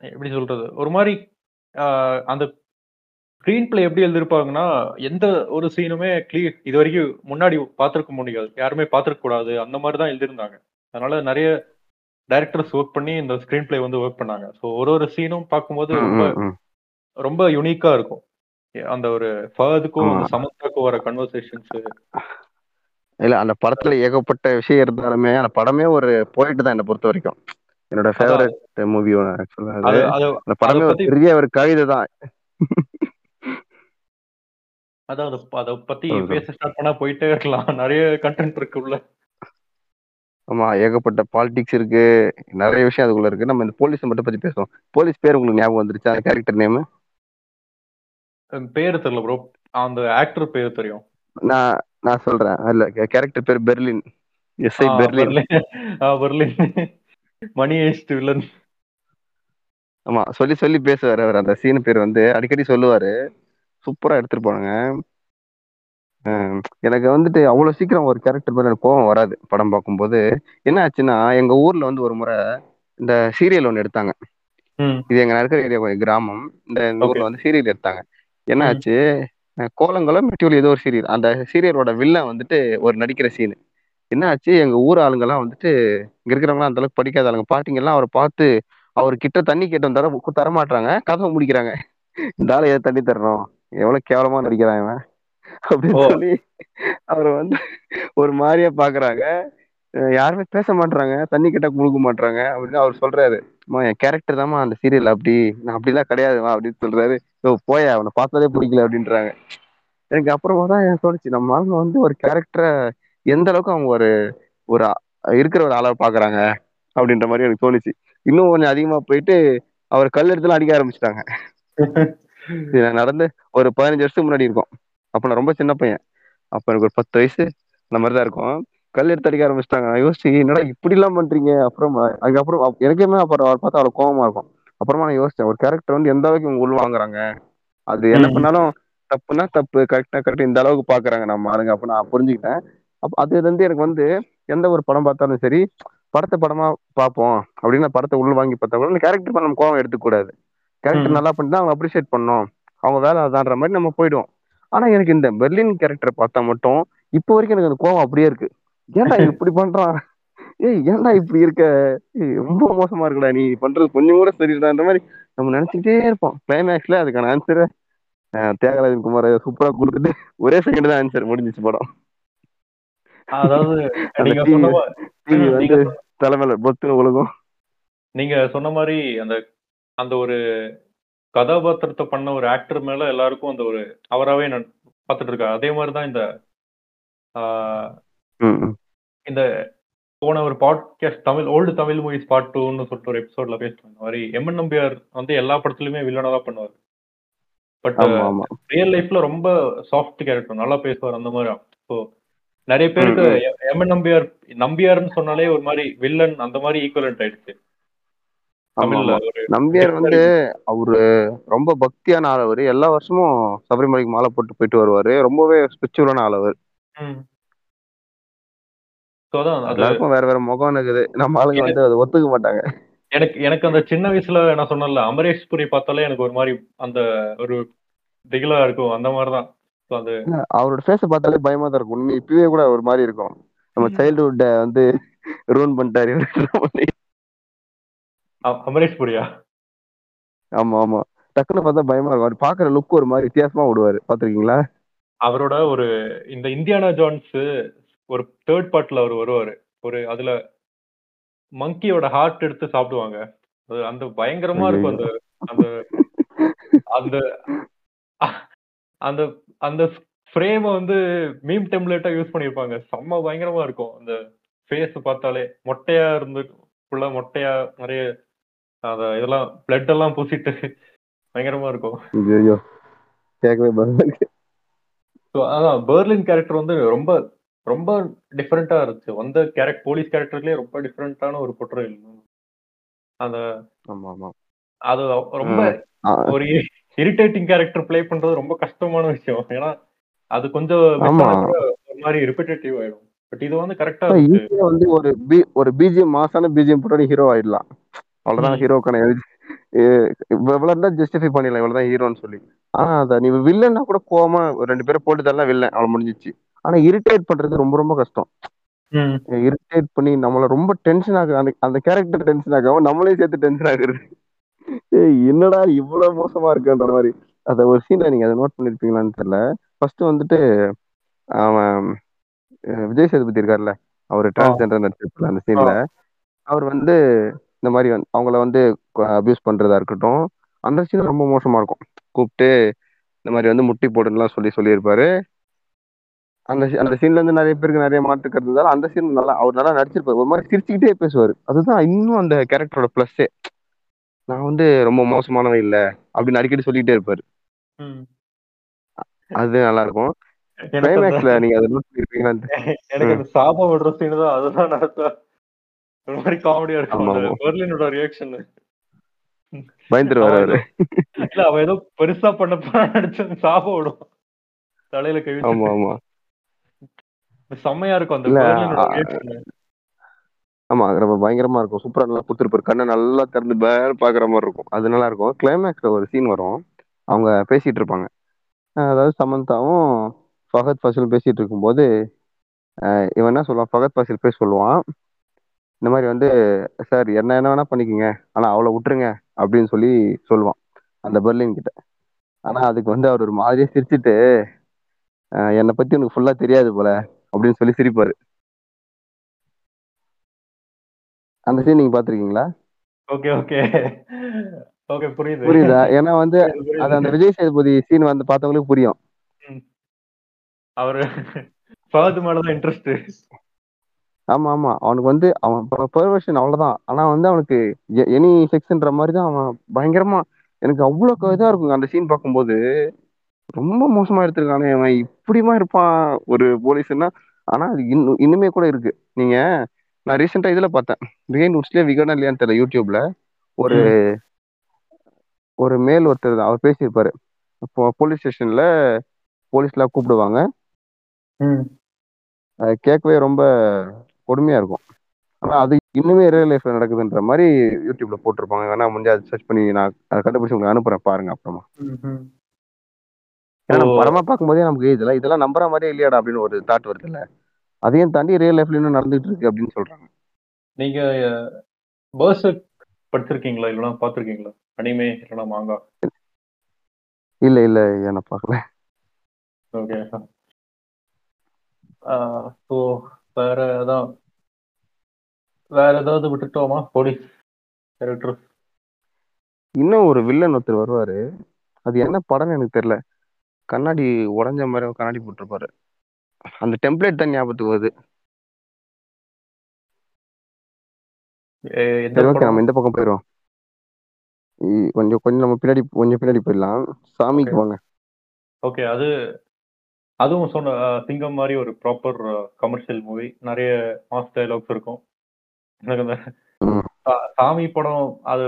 எப்படி சொல்றது? ஒரு மாதிரி அந்த ஸ்க்ரீன் பிளே எப்படி எழுதிருப்பாங்கன்னா எந்த ஒரு சீனுமே கிளியர் இது வரைக்கும் முன்னாடி பார்த்துருக்க முடியாது. யாருமே பார்த்துருக்க கூடாது. அந்த மாதிரி தான் எழுதிருந்தாங்க அதனால நிறைய டைரக்டர்ஸ் ஒர்க் பண்ணி இந்த ஸ்க்ரீன் பிளே வந்து ஒர்க் பண்ணாங்க. ஸோ ஒரு ஒரு சீனும் பார்க்கும்போது ரொம்ப. ரொம்ப யுனிக்கா இருக்கும். அந்த ஒரு ஃபர்துக்கும். சமத்தாக்கும் வர கன்வர்சேஷன்ஸ் இல்ல அந்த படத்துல ஏகப்பட்ட விஷயம் இருந்தாலுமே அந்த படமே ஒரு போயிட்டு தான் என்னை பொறுத்த வரைக்கும் என்னோட ஃபேவரட் மூவி ஆக்சுவலா அது அந்த படமே ஒரு பெரிய ஒரு கவிதை தான். அதான் அதை அதை பத்தி. பேச ஸ்டார்ட் பண்ணா போயிட்டே இருக்கலாம். நிறைய கண்டென்ட் இருக்கு உள்ள. ஆமா ஏகப்பட்ட பாலிடிக்ஸ் இருக்கு. நிறைய விஷயம் அதுக்குள்ள இருக்கு. நம்ம இந்த போலீஸ் மட்டும் பத்தி பேசுவோம். போலீஸ் பேர் உங்களுக்கு ஞாபகம் வந்துருச்சா? அந்த கேரக்டர் நேம் பேரு தெரியல ப்ரோ அந்த ஆக்டர் பேரு தெரியும். நான் நான் சொல்றேன். இல்ல கேரக்டர் பேர் Berlin. SI Berlin. Berlin. Money heist villain. ஆமா சொல்லி சொல்லி பேசுவாரு அவர். அந்த சீன் பேர் வந்து அடிக்கடி சொல்லுவாரு. சூப்பரா எடுத்துட்டு போனாங்க. அஹ் எனக்கு வந்துட்டு அவ்வளவு சீக்கிரம் ஒரு கேரக்டர் மேல எனக்கு கோவம் வராது படம் பார்க்கும்போது. என்ன ஆச்சுன்னா எங்க ஊர்ல வந்து ஒரு முறை இந்த சீரியல் ஒன்று எடுத்தாங்க. இது எங்க இருக்கிற ஏரியா கொஞ்சம் கிராமம். இந்த ஊர்ல வந்து சீரியல் எடுத்தாங்க. என்ன. ஆச்சு? அஹ் கோலங்குளம் மெட்டியூல் ஏதோ ஒரு சீரியல் அந்த சீரியலோட வில்லன் வந்துட்டு ஒரு நடிக்கிற சீன் என்ன ஆச்சு எங்க ஊர் ஆளுங்கெல்லாம் வந்துட்டு இங்க இருக்கிறவங்க அந்த அளவுக்கு படிக்காத ஆளுங்க. பாட்டிங்க எல்லாம் அவரை பார்த்து அவர் கிட்ட தண்ணி கேட்டு வந்தார தர மாட்டாங்க கதவை முடிக்கிறாங்க. இந்த ஆளு ஏன் தண்ணி தரணும். எவ்வளவு கேவலமா நடிக்கிறான் இவன். அப்படின்னு. சொல்லி அவரை வந்து ஒரு மாதிரியா பாக்குறாங்க. யாருமே பேச மாட்றாங்க. தண்ணி கேட்டா கொடுக்க மாட்றாங்க அப்படின்னு அவர் சொல்றாரு. அம்மா என் கேரக்டர் தாம்மா அந்த சீரியல் அப்படி. நான் அப்படிலாம் கிடையாதுமா அப்படின்னு சொல்றாரு. ஓ போயா அவனை பார்த்தாலே பிடிக்கல அப்படின்றாங்க. எனக்கு அப்புறமா தான் எனக்கு தோணுச்சு நம்ம ஆளுங்க வந்து ஒரு கேரக்டரை எந்த அளவுக்கு அவங்க ஒரு ஒரு இருக்கிற ஒரு ஆளா பாக்குறாங்க அப்படின்ற மாதிரி எனக்கு தோணுச்சு. இன்னும் கொஞ்சம் அதிகமா போயிட்டு அவர் கல் எடுத்துலாம் அடிக்க ஆரம்பிச்சிட்டாங்க. நடந்து ஒரு பதினஞ்சு வருஷத்துக்கு முன்னாடி இருக்கும். அப்ப நான் ரொம்ப சின்ன பையன். அப்ப எனக்கு ஒரு பத்து வயசு அந்த மாதிரி தான் இருக்கும். கல் எடுத்து அடிக்க ஆரம்பிச்சிட்டாங்க. நான் யோசிச்சு என்னடா இப்படி எல்லாம் பண்றீங்க? அப்புறம் அதுக்கப்புறம் எனக்குமே அப்புறம் அவர் பார்த்தா அவ்வளவு கோவமா இருக்கும். அப்புறமா நான் யோசிச்சேன் ஒரு கேரக்டர் வந்து எந்த அளவுக்கு இவங்க உள் வாங்குறாங்க? அது என்ன. பண்ணாலும் தப்புனா தப்பு கரெக்டா கரெக்ட் இந்த அளவுக்கு பாக்குறாங்க நம்ம ஆளுங்க. அப்ப நான் புரிஞ்சுக்கிட்டேன். அப்ப அது வந்து எனக்கு வந்து எந்த ஒரு படம் பார்த்தாலும் சரி படத்தை படமா பார்ப்போம் அப்படின்னு படத்தை உள்ள வாங்கி பார்த்தா கூட இந்த கேரக்டர் நம்ம கோவம் எடுத்துக்க கூடாது கேரக்டர். நல்லா பண்ணிட்டு அவங்க அப்ரிஷியேட் பண்ணோம். அவங்க வேலை அதான்ற மாதிரி நம்ம போயிடுவோம். ஆனா எனக்கு இந்த பெர்லின் கேரக்டர் பார்த்தா மட்டும் இப்போ வரைக்கும் எனக்கு அந்த கோவம் அப்படியே இருக்கு. ஏன்டா இப்படி பண்றான்? ஏய் ஏன்டா இப்படி இருக்க? ஏய், ரொம்ப மோசமா இருக்குடா நீ. பண்றது கொஞ்சம் கூட சரியில்லைன்ற மாதிரி நம்ம நினைச்சுக்கிட்டே இருப்போம். கிளைமேக்ஸ்ல அதுக்கான ஆன்சர் தியாகராஜன் குமார் சூப்பரா கொடுத்துட்டு ஒரே செகண்ட் தான் ஆன்சர் முடிஞ்சிச்சு படம். அதாவது நீங்க தலைமையில பொத்துன்னு ஒழுகும் நீங்க சொன்ன மாதிரி அந்த அந்த ஒரு கதாபாத்திரத்தை பண்ண ஒரு ஆக்டர் மேல எல்லாருக்கும் அந்த ஒரு அவராவே நான் பார்த்துட்டு இருக்காரு அதே மாதிரி தான் இந்த. இந்த போன ஒரு podcast Tamil old Tamil movies part டூன்னு சொல்லிட்டு ஒரு எபிசோட்ல பேசிட்டு இந்த மாதிரி எம்என் நம்பியார் வந்து எல்லா படத்துலயுமே வில்லனா தான் பண்ணுவார். பட் ரியல் லைஃப்ல ரொம்ப சாஃப்ட் கேரக்டர் நல்லா பேசுவார் அந்த மாதிரி ஸோ நிறைய பேருக்கு ம், எம்என் நம்பியார் நம்பியார்னு சொன்னாலே ஒரு மாதிரி வில்லன் அந்த மாதிரி ஈக்குவலண்ட் ஆயிடுச்சு. நம்பியார் வந்து அவரு ரொம்ப பக்தியான ஆள் அவரு எல்லா வருஷமும் சபரிமலைக்கு மாலை போட்டு போயிட்டு வருவாரு. ரொம்பவே ஸ்பிரிச்சுவலான ஆள் அவர் எல்லாருக்கும் வேற வேற முகம் இருக்குது. நம்ம ஆளுங்க வந்து அதை ஒத்துக்க மாட்டாங்க. எனக்கு எனக்கு அந்த சின்ன வயசுல நான் சொன்னேன்ல அமரேஷ் புரி பார்த்தாலே எனக்கு ஒரு மாதிரி அந்த ஒரு திகிலா இருக்கும். அந்த மாதிரிதான். அவரோட ஃபேஸை பார்த்தாலே பயமா தான் இருக்கும். உண்மை இப்பவே கூட ஒரு மாதிரி இருக்கும். நம்ம சைல்ட்ஹுட்ட வந்து ரூன் பண்ணிட்டாரு அமரேஷ் புரியா? ஆமா ஆமா. டக்குன்னு பார்த்தா பயமா இருக்கும். அவர் பாக்குற லுக் ஒரு மாதிரி வித்தியாசமா விடுவாரு பாத்திருக்கீங்களா அவரோட ஒரு இந்த இந்தியானா ஜான்ஸ் ஒரு தேர்ட் பார்ட்ல அவர் வருவாரு. ஒரு அதுல மங்கியோட ஹார்ட் எடுத்து சாப்பிடுவாங்க. அந்த பயங்கரமா இருக்கும் அந்த அந்த அந்த அந்த அந்த ஃப்ரேம் வந்து மீம் டெம்ப்ளேட்டா யூஸ் பண்ணிருப்பாங்க. செம்ம பயங்கரமா இருக்கும். அந்த ஃபேஸ் பார்த்தாலே மொட்டையா இருந்து ஃபுல்லா மொட்டையா நிறைய அத இதெல்லாம் பிளட் எல்லாம் பூசிட்டு பயங்கரமா இருக்கும். ஐயோ கேட்கவே ஸோ அதான் பெர்லின் கேரக்டர் வந்து ரொம்ப ரொம்ப டிஃப்ரெண்டா இருந்துச்சு. வந்த கேரக்டர் போலீஸ் கேரக்டர்லயே ரொம்ப டிஃப்ரெண்டான ஒரு பொட்ரையல் அந்த ஆமா ஆமா அது ரொம்ப ஒரு இரிட்டேட்டிங் கேரக்டர் ப்ளே பண்றது ரொம்ப கஷ்டமான விஷயம். ஏன்னா அது கொஞ்சம் ஒரு மாதிரி ரிப்பீட்டேட்டிவ் ஆயிடும். பட் இது வந்து கரெக்டா வந்து ஒரு பி ஒரு பிஜிஎம் மாசான பிஜிஎம் போட்டு ஹீரோ ஆயிடலாம். அவ்வளவுதான். ஹீரோக்கான இவ்வளவு தான் ஜஸ்டிஃபை பண்ணிடலாம். இவ்வளவுதான் ஹீரோன்னு சொல்லி. ஆனா அத நீ வில்லன்னா கூட ஒரு ரெண்டு பேரும் போட்டு தரலாம் வில்லன் அவளை முடிஞ்சிச்சு. ஆனா இரிட்டேட் பண்றது ரொம்ப ரொம்ப கஷ்டம். இரிட்டேட் பண்ணி நம்மள ரொம்ப டென்ஷன் ஆகுது அந்த அந்த கேரக்டர் டென்ஷன் ஆகாம நம்மளே சேர்த்து டென்ஷன் ஆகுறது என்னடா இவ்வளவு மோசமா இருக்குன்ற மாதிரி. அத ஒரு சீன்ல நீங்க அதை நோட் பண்ணிருப்பீங்களான்னு தெரியல. ஃபர்ஸ்ட் வந்துட்டு அவன் விஜய் சேதுபதி இருக்கார்ல அவர் டிரான்ஸ்ஜெண்டர் நடிச்சிருப்பார்ல அந்த சீன்ல அவர் வந்து இந்த மாதிரி வந்து அவங்கள வந்து அபியூஸ் பண்றதா இருக்கட்டும் அந்த சீன் ரொம்ப மோசமா இருக்கும். கூப்பிட்டு இந்த மாதிரி வந்து முட்டி போடுன்னுலாம் சொல்லி சொல்லியிருப்பாரு. அந்த அந்த சீன்ல இருந்து நிறைய பேருக்கு நிறைய மாற்றுக்கிறது இருந்தாலும் அந்த சீன் நல்லா அவர் நல்லா நடிச்சிருப்பாரு. ஒரு மாதிரி சிரிச்சுக்கிட்டே பேசுவாரு. அதுதான் இன்னும் அந்த கேரக்டரோட பிளஸ்ஸே நான் வந்து ரொம்ப மோசமானவன் இல்ல அப்படின்னு அடிக்கடி சொல்லிட்டே இருப்பாரு. அது நல்லா இருக்கும் கிளைமேக்ஸ்ல நீங்க அதை நோட் பண்ணிருப்பீங்களான்னு எனக்கு அந்த சாபம் விடுற சீன் தான் அதுதான் நடத்த ஒரு மாதிரி காமெடியா இருக்கும். பெர்லினோட ரியாக்ஷன் பயந்துருவாரு அவரு. இல்ல அவ ஏதோ பெருசா பண்ண போறா நடிச்சு சாபம் விடும். தலையில கை ஆமா ஆமா செம்மையா இருக்கும் அந்த இல்ல, பெர்லினோட ஆ, ரியாக்ஷன் ஆமா அது ரொம்ப பயங்கரமா இருக்கும். சூப்பரா நல்லா கொடுத்துருப்பாரு கண்ணை நல்லா திறந்து பேர் பாக்குற மாதிரி இருக்கும். அது நல்லா இருக்கும். கிளைமேக்ஸ்ல ஒரு சீன் வரும். அவங்க பேசிட்டு இருப்பாங்க. அதாவது சமந்தாவும் ஃபகத் ஃபசில் பேசிட்டு இருக்கும்போது இவன் என்ன சொல்லுவான்? ஃபகத் ஃபசில் போய் சொல்லுவான் இந்த மாதிரி வந்து சார் என்ன என்ன வேணா பண்ணிக்கோங்க. ஆனா அவளை விட்டுருங்க. அப்படின்னு சொல்லி சொல்லுவான். அந்த பெர்லின் கிட்ட. ஆனா அதுக்கு வந்து அவர் ஒரு மாதிரியே சிரிச்சுட்டு என்னை பத்தி உனக்கு ஃபுல்லா தெரியாது போல அப்படின்னு சொல்லி சிரிப்பாரு. அந்த சீன் நீங்க பாத்திருக்கீங்களா ஓகே ஓகே. ஓகே புரியுது. புரியுதா? ஏன்னா வந்து அது அந்த. விஜய் சேதுபதி சீன் வந்து பார்த்தவங்களுக்கு புரியும். அவரு ஃபகத் மேலதான் இன்ட்ரெஸ்ட் ஆமா ஆமா. அவனுக்கு வந்து அவன் பெர்வர்ஷன் அவ்வளவுதான். ஆனா வந்து அவனுக்கு எனி செக்ஸ்ன்ற மாதிரி தான் அவன் பயங்கரமா எனக்கு அவ்வளவு இதா இருக்குங்க. அந்த சீன் பார்க்கும்போது ரொம்ப மோசமா எடுத்திருக்கானே. அவன் இப்படிமா இருப்பான் ஒரு போலீஸ்னா ஆனா அது இன்னும் இன்னுமே கூட இருக்கு. நீங்க நான் ரீசெண்டா இதுல பார்த்தேன். பிகைன் உட்ஸ்லயே விகடன் இல்லையான்னு தெரியல யூடியூப்ல ஒரு ஒரு மேல் ஒருத்தர் தான் அவர் பேசியிருப்பாரு. போலீஸ் ஸ்டேஷன்ல போலீஸ்லாம் கூப்பிடுவாங்க. அது கேட்கவே ரொம்ப கொடுமையா இருக்கும். ஆனா அது இன்னுமே ரியல் லைஃப்ல நடக்குதுன்ற மாதிரி யூடியூப்ல போட்டிருப்பாங்க. வேணா முடிஞ்சா சர்ச் பண்ணி நான் அதை கண்டுபிடிச்சு உங்களுக்கு அனுப்புறேன் பாருங்க அப்புறமா. ஏன்னா. படமா பார்க்கும்போதே நமக்கு இதெல்லாம் இதெல்லாம் நம்புற மாதிரியே இல்லையாடா அப்படின்னு ஒரு தாட் வருது இல்ல அதையும் தாண்டி ரியல் லைஃப்ல இன்னும் நடந்துட்டு இருக்கு அப்படின்னு சொல்றாங்க. நீங்க பர்ஸ் படிச்சிருக்கீங்களா? இல்லைன்னா பாத்திருக்கீங்களா அனிமே இல்லைன்னா மாங்கா இல்ல இல்ல என்ன பார்க்கல. ஓகே ஸோ வேற அதான் வேற ஏதாவது விட்டுட்டோமா? போலீஸ் கேரக்டர் இன்னும் ஒரு வில்லன் ஒருத்தர் வருவாரு. அது என்ன படம்னு எனக்கு தெரியல. கண்ணாடி உடைஞ்ச மாதிரி கண்ணாடி போட்டிருப்பாரு. அந்த டெம்ப்ளேட் தான் ஞாபகத்துக்கு வருது. ஓகே நம்ம இந்த பக்கம் போயிடுவோம். கொஞ்சம் கொஞ்சம் நம்ம பின்னாடி கொஞ்சம் பின்னாடி போயிடலாம். சாமிக்கு. வாங்க. ஓகே அது அதுவும் சொன்ன சிங்கம் மாதிரி ஒரு ப்ராப்பர் கமர்ஷியல் மூவி நிறைய மாஸ் டைலாக்ஸ் இருக்கும். எனக்கு அந்த சாமி படம் அது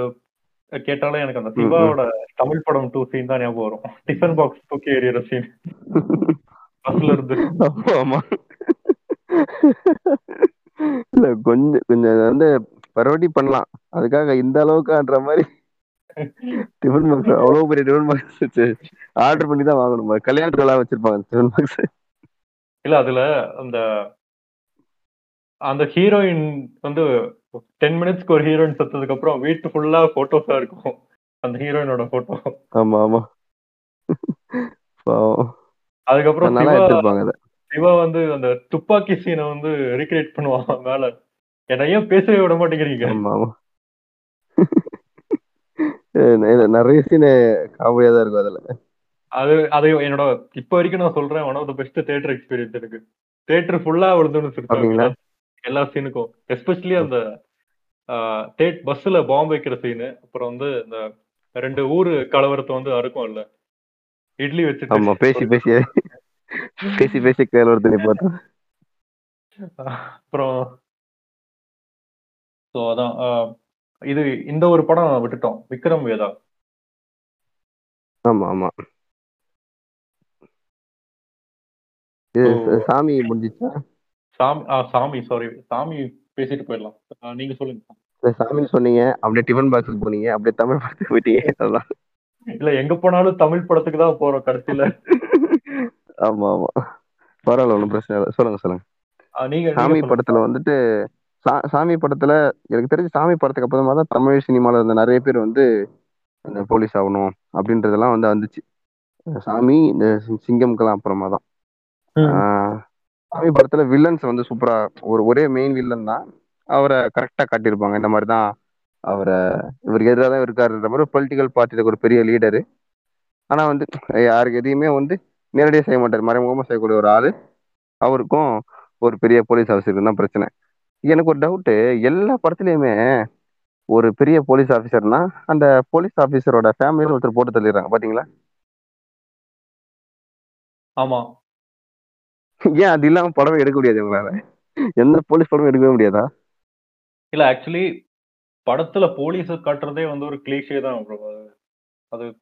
கேட்டாலே எனக்கு அந்த சிவாவோட தமிழ் படம் டூ சீன் தான் ஞாபகம் வரும். டிஃபன் பாக்ஸ் தூக்கி எறிகிற சீன் பஸ்ல இருந்து. ஆமா இல்ல கொஞ்சம் கொஞ்சம் வந்து பரவடி பண்ணலாம். அதுக்காக இந்த அளவுக்குன்ற மாதிரி டிஃபன் பாக்ஸ் அவ்வளவு பெரிய டிஃபன் பாக்ஸ் ஆர்டர் பண்ணி தான் வாங்கணும். கல்யாணத்துல எல்லாம் வச்சிருப்பாங்க டிஃபன் பாக்ஸ் இல்ல அதுல அந்த அந்த ஹீரோயின் வந்து டென் மினிட்ஸ்க்கு ஒரு ஹீரோயின் செத்ததுக்கு அப்புறம் வீட்டு ஃபுல்லா போட்டோஸா இருக்கும். அந்த ஹீரோயினோட போட்டோ ஆமா ஆமா. அதுக்கப்புறம் சிவா எடுத்திருப்பாங்க அதை. சிவா வந்து அந்த துப்பாக்கி சீனை வந்து ரீக்ரியேட் பண்ணுவான் மேல. என்ன ஏன் பேசவே விட மாட்டேங்கிறீங்க? நிறைய சீனு காமெடியா தான் இருக்கும் அதுல. அது அது என்னோட இப்ப வரைக்கும் நான் சொல்றேன் one of the best theatre experience எனக்கு. தியேட்டர் ஃபுல்லா விழுந்துன்னு? எல்லா- சீனுக்கும் எஸ்பெஷலி அந்த பஸ்ல பாம்பு வைக்கிற சீனு அப்புறம் வந்து இந்த ரெண்டு ஊரு கலவரத்தை வந்து அறுக்கும் இல்ல இட்லி வச்சுட்டு ஆமா பேசி பேசி. பேசி பேசி கையில ஒரு தண்ணி போட்டு அப்புறம் ஸோ அதான் இது இந்த ஒரு படம் விட்டுட்டோம். விக்ரம் வேதா. ஆமா ஆமா. சாமி முடிஞ்சிச்சா? சாமி ஆ சாமி சாரி சாமி பேசிட்டு போயிடலாம். நீங்க சொல்லுங்க. சாமின்னு சொன்னீங்க அப்படியே டிஃபன் பாக்ஸுக்கு போனீங்க அப்படியே தமிழ் படத்துக்கு போயிட்டீங்க அதான் இல்ல எங்க போனாலும் தமிழ் படத்துக்கு தான் போறோம் கடைசியில. ஆமா ஆமா. பரவாயில்ல ஒன்றும் பிரச்சனை இல்லை. சொல்லுங்க சொல்லுங்க. நீங்க சாமி. படத்துல வந்துட்டு சாமி படத்துல எனக்கு தெரிஞ்சு சாமி படத்துக்கு அப்புறமா தான் தமிழ் சினிமால இருந்த நிறைய பேர் வந்து அந்த போலீஸ் ஆகணும் அப்படின்றதெல்லாம் வந்து வந்துச்சு. சாமி இந்த சிங்கம்க்கெல்லாம் அப்புறமா தான். சாமி படத்துல வில்லன்ஸ் வந்து சூப்பரா ஒரு ஒரே மெயின் வில்லன் தான். அவரை கரெக்டா காட்டியிருப்பாங்க. இந்த மாதிரி தான் அவரை இவருக்கு எதிராக தான் இருக்காருன்ற மாதிரி பொலிட்டிக்கல் பார்ட்டிக்கு ஒரு பெரிய லீடரு ஆனா வந்து யாருக்கு எதையுமே வந்து நேரடியாக செய்ய மாட்டார். மறைமுகமா செய்யக்கூடிய ஒரு ஆளு. அவருக்கும் ஒரு பெரிய போலீஸ் ஆஃபீஸருக்கு தான் பிரச்சனை. எனக்கு ஒரு டவுட்டு எல்லா படத்துலயுமே ஒரு பெரிய போலீஸ் ஆஃபீஸர்னா அந்த போலீஸ் ஆஃபீஸரோட ஃபேமிலியில் ஒருத்தர் போட்டு தள்ளிடுறாங்க. பாத்தீங்களா? ஆமா. ஏன் அது இல்லாம படமே எடுக்க முடியாது உங்களால எந்த போலீஸ் படமும் எடுக்கவே முடியாதா? இல்ல ஆக்சுவலி படத்துல போலீஸ காட்டுறதே வந்து ஒரு கிளீஷே தான் bro. அது-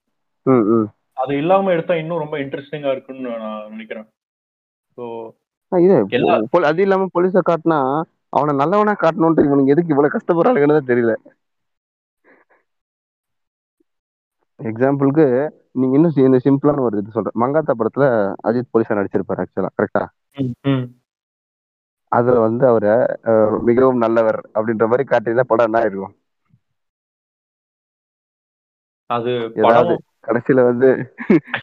அது இல்லாம எடுத்தா இன்னும் ரொம்ப இன்ட்ரெஸ்டிங்கா இருக்குன்னு நான் நினைக்கிறேன். ஸோ இது அது இல்லாம போலீஸை காட்டினா அவனை நல்லவனா காட்டணும்ட்டு இவனுக்கு எதுக்கு இவ்வளவு கஷ்டப்படுறாங்கன்னு தான் தெரியல. எக்ஸாம்பிளுக்கு நீங்க இன்னும் இந்த சிம்பிளான ஒரு இது சொல்றேன் மங்காத்தா படத்துல அஜித் போலீஸா நடிச்சிருப்பாரு ஆக்சுவலா கரெக்டா அதுல வந்து அவரை மிகவும் நல்லவர் அப்படின்ற மாதிரி காட்டியிருந்தா படம் என்ன ஆயிருக்கும்? அது ஏதாவது கடைசியில வந்து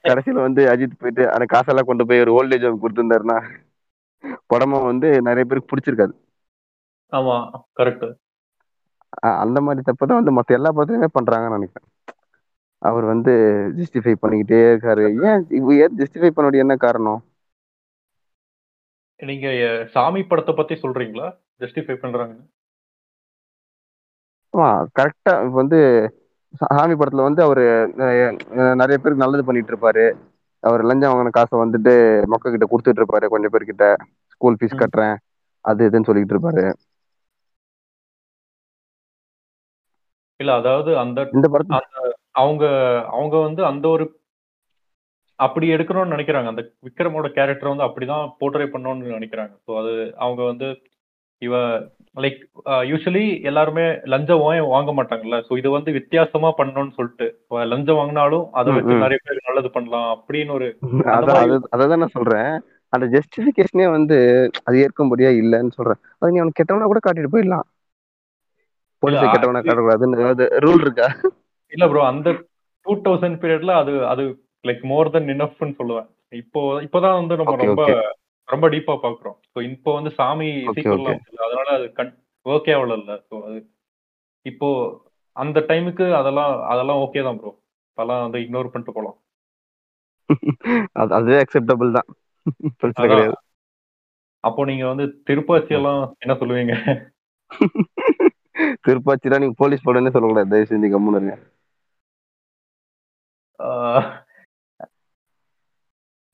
கடைசியில வந்து அஜித் போயிட்டு அந்த காசெல்லாம் கொண்டு போய் ஒரு ஓல்டேஜ் ஹோம் கொடுத்துருந்தாருன்னா படமும் வந்து நிறைய பேருக்கு பிடிச்சிருக்காது. ஆமா கரெக்ட். அந்த மாதிரி தப்பு தான் வந்து மற்ற எல்லா படத்துலையுமே பண்றாங்கன்னு நினைக்கிறேன். அவர் வந்து ஜஸ்டிஃபை பண்ணிக்கிட்டே இருக்காரு. ஏன் ஏன் ஜஸ்டிஃபை பண்ண என்ன காரணம்? நீங்க சாமி படத்தை பத்தி சொல்றீங்களா? ஜஸ்டிஃபை பண்றாங்க. ஆமா கரெக்டா வந்து சாமி படத்துல வந்து அவரு நிறைய பேருக்கு நல்லது பண்ணிட்டு இருப்பாரு அவர் லஞ்சம் வாங்கின காசை வந்துட்டு மக்கள் கிட்ட கொடுத்துட்டு இருப்பாரு கொஞ்சம் பேர்கிட்ட ஸ்கூல் ஃபீஸ். கட்டுறேன் அது இதுன்னு சொல்லிட்டு இருப்பாரு இல்ல அதாவது அந்த இந்த படத்துல அவங்க அவங்க வந்து அந்த ஒரு அப்படி எடுக்கணும்னு நினைக்கிறாங்க. அந்த விக்ரமோட கேரக்டர் வந்து அப்படிதான் போர்ட்ரே பண்ணணும்னு நினைக்கிறாங்க. ஸோ அது அவங்க வந்து இவ லைக் யூஸ்வலி எல்லாருமே லஞ்சம் வாங்க வாங்க மாட்டாங்கல்ல. ஸோ இது வந்து வித்தியாசமா பண்ணணும்னு சொல்லிட்டு லஞ்சம் வாங்கினாலும் அதை ம், வச்சு ம். நிறைய பேர் நல்லது பண்ணலாம் அப்படின்னு ஒரு அதான் மாதிரி- அது அதான் நான் சொல்றேன். அந்த ஜஸ்டிபிகேஷனே வந்து அது ஏற்கும்படியா இல்லைன்னு சொல்றேன். அது நீ அவனுக்கு கெட்டவனா கூட காட்டிட்டு போயிடலாம். போலீஸை இல்ல, கெட்டவனா காட்டக்கூடாதுன்னு ஏதாவது ரூல் இருக்கா? இல்ல ப்ரோ அந்த டூ தௌசண்ட் பீரியட்ல அது அது லைக் மோர் தென் இனஃப்னு சொல்லுவேன். இப்போ இப்போதான் வந்து நம்ம ரொம்ப. ரொம்ப டீப்பா பாக்குறோம். ஸோ இப்போ வந்து சாமி அதனால அது கண் ஓகே அவ்வளோ இல்ல. ஸோ அது இப்போ அந்த டைமுக்கு அதெல்லாம் அதெல்லாம் ஓகே தான் ப்ரோ அதெல்லாம் வந்து இக்னோர் பண்ணிட்டு போலாம். அது அதுவே அக்செப்டபிள் தான். அப்போ நீங்க வந்து திருப்பாச்சி எல்லாம் என்ன சொல்லுவீங்க? திருப்பாச்சிலாம் நீங்க போலீஸ் படம்னே சொல்லக்கூடாது. தயவு செஞ்சு கம்முன்னு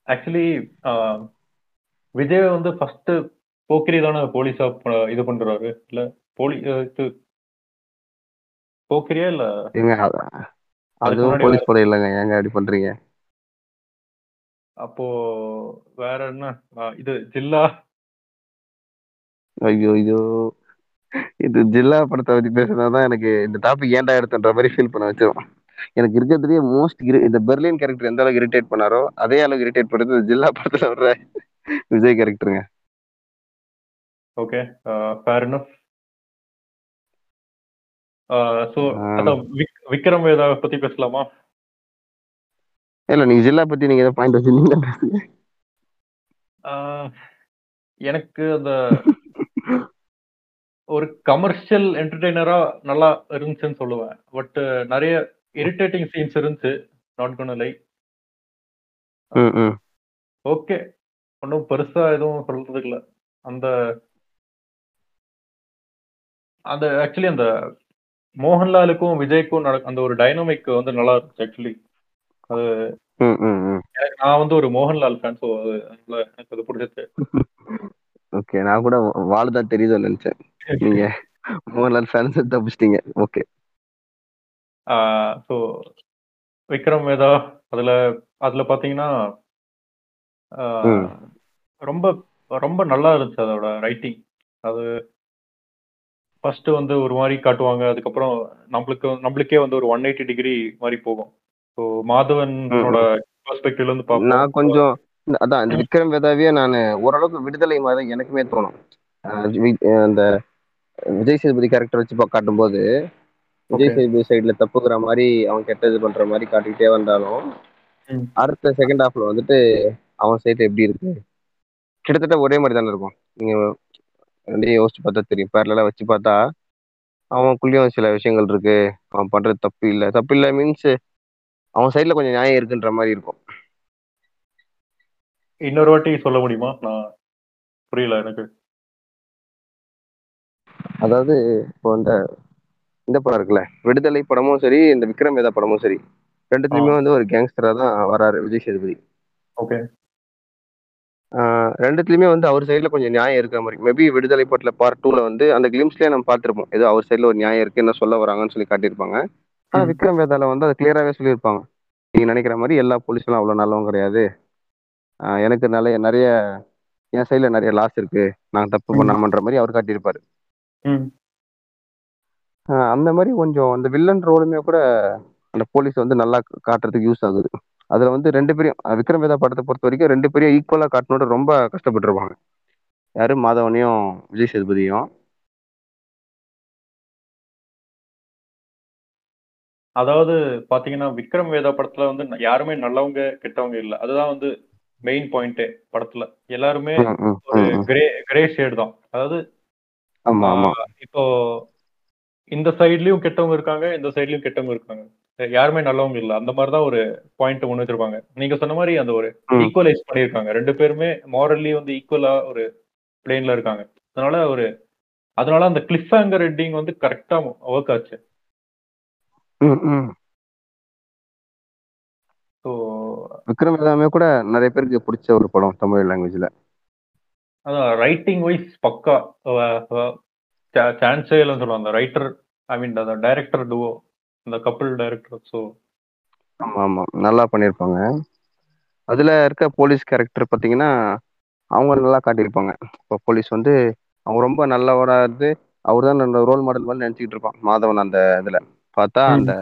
ஆக்சுவலி விஜய் வந்து ஃபர்ஸ்ட் போக்கிரி தானே போலீஸா இது பண்றாரு. இல்ல போலி இது போக்கிரியா இல்ல? ஏங்க அதுவும் போலீஸ் படம் இல்லைங்க. ஏங்க அப்படி பண்றீங்க? அப்போ வேற என்ன? இது ஜில்லா. ஐயோ ஐயோ. இது ஜில்லா படத்தை பத்தி பேசுனதான் எனக்கு இந்த டாபிக் ஏன்டா எடுத்துன்ற மாதிரி ஃபீல் பண்ண வச்சிரும். எனக்கு இருக்கிறதுலயே மோஸ்ட் இந்த பெர்லின் கேரக்டர் எந்த அளவுக்கு இரிட்டேட் பண்ணாரோ அதே அளவுக்கு இரிட்டேட் பண்ணுறது ஜில்லா படத்துல வர்ற Vijay கேரக்டருங்க okay fair so Vikram Vedha பத்தி பேசலாமா? இல்ல நீங்க ஜில்லா பத்தி நீங்க ஏதாவது பாயிண்ட் வச்சிருந்தீங்க எனக்கு அந்த ஒரு கமர்ஷியல் என்டர்டெய்னரா நல்லா இருந்துச்சுன்னு சொல்லுவேன். பட் நிறைய இரிட்டேட்டிங் சீன்ஸ் இருந்துச்சு நாட் கோன லை ஓகே ஒன்றும் பெருசா எதுவும் சொல்றதுக்கு இல்ல. அந்த அந்த ஆக்சுவலி அந்த மோகன்லாலுக்கும் விஜய்க்கும் நட- அந்த ஒரு டைனமிக் வந்து நல்லா இருந்துச்சு ஆக்சுவலி அது எனக்கு நான் வந்து ஒரு மோகன்லால் ஃபேன் ஸோ அது எனக்கு அது பிடிச்சிச்சு ஓகே நான் கூட வாழ்தா தெரியுதோ நினைச்சேன். நீங்க மோகன்லால் ஃபேன்ஸ் தப்பிச்சிட்டீங்க. ஓகே ஸோ விக்ரம் வேதா அதுல அதுல பாத்தீங்கன்னா. ரொம்ப ரொம்ப நல்லா இருந்துச்சு அதோட ரைட்டிங் அது ஃபர்ஸ்ட் வந்து ஒரு மாதிரி காட்டுவாங்க அதுக்கப்புறம் நம்மளுக்கு நம்மளுக்கே வந்து ஒரு ஒன் எயிட்டி டிகிரி மாதிரி போகும். ஸோ மாதவனோட பெர்ஸ்பெக்டிவ்ல இருந்து பார்ப்போம் நான் கொஞ்சம் அதான் இந்த விக்ரம் வேதாவே நான் ஓரளவுக்கு விடுதலை மாதிரி எனக்குமே தோணும். அந்த விஜய் சேதுபதி கேரக்டர் வச்சு பா- காட்டும்போது விஜய். சேதுபதி சைடுல தப்புக்கிற மாதிரி அவன் கெட்டது பண்ற மாதிரி காட்டிக்கிட்டே வந்தாலும். அடுத்த செகண்ட் ஹாஃப்ல வந்துட்டு அவன் சைடு எப்படி இருக்கு? கிட்டத்தட்ட ஒரே மாதிரி தானே இருக்கும். நீங்க ரெண்டையும் யோசிச்சு பார்த்தா தெரியும். பேரலா வச்சு பார்த்தா அவனுக்குள்ளேயும் சில விஷயங்கள் இருக்கு. அவன் பண்றது தப்பு இல்லை. தப்பு இல்லை மீன்ஸ் அவன் சைடுல கொஞ்சம் நியாயம் இருக்குன்ற மாதிரி இருக்கும். இன்னொரு வாட்டி சொல்ல முடியுமா? நான் புரியல எனக்கு. அதாவது இப்போ இந்த இந்த படம் இருக்குல்ல? விடுதலை படமும் சரி இந்த விக்ரம் வேதா படமும் சரி. ரெண்டுத்துலயுமே வந்து ஒரு கேங்ஸ்டரா தான் வராரு விஜய் சேதுபதி. ஓகே. ரெண்டுத்துலயுமே வந்து அவர் சைடுல கொஞ்சம் நியாயம் இருக்கிற மாதிரி. மேபி விடுதலை படத்துல பார்ட் டூல வந்து அந்த கிளிம்ஸ்லயே நம்ம பார்த்திருப்போம். ஏதோ அவர் சைடுல ஒரு நியாயம் இருக்கு என்ன சொல்ல வராங்கன்னு சொல்லி காட்டியிருப்பாங்க. ஆனா. விக்ரம் வேதால வந்து அது கிளியராகவே சொல்லியிருப்பாங்க. நீங்க நினைக்கிற மாதிரி எல்லா போலீஸ்லாம் அவ்வளவு நல்லவங்க கிடையாது. ஆஹ் எனக்கு நிறைய நிறைய என் சைடுல நிறைய லாஸ் இருக்கு. நான் தப்பு. பண்ணாமன்ற மாதிரி அவர் காட்டியிருப்பாரு. அந்த மாதிரி கொஞ்சம் அந்த வில்லன் ரோலுமே கூட அந்த போலீஸ் வந்து நல்லா காட்டுறதுக்கு யூஸ் ஆகுது. அதுல வந்து ரெண்டு பேரையும் அஹ் விக்ரம் வேதா படத்தை பொறுத்த வரைக்கும் ரெண்டு பேரையும் ஈக்குவலா காட்டணும்னு ரொம்ப கஷ்டப்பட்டிருப்பாங்க. யாரு? மாதவனையும் விஜய் சேதுபதியும் அதாவது பாத்தீங்கன்னா விக்ரம் வேதா படத்துல வந்து யாருமே நல்லவங்க கெட்டவங்க இல்ல. அதுதான் வந்து மெயின் பாயிண்டே படத்துல. எல்லாருமே ஒரு. கிரே கிரே ஷேட் தான். அதாவது ஆமா ஆமா. இப்போ இந்த சைட்லயும் கெட்டவங்க இருக்காங்க இந்த சைட்லயும் கெட்டவங்க இருக்காங்க. யாருமே நல்லவங்க இல்ல. அந்த மாதிரி தான் ஒரு பாயிண்ட் முன் வச்சிருப்பாங்க. நீங்க சொன்ன மாதிரி அந்த ஒரு. ஈக்குவலைஸ் பண்ணியிருக்காங்க. ரெண்டு பேருமே மாரல்லி வந்து ஈக்குவலா ஒரு பிளேன்ல இருக்காங்க. அதனால ஒரு அதனால அந்த கிளிஃப் ஹேங்கர் எட்டிங் வந்து கரெக்டா ஒர்க் ஆச்சு. விக்ரம் வேதாமே கூட நிறைய பேருக்கு பிடிச்ச ஒரு படம் தமிழ் லாங்குவேஜ்ல அதான் ரைட்டிங் வைஸ் பக்கா சான்ஸே இல்லைன்னு சொல்லுவாங்க. அந்த ரைட்டர் ஐ மீன் அந்த டைரக்டர் டுவோ அந்த கப்பல் டைரக்டர் ஸோ ஆமா ஆமா. நல்லா பண்ணியிருப்பாங்க அதுல இருக்க போலீஸ் கேரக்டர் பாத்தீங்கன்னா அவங்க நல்லா காட்டியிருப்பாங்க. இப்போ போலீஸ் வந்து அவங்க ரொம்ப நல்லவரா இருந்து அவர் தான் அந்த ரோல் மாடல் மாதிரி நினைச்சிட்டு இருப்பான். மாதவன் அந்த இதுல. பார்த்தா. அந்த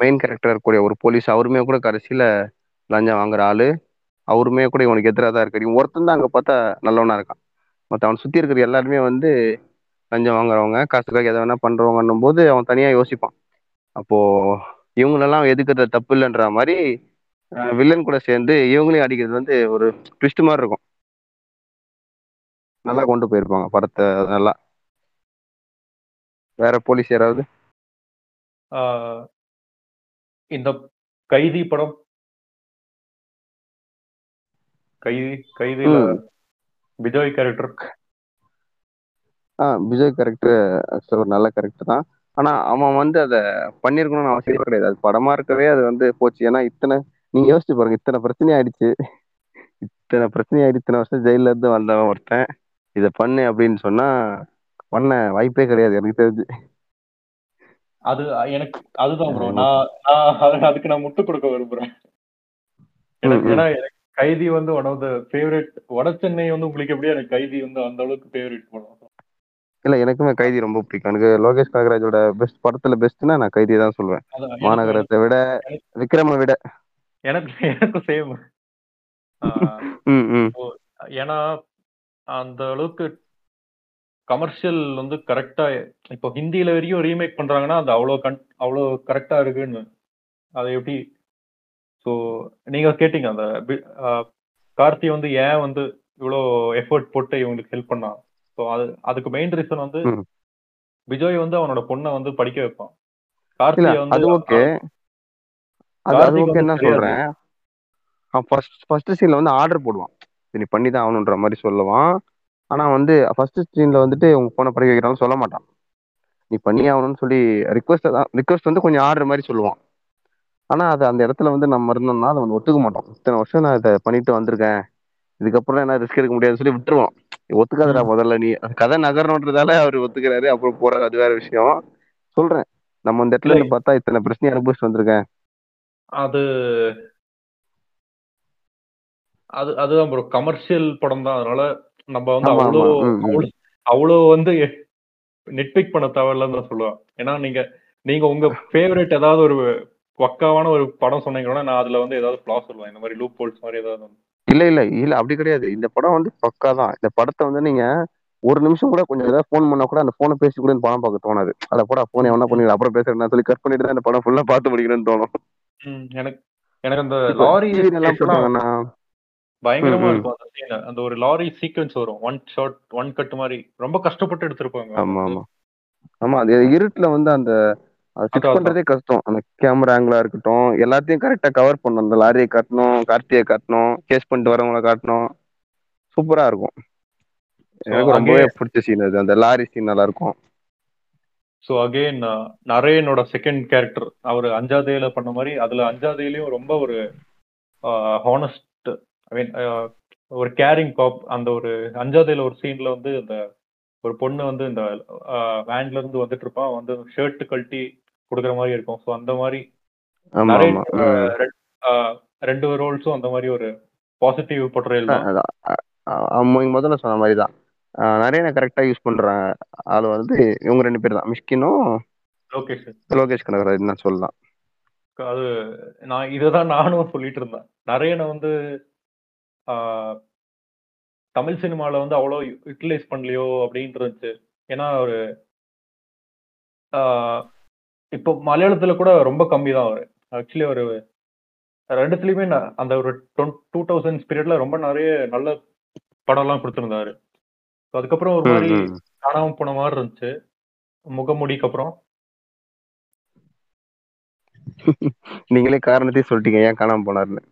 மெயின் கேரக்டர் இருக்கக்கூடிய ஒரு போலீஸ் அவருமே கூட கடைசியில லஞ்சம் வாங்குற ஆளு. அவருமே கூட இவனுக்கு எதிராக தான் இருக்காரு. இவன் ஒருத்தன் தான் அங்க பார்த்தா நல்லவனா இருக்கான். மத்த அவன் சுத்தி இருக்கிற எல்லாருமே வந்து லஞ்சம் வாங்குறவங்க காசுக்காக எதை வேணா பண்றவங்கன்னும் போது அவன் தனியா யோசிப்பான். அப்போ இவங்களெல்லாம் எதுக்குறது தப்பு இல்லைன்ற மாதிரி வில்லன் கூட சேர்ந்து இவங்களையும் அடிக்கிறது வந்து ஒரு ட்விஸ்ட் மாதிரி இருக்கும். நல்லா கொண்டு போயிருப்பாங்க படத்தை நல்லா. வேற போலீஸ் யாராவது? இந்த கைதி படம். கைதி கைதியில. விஜய் கேரக்டர் விஜய் கேரக்டர் ஒரு நல்ல கேரக்டர் தான். ஆனா அவன் வந்து அதை பண்ணிருக்கணும்னு அவசியம் கிடையாது. அது படமா இருக்கவே அது வந்து போச்சு. ஏன்னா இத்தனை நீங்க யோசிச்சு பாருங்க இத்தனை பிரச்சனை ஆயிடுச்சு. இத்தனை பிரச்சனை ஆயிடுச்சு. இத்தனை வருஷம் ஜெயில இருந்து வந்தவன் ஒருத்தன். இதை பண்ணு அப்படின்னு சொன்னா பண்ண வாய்ப்பே கிடையாது எனக்கு தெரிஞ்சு. அது எனக்கு அதுதான் ப்ரோ நான் நான் அது- அதுக்கு நான் முட்டு கொடுக்க விரும்புறேன். எனக்கு. ஏன்னா எனக்கு கைதி வந்து ஒன் ஆஃப் த ஃபேவரட் வட சென்னை வந்து உங்களுக்கு எப்படியா எனக்கு கைதி வந்து அந்த அளவுக்கு ஃபேவரட் படம் இல்ல எனக்குமே கைதி ரொம்ப பிடிக்கும். எனக்கு லோகேஷ் கனகராஜோட பெஸ்ட் படத்துல பெஸ்ட்னா நான் கைதி தான் சொல்லுவேன் மாநகரத்தை விட விக்ரமை விட. எனக்கு எனக்கு சேம் ஏன்னா அந்த அளவுக்கு கமர்ஷியல் வந்து கரெக்டா இப்போ ஹிந்தியில வரைக்கும் ரீமேக் பண்றாங்கன்னா அது அவ்வளோ கன் அவ்வளோ கரெக்டா இருக்குன்னு. அது எப்படி ஸோ நீங்க கேட்டீங்க அந்த கார்த்தி வந்து ஏன் வந்து இவ்வளோ எஃபர்ட் போட்டு இவங்களுக்கு ஹெல்ப் பண்ணான் ஸோ அது அதுக்கு மெயின் ரீசன் வந்து. விஜய் வந்து அவனோட பொண்ணை வந்து படிக்க வைப்பான். இல்ல கார்த்தி அது வந்து ஓகே அது கார்த்திக் ஓகே தெரியாது. சொல்றேன். ஃபர்ஸ்ட் ஃபர்ஸ்ட் சீன்ல வந்து ஆர்டர் போடுவான். நீ பண்ணி தான் ஆகணுன்ற மாதிரி சொல்லுவான். ஆனா வந்து ஃபர்ஸ்ட் சீன்ல வந்துட்டு உங்க போனை படிக்க வைக்கிறான்னு சொல்ல மாட்டான். நீ பண்ணி ஆகணும்னு சொல்லி ரிக்வஸ்ட் தான் ரிக்வஸ்ட் வந்து கொஞ்சம் ஆர்டர் மாதிரி சொல்லுவான். ஆனா அது அந்த இடத்துல வந்து நம்ம இருந்தோம்னா அதை வந்து ஒத்துக்க மாட்டோம். இத்தனை வருஷம் நான் இதை பண்ணிட்டு வந்திருக்கேன். இதுக்கப்புறம் என்ன ரிஸ்க் எடுக்க முடியாதுன்னு சொல்லி விட்டுருவோம். ஒத்துக்காதடா முதல்ல நீ. கதை நகரணுன்றதால அவர் ஒத்துக்கிறாரு. அப்புறம் போறாரு. அது வேற விஷயம். சொல்றேன். நம்ம இந்த இடத்துல பார்த்தா இத்தனை பிரச்சனையை அனுபவிச்சுட்டு வந்திருக்கேன். அது அது அதுதான் ப்ரோ கமர்ஷியல் படம் தான். அதனால நம்ம வந்து அவ்வளோ. அவ்வளோ வந்து நெட்பிக் பண்ண தேவையில்லைன்னு தான் சொல்லுவேன். ஏன்னா நீங்க நீங்க உங்க ஃபேவரட் ஏதாவது ஒரு பக்காவான ஒரு படம் சொன்னீங்கன்னா நான் அதுல வந்து ஏதாவது ஃபிளா சொல்லுவேன். இந்த மாதிரி லூப் ஹோல்ஸ் மாதிரி ஏதாவது. இல்ல இல்ல இல்ல அப்படி கிடையாது. இந்த படம் வந்து பக்கா தான் இந்த படத்தை வந்து நீங்க ஒரு நிமிஷம் கூட கொஞ்சம் ஏதாவது ஃபோன் பண்ணா கூட அந்த போனை பேசி கூட இந்த படம் பார்க்க தோணாது. அத போட போன் என்ன பண்ணி அப்புறம் பேசுறேன் சொல்லி கட் பண்ணிட்டு தான் இந்த படம் ஃபுல்லா பார்த்து முடிக்கணும்னு தோணும். எனக்கு எனக்கு அந்த லாரி எல்லாம் போட்டாங்கன்னா பயங்கரமா. இருக்கும் அந்த சீன் அந்த ஒரு லாரி சீக்வன்ஸ் வரும். ஒன் ஷாட் ஒன் கட் மாதிரி. ரொம்ப கஷ்டப்பட்டு எடுத்திருப்பாங்க. ஆமா ஆமா. ஆமா அது இருட்டுல வந்து அந்த அதான், ஃபிக்ஸ். பண்றதே கஷ்டம். அந்த கேமரா ஆங்கிளா இருக்கட்டும் எல்லாத்தையும் கரெக்டா கவர் பண்ணணும். அந்த லாரியை காட்டணும் கார்த்தியை காட்டணும் கேஸ் பண்ணிட்டு வரவங்கள காட்டணும். சூப்பரா இருக்கும். எனக்கு ரொம்பவே பிடிச்ச சீன் அது. அந்த லாரி சீன் நல்லா இருக்கும் ஸோ அகெயின் நரேனோட செகண்ட் கேரக்டர் அவர் அஞ்சாதேல பண்ண மாதிரி அதுல அஞ்சாதேலையும் ரொம்ப ஒரு ஹானஸ்ட் ஐ மீன் ஒரு கேரிங் காப் அந்த ஒரு அஞ்சாதேல ஒரு சீன்ல வந்து அந்த ஒரு பொண்ணு வந்து இந்த வேன்ல இருந்து வந்துட்டு இருப்பான் வந்து ஷர்ட் கழட்டி கொடுக்குற மாதிரி இருக்கும். ஸோ அந்த மாதிரி. ரெண்டு- ரோல்ஸும் அந்த மாதிரி ஒரு பாசிட்டிவ் பொட்ரையல் தான். அதான். அ- அ- அம்ம- இங்க முதல்ல சொன்ன மாதிரி தான். நிறைய கரெக்டா யூஸ் பண்றேன் ஆள் வந்து இவங்க ரெண்டு பேர் தான். மிஷ்கினும் லோகேஷ் லோகேஷ் கனகராஜ் தான் சொல்லலாம். அது நான் இதுதான் நானும் சொல்லிட்டு இருந்தேன். நிறைய வந்து தமிழ் சினிமால வந்து அவ்வளோ யூட்டிலைஸ் பண்ணலையோ அப்படின்ட்டு இருந்துச்சு. ஏன்னா ஒரு இப்போ மலையாளத்துல கூட ரொம்ப கம்மி தான் அவர். ஆக்சுவலி ஒரு ரெண்டுத்துலயுமே ந- அந்த ஒரு டூ தௌசண்ட் பீரியட்ல ரொம்ப நிறைய நல்ல படம்லாம் கொடுத்துருந்தாரு. So அதுக்கப்புறம் ஒரு மாதிரி ம், ம். காணாம போன மாதிரி இருந்துச்சு. முகமுடிக்கு அப்புறம். நீங்களே காரணத்தையும் சொல்லிட்டீங்க ஏன் காணாம போனாருன்னு?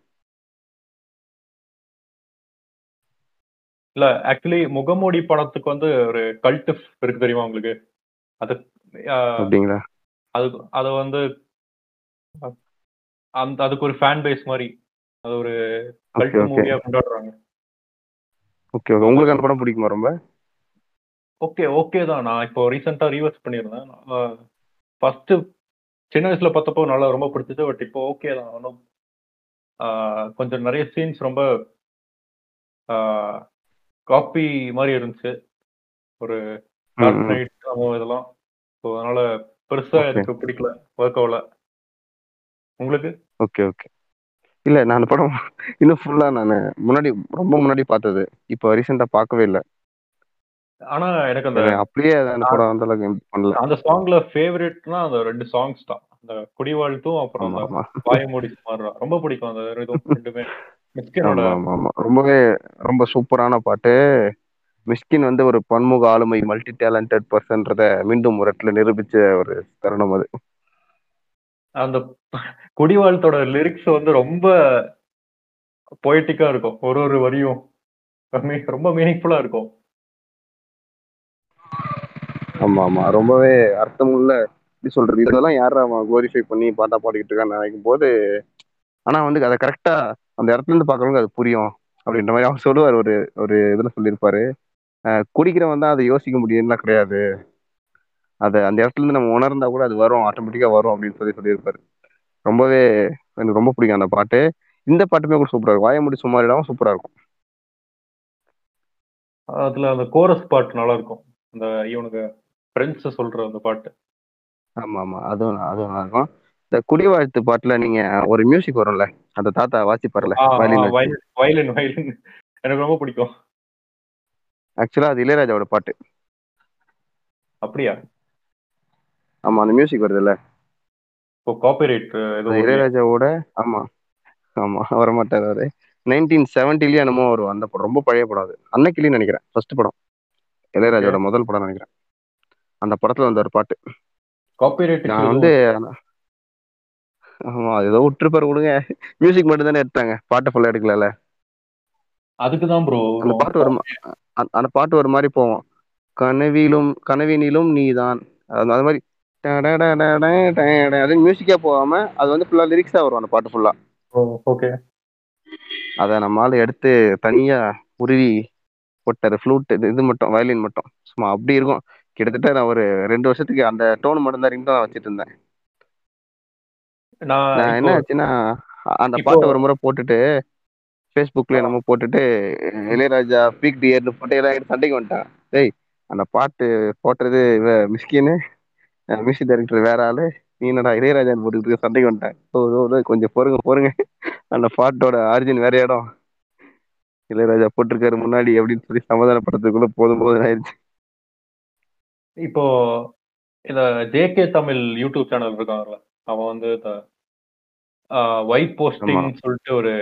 இல்ல ஆக்சுவலி முகமூடி படத்துக்கு வந்து ஒரு கல்ட் இருக்கு தெரியுமா உங்களுக்கு? அது ஆஹ், அப்படிங்களா? அது அது வந்து அந்த அதுக்கு ஒரு ஃபேன் பேஸ் மாதிரி. அது ஒரு கல்ட் மூவியா கொண்டாடுறாங்க. ஓகே ஓகே உங்களுக்கு அந்த படம் பிடிக்குமா ரொம்ப? ஓகே ஓகே தான். நான் இப்போ ரீசெண்டா ரீவர்ஸ் பண்ணியிருந்தேன். ஃபர்ஸ்ட் சின்ன வயசுல பார்த்தப்போ நல்லா ரொம்ப பிடிச்சது பட் இப்போ ஓகே தான். ஒன்றும் கொஞ்சம் நிறைய சீன்ஸ் ரொம்ப காப்பி மாதிரி இருந்துச்சு. ஒரு இதெல்லாம் ஸோ அதனால பெருசா. எனக்கு பிடிக்கல ஒர்க் ஆகல. உங்களுக்கு? ஓகே ஓகே இல்ல நான் படம் இன்னும் ஃபுல்லா நான் முன்னாடி ரொம்ப முன்னாடி பார்த்தது. இப்போ ரீசெண்டா பார்க்கவே இல்லை. ஆனா எனக்கு அந்த அப்படியே அந்த படம் அந்த அளவுக்கு பண்ணல. அந்த சாங்ல ஃபேவரட்னா அந்த ரெண்டு சாங்ஸ் தான். அந்த குடிவாழ்த்தும் அப்புறம் ஆமா வாயமூடி சுமாரா ரொம்ப பிடிக்கும் அந்த ரெண்டுமே ரொம்பவே ரொம்ப சூப்பரான பாட்டு. மிஸ்கின் வந்து ஒரு பன்முக ஆளுமை மல்டி டேலண்டட் பர்சன்றத மீண்டும் ஒரு இடத்துல நிரூபிச்ச ஒரு தருணம் அது. அந்த குடிவாழ்த்தோட லிரிக்ஸ் வந்து ரொம்ப பொயட்டிக்கா இருக்கும். ஒரு ஒரு வரியும் ரொம்ப மீனிங்ஃபுல்லா இருக்கும். ஆமா ஆமா. ரொம்பவே அர்த்தமுள்ள எப்படி சொல்றது? இதெல்லாம் யாரா அவன் குளோரிஃபை பண்ணி பாட்டா பாடிக்கிட்டு இருக்கான்னு நினைக்கும் போது ஆனா வந்து அதை கரெக்டா அந்த இடத்துல இருந்து பாக்குறவங்க அது புரியும் அப்படின்ற மாதிரி அவர் சொல்லுவார். ஒரு ஒரு இதுல சொல்லியிருப்பாரு. குடிக்கிறவன் தான் அதை யோசிக்க முடியும்லாம் கிடையாது. அதை அந்த இடத்துல இருந்து நம்ம உணர்ந்தா கூட அது வரும் ஆட்டோமேட்டிக்கா வரும் அப்படின்னு சொல்லி சொல்லியிருப்பாரு. ரொம்பவே எனக்கு ரொம்ப பிடிக்கும் அந்த பாட்டு. இந்த பாட்டுமே கூட சூப்பரா இருக்கும். வாயமுடி சுமாரிடாவும் சூப்பரா இருக்கும். அதுல அந்த கோரஸ் பாட்டு நல்லா இருக்கும் அந்த இவனுக்கு ஃப்ரெண்ட்ஸ் சொல்ற அந்த பாட்டு. ஆமா ஆமா அதுவும் அதுவும் நல்லா இருக்கும் இந்த குடிவாழ்த்து பாட்டுல நீங்க ஒரு மியூசிக் வரும்ல அந்த தாத்தா வாசிப்பார்ல. வயலின் வயலின் எனக்கு ரொம்ப பிடிக்கும். ஆக்சுவலா அது இளையராஜாவோட பாட்டு. அப்படியா? ஆமா அந்த மியூசிக் வருதுல்ல. இப்போ காப்பிரைட் இளையராஜாவோட ஆமா. ஆமா வரமாட்டார் அவரு. நைன்டீன் செவன்டிலயே என்னமோ வரும் அந்த படம் ரொம்ப பழைய படம் அது. அன்னைக்கிளின்னு நினைக்கிறேன் ஃபர்ஸ்ட் படம். இளையராஜாவோட முதல் படம் நினைக்கிறேன். அந்த படத்துல வந்த ஒரு பாட்டு. காப்பிரைட் நான் வந்து ஆமா ஏதோ விட்டுருப்பாரு விடுங்க. மியூசிக் மட்டும் தானே எடுத்தாங்க. பாட்டை ஃபுல்லா எடுக்கல அதுக்கு தான் ப்ரோ அந்த பாட்டு ஒரு அந்த- பாட்டு ஒரு மாதிரி போவோம். கனவிலும் கனவினிலும் நீதான். அது அது மாதிரி அது மியூசிக்கா போகாம அது வந்து ஃபுல்லா லிரிக்ஸா வரும் அந்த பாட்டு ஃபுல்லா ஓகே அதை நம்மளால எடுத்து தனியா உருவி போட்டாரு ஃப்ளூட் இது இது மட்டும் வயலின் மட்டும். சும்மா அப்படி இருக்கும். கிட்டத்தட்ட நான் ஒரு ரெண்டு வருஷத்துக்கு அந்த டோன் மட்டும் தான் ரிங் வச்சுட்டு இருந்தேன் நான் என்ன ஆச்சுன்னா அந்த பாட்டை ஒரு முறை போட்டுட்டு ஃபேஸ்புக்ல நம்ம போட்டுட்டு இளையராஜா பீக் டியர்னு போட்டு எல்லாம் சண்டைக்கு வந்துட்டான் டேய் அந்த பாட்டு போட்டது மிஸ்கின்னு மியூசிக் டைரக்டர் வேற ஆளு. நீ என்னடா இளையராஜான்னு போட்டுக்கிட்டு? சண்டைக்கு வந்துட்டேன் கொஞ்சம் பொறுங்க பொறுங்க. அந்த பாட்டோட ஆரிஜின் வேற இடம். இளையராஜா போட்டிருக்காரு முன்னாடி அப்படின்னு சொல்லி சமாதானப்படுறதுக்குள்ள போதும் போதும் ஆயிடுச்சு. இப்போ இந்த ஜேகே தமிழ் யூடியூப் சேனல் இருக்காங்கல்ல அவன் வந்து ஒயிட் போஸ்டிங். சொல்லிட்டு ஒரு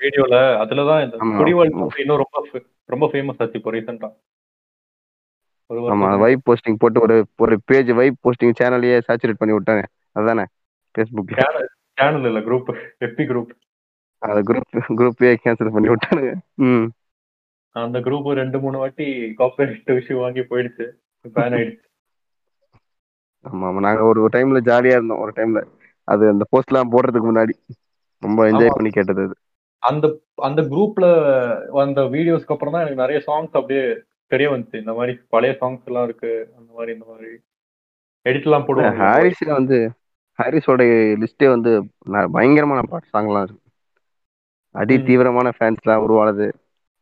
வீடியோல அதுலதான் இந்த. குடிவாழ்த்து இன்னும் ரொம்ப ரொம்ப ஃபேமஸ் ஆச்சு இப்போ ரீசெண்டா ஆமா வைப் போஸ்டிங் போட்டு ஒரு ஒரு பேஜ் வைப் போஸ்டிங் சேனலையே சேச்சுரேட் பண்ணி விட்டாங்க அதானே? ஃபேஸ்புக்ல சேனல் இல்ல குரூப் எஃபி குரூப் அந்த குரூப் குரூப்பே கேன்சல் பண்ணி விட்டானுங்க. ம். அந்த குரூப் ரெண்டு மூணு வாட்டி காப்பரேட் விஷயம் வாங்கி போயிடுச்சு. பேன் ஆயிடுச்சு. ஆமா ஆமா. நாங்க ஒரு டைம்ல ஜாலியா இருந்தோம் ஒரு டைம்ல அது அந்த போஸ்ட்லாம் போடுறதுக்கு முன்னாடி. ரொம்ப என்ஜாய். பண்ணி கேட்டது அது. அந்த அந்த குரூப்ல வந்த வீடியோஸ்க்கு அப்புறம் தான் எனக்கு நிறைய சாங்ஸ் அப்படியே தெரிய வந்துச்சு. இந்த மாதிரி பழைய சாங்ஸ் எல்லாம் இருக்கு அந்த மாதிரி இந்த மாதிரி எடிட் எல்லாம் போடுவாங்க. ஹாரிஸ் வந்து ஹாரிஸோட லிஸ்டே வந்து பயங்கரமான பாட்டு சாங்லாம் இருக்கு. அடி ம். தீவிரமான ஃபேன்ஸ்லாம் உருவானது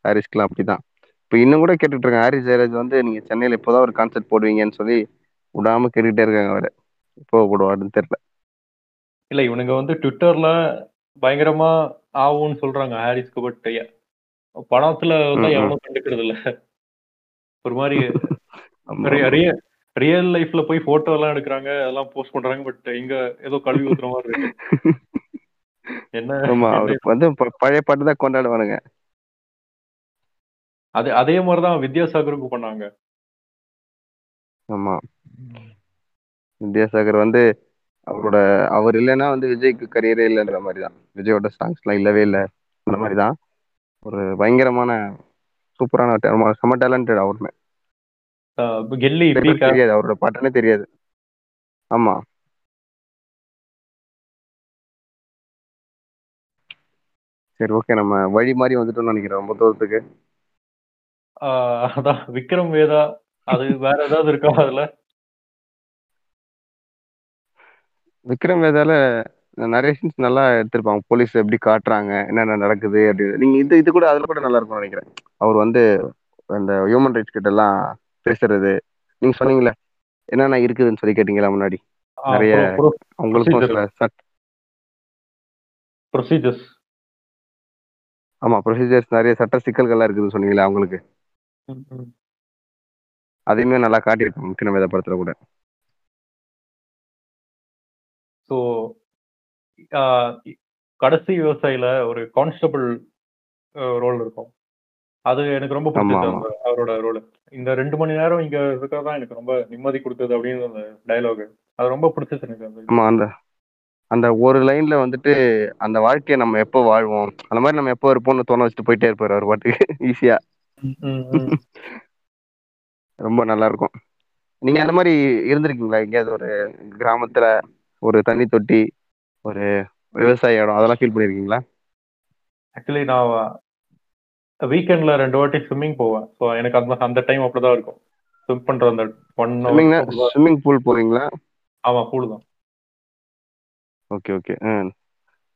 ஹாரிஸ்க்குலாம் அப்படிதான். இப்போ இன்னும் கூட கேட்டுட்டு இருக்கேன். ஹாரிஸ் ஜெயராஜ் வந்து நீங்க சென்னையில இப்போதான் ஒரு கான்சர்ட் போடுவீங்கன்னு சொல்லி விடாம கேட்டுக்கிட்டே இருக்காங்க அவரை. இப்போ போடுவாருன்னு தெரியல. இல்ல இவனுங்க வந்து ட்விட்டர்ல பயங்கரமா ஆகும்னு சொல்றாங்க ஹாரிஸ்க்கு பட் படத்துல வந்து. எவனும் கண்டுக்கிறது இல்ல. ஒரு மாதிரி ரியல் லைஃப்ல போய் போட்டோ எல்லாம் எடுக்கிறாங்க அதெல்லாம் போஸ்ட் பண்றாங்க பட் இங்க ஏதோ கழுவி ஊத்துற மாதிரி இருக்கு. என்ன? ஆமா அவருக்கு வந்து பழைய பாட்டு தான் கொண்டாடுவானுங்க. அதே அதே மாதிரிதான் வித்யாசாகருக்கு பண்ணாங்க. ஆமா. வித்யாசாகர் வந்து அவரோட அவர் இல்லைன்னா வந்து விஜய்க்கு கரியரே இல்லைன்ற மாதிரி தான் விஜயோட சாங்ஸ்லாம் இல்லவே இல்லை. அந்த மாதிரி தான் ஒரு பயங்கரமான சூப்பரான செம டேலண்டட் அவருமே கெல்லி தெரியாது அவரோட பாட்டுன்னே தெரியாது. ஆமா. சரி ஓகே நம்ம வழி மாதிரி வந்துட்டோம்னு நினைக்கிறேன் ரொம்ப தூரத்துக்கு. அதான் விக்ரம் வேதா அது வேற ஏதாவது இருக்கா அதுல? விக்ரம் வேதால நிறைய சீன்ஸ் நல்லா எடுத்திருப்பாங்க. போலீஸ் எப்படி காட்டுறாங்க என்னென்ன நடக்குது அப்படின்னு நீங்க இது இது கூட அதுல கூட நல்லா இருக்கும்னு நினைக்கிறேன். அவர் வந்து அந்த ஹியூமன் ரைட்ஸ் கிட்ட எல்லாம் பேசுறது. நீங்க சொன்னீங்களே என்னென்ன இருக்குதுன்னு சொல்லி கேட்டீங்களா முன்னாடி? நிறைய அவங்களுக்கும் சில சட் ப்ரொசீஜர்ஸ் ஆமா ப்ரொசீஜர்ஸ் நிறைய சட்ட சிக்கல்கள்லாம் இருக்குதுன்னு சொன்னீங்களே அவங்களுக்கு. அதையுமே நல்லா காட்டியிருப்பாங்க விக்ரம் வேதா படத்துல கூட. ஸோ கடைசி விவசாயில ஒரு கான்ஸ்டபிள் ரோல் இருக்கும். அது எனக்கு ரொம்ப பிடிச்சது அவரோட ரோல் இந்த ரெண்டு மணி நேரம் இங்க இருக்கிறதா எனக்கு ரொம்ப நிம்மதி கொடுத்தது அப்படின்னு அந்த டயலாக் அது ரொம்ப பிடிச்சது எனக்கு அந்த அந்த ஒரு லைன்ல வந்துட்டு அந்த வாழ்க்கையை நம்ம எப்போ வாழ்வோம்? அந்த மாதிரி நம்ம எப்போ இருப்போம்னு தோண வச்சுட்டு போயிட்டே இருப்பாரு அவர் பாட்டுக்கு. ஈஸியா. ரொம்ப நல்லா இருக்கும். நீங்க அந்த மாதிரி இருந்திருக்கீங்களா? எங்கேயாவது ஒரு கிராமத்துல? ஒரு தண்ணி தொட்டி ஒரு விவசாய இடம் அதெல்லாம் ஃபீல் பண்ணிருக்கீங்களா? ஆக்சுவலி நான் வீக்கெண்ட்ல ரெண்டு வாட்டி ஸ்விம்மிங் போவேன். ஸோ எனக்கு அந்த அந்த டைம் அப்படிதான் இருக்கும். ஸ்விம் பண்ற அந்த ஒன் ஸ்விம்மிங் பூல் போறீங்களா ஆமா பூல் தான். ஓகே ஓகே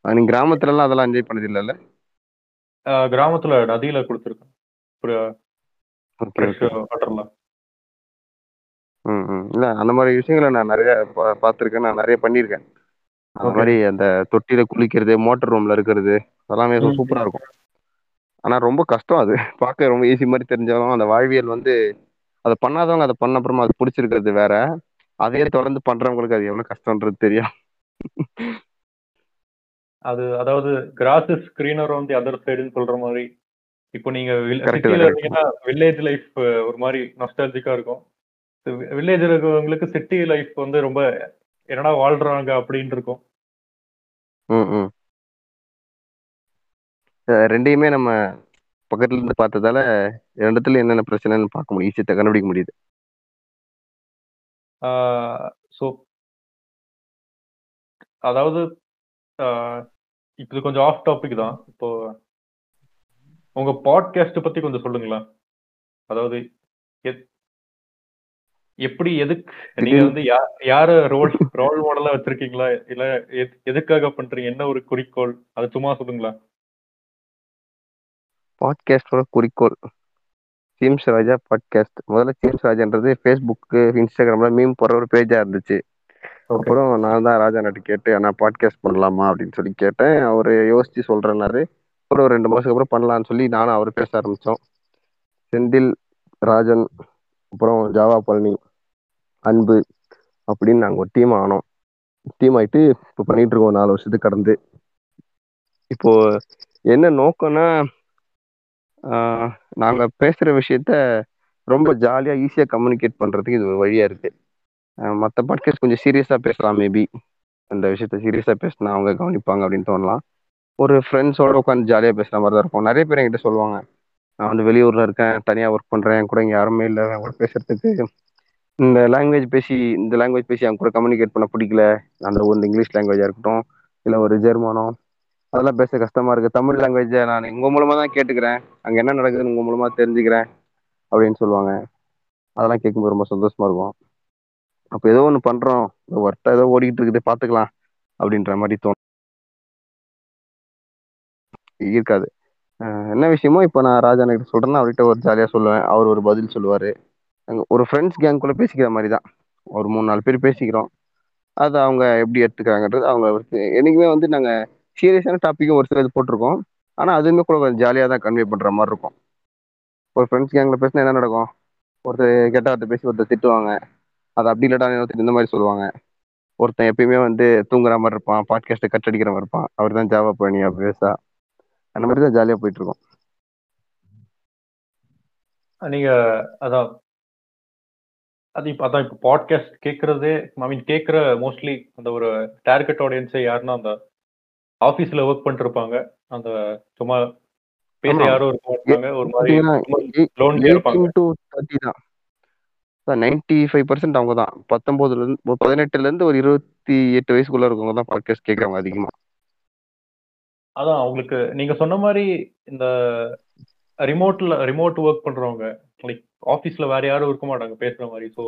நீங்க கிராமத்துல எல்லாம் அதெல்லாம் என்ஜாய் பண்ணது இல்லைல்ல கிராமத்துல நதியில கொடுத்துருக்கேன். வாட்டர்லாம் ம் ம். இல்லை அந்த மாதிரி விஷயங்களை நான் நிறைய பா- பார்த்திருக்கேன். நான் நிறைய பண்ணியிருக்கேன். அந்த. மாதிரி அந்த தொட்டியில குளிக்கிறது மோட்டர் ரூம்ல இருக்கிறது அதெல்லாமே ம். சூப்பரா இருக்கும். ஆனா ரொம்ப கஷ்டம் அது. பார்க்க ரொம்ப ஈஸி மாதிரி தெரிஞ்சாலும் அந்த வாழ்வியல் வந்து அதை பண்ணாதவங்க அதை பண்ண அப்புறமா அது பிடிச்சிருக்கிறது வேற. அதையே தொடர்ந்து பண்றவங்களுக்கு அது எவ்வளவு கஷ்டம்ன்றது தெரியும். அது அதாவது கிராஸ் இஸ் ஸ்கிரீனர் வந்து அதர் சைடுன்னு சொல்ற மாதிரி இப்போ நீங்க சிட்டில தான், இருந்தீங்கன்னா வில்லேஜ் லைஃப் ஒரு மாதிரி நொஸ்டாலஜிக்கா இருக்கும். வில்லேஜ் இருக்கிறவங்களுக்கு சிட்டி லைஃப் வந்து ரொம்ப என்னடா வாழ்றாங்க அப்படின்னு இருக்கும். ம் ரெண்டையுமே நம்ம பக்கத்துல இருந்து பார்த்ததால ரெண்டுத்துல என்னென்ன பிரச்சனைன்னு பார்க்க முடியும். ஈஸியாக கண்டுபிடிக்க முடியுது. ஸோ அதாவது இப்போ கொஞ்சம் ஆஃப் டாபிக் தான். இப்போ உங்க பாட்காஸ்ட் பத்தி கொஞ்சம் சொல்லுங்களேன். அதாவது எப்படி எதுக்கு நீங்க வந்து யார ரோல் ரோல் மாடலா வச்சிருக்கீங்களா? இல்ல எத்- எதுக்காக பண்றீங்க? என்ன ஒரு குறிக்கோள்? அது சும்மா சொல்லுங்களா? பாட்காஸ்டோட குறிக்கோள். சீம்ஸ் ராஜா பாட்காஸ்ட் முதல்ல சீம்ஸ் ராஜான்றது ஃபேஸ்புக்கு இன்ஸ்டாகிராம்ல மீம் போடுற ஒரு பேஜா இருந்துச்சு. அப்புறம் நான் தான் ராஜா நட்டு கேட்டு அண்ணா பாட்காஸ்ட் பண்ணலாமா? அப்படின்னு சொல்லி கேட்டேன். அவர் யோசிச்சு சொல்றேன்னாரு அப்புறம் ஒரு ரெண்டு மாசத்துக்கு அப்புறம் பண்ணலாம்னு சொல்லி நானும் அவர் பேச ஆரம்பிச்சோம். செந்தில் ராஜன் அப்புறம் ஜாவா பழனி அன்பு அப்படின்னு நாங்கள் ஒரு டீம் ஆனோம். டீம் ஆகிட்டு இப்போ பண்ணிட்டு இருக்கோம் நாலு வருஷத்துக்கு கடந்து. இப்போ என்ன நோக்கம்னா நாங்கள் பேசுகிற விஷயத்த ரொம்ப ஜாலியாக ஈஸியாக கம்யூனிகேட் பண்ணுறதுக்கு இது ஒரு வழியாக இருக்குது மற்ற பாட்காஸ்ட் கொஞ்சம் சீரியஸாக பேசலாம் மேபி அந்த விஷயத்த சீரியஸாக பேசினா அவங்க கவனிப்பாங்க அப்படின்னு தோணலாம். ஒரு ஃப்ரெண்ட்ஸோட உட்காந்து ஜாலியாக பேசுகிற மாதிரி தான் இருக்கும். நிறைய பேர் என்கிட்ட சொல்லுவாங்க நான் வந்து வெளியூர்ல இருக்கேன் தனியா ஒர்க் பண்றேன் என் கூட இங்க யாருமே இல்லை என் கூட பேசுறதுக்கு. இந்த லாங்குவேஜ் பேசி இந்த லாங்குவேஜ் பேசி அவங்க கூட கம்யூனிகேட் பண்ண பிடிக்கல. அந்த ஒரு இங்கிலீஷ் லாங்குவேஜா இருக்கட்டும் இல்ல ஒரு ஜெர்மனோ அதெல்லாம் பேச கஷ்டமா இருக்கு. தமிழ் லாங்குவேஜை நான் உங்க மூலமா தான் கேட்டுக்கிறேன். அங்க என்ன நடக்குதுன்னு உங்க மூலமா தெரிஞ்சுக்கிறேன் அப்படின்னு சொல்லுவாங்க. அதெல்லாம் கேட்கும்போது ரொம்ப சந்தோஷமா இருக்கும். அப்போ ஏதோ ஒன்று பண்றோம். ஒர்த்தா ஏதோ ஓடிக்கிட்டு இருக்குது பாத்துக்கலாம் அப்படின்ற மாதிரி தோணும். இருக்காது. என்ன விஷயமோ இப்போ நான் ராஜா கிட்ட சொல்கிறேன்னா அவர்கிட்ட ஒரு ஜாலியாக சொல்லுவேன். அவர் ஒரு பதில் சொல்லுவார். நாங்கள் ஒரு ஃப்ரெண்ட்ஸ் கேங்குள்ள பேசிக்கிற மாதிரி தான். ஒரு மூணு நாலு பேர் பேசிக்கிறோம். அது அவங்க எப்படி எடுத்துக்கிறாங்கன்றது அவங்க என்றைக்குமே வந்து நாங்கள் சீரியஸான டாப்பிக்கும் ஒரு சில இது போட்டிருக்கோம். ஆனால் அதுவுமே கூட கொஞ்சம் ஜாலியாக தான் கன்வே பண்ணுற மாதிரி இருக்கும். ஒரு ஃப்ரெண்ட்ஸ் கேங்கில் பேசினா என்ன நடக்கும்? ஒருத்தர் கெட்ட வார்த்தை பேசி ஒருத்தர் திட்டுவாங்க. அது அப்படி இல்லைடா இந்த மாதிரி சொல்லுவாங்க. ஒருத்தன் எப்பயுமே வந்து தூங்குற மாதிரி இருப்பான் பாட்காஸ்ட்டை கட் அடிக்கிற மாதிரி இருப்பான். அவர் தான் ஜாவா பண்ணியா பேசா. அந்த மாதிரி தான் ஜாலியா போயிட்டு இருக்கோம் நீங்க அதான் அது இப்போ அதான் இப்போ பாட்காஸ்ட் கேட்கறதே ஐ மீன் கேட்குற மோஸ்ட்லி அந்த ஒரு டார்கெட் ஆடியன்ஸே யாருன்னா அந்த ஆஃபீஸ்ல ஒர்க் பண்ணிட்டு இருப்பாங்க அந்த சும்மா பேச. யாரும் இருக்க மாட்டாங்க. ஒரு மாதிரி இருப்பாங்க நைன்டி ஃபைவ் பர்சன்ட் அவங்க தான். பத்தொன்பதுல இருந்து பதினெட்டுல இருந்து ஒரு இருபத்தி எட்டு வயசுக்குள்ள இருக்கவங்க தான் பாட்காஸ்ட் கேட்கறவங்க அதிகமா. அதான் அவங்களுக்கு நீங்க சொன்ன மாதிரி இந்த ரிமோட்ல ரிமோட் ஒர்க் பண்றவங்க லைக் ஆஃபீஸ்ல வேற யாரும் இருக்க மாட்டாங்க பேசுற மாதிரி. ஸோ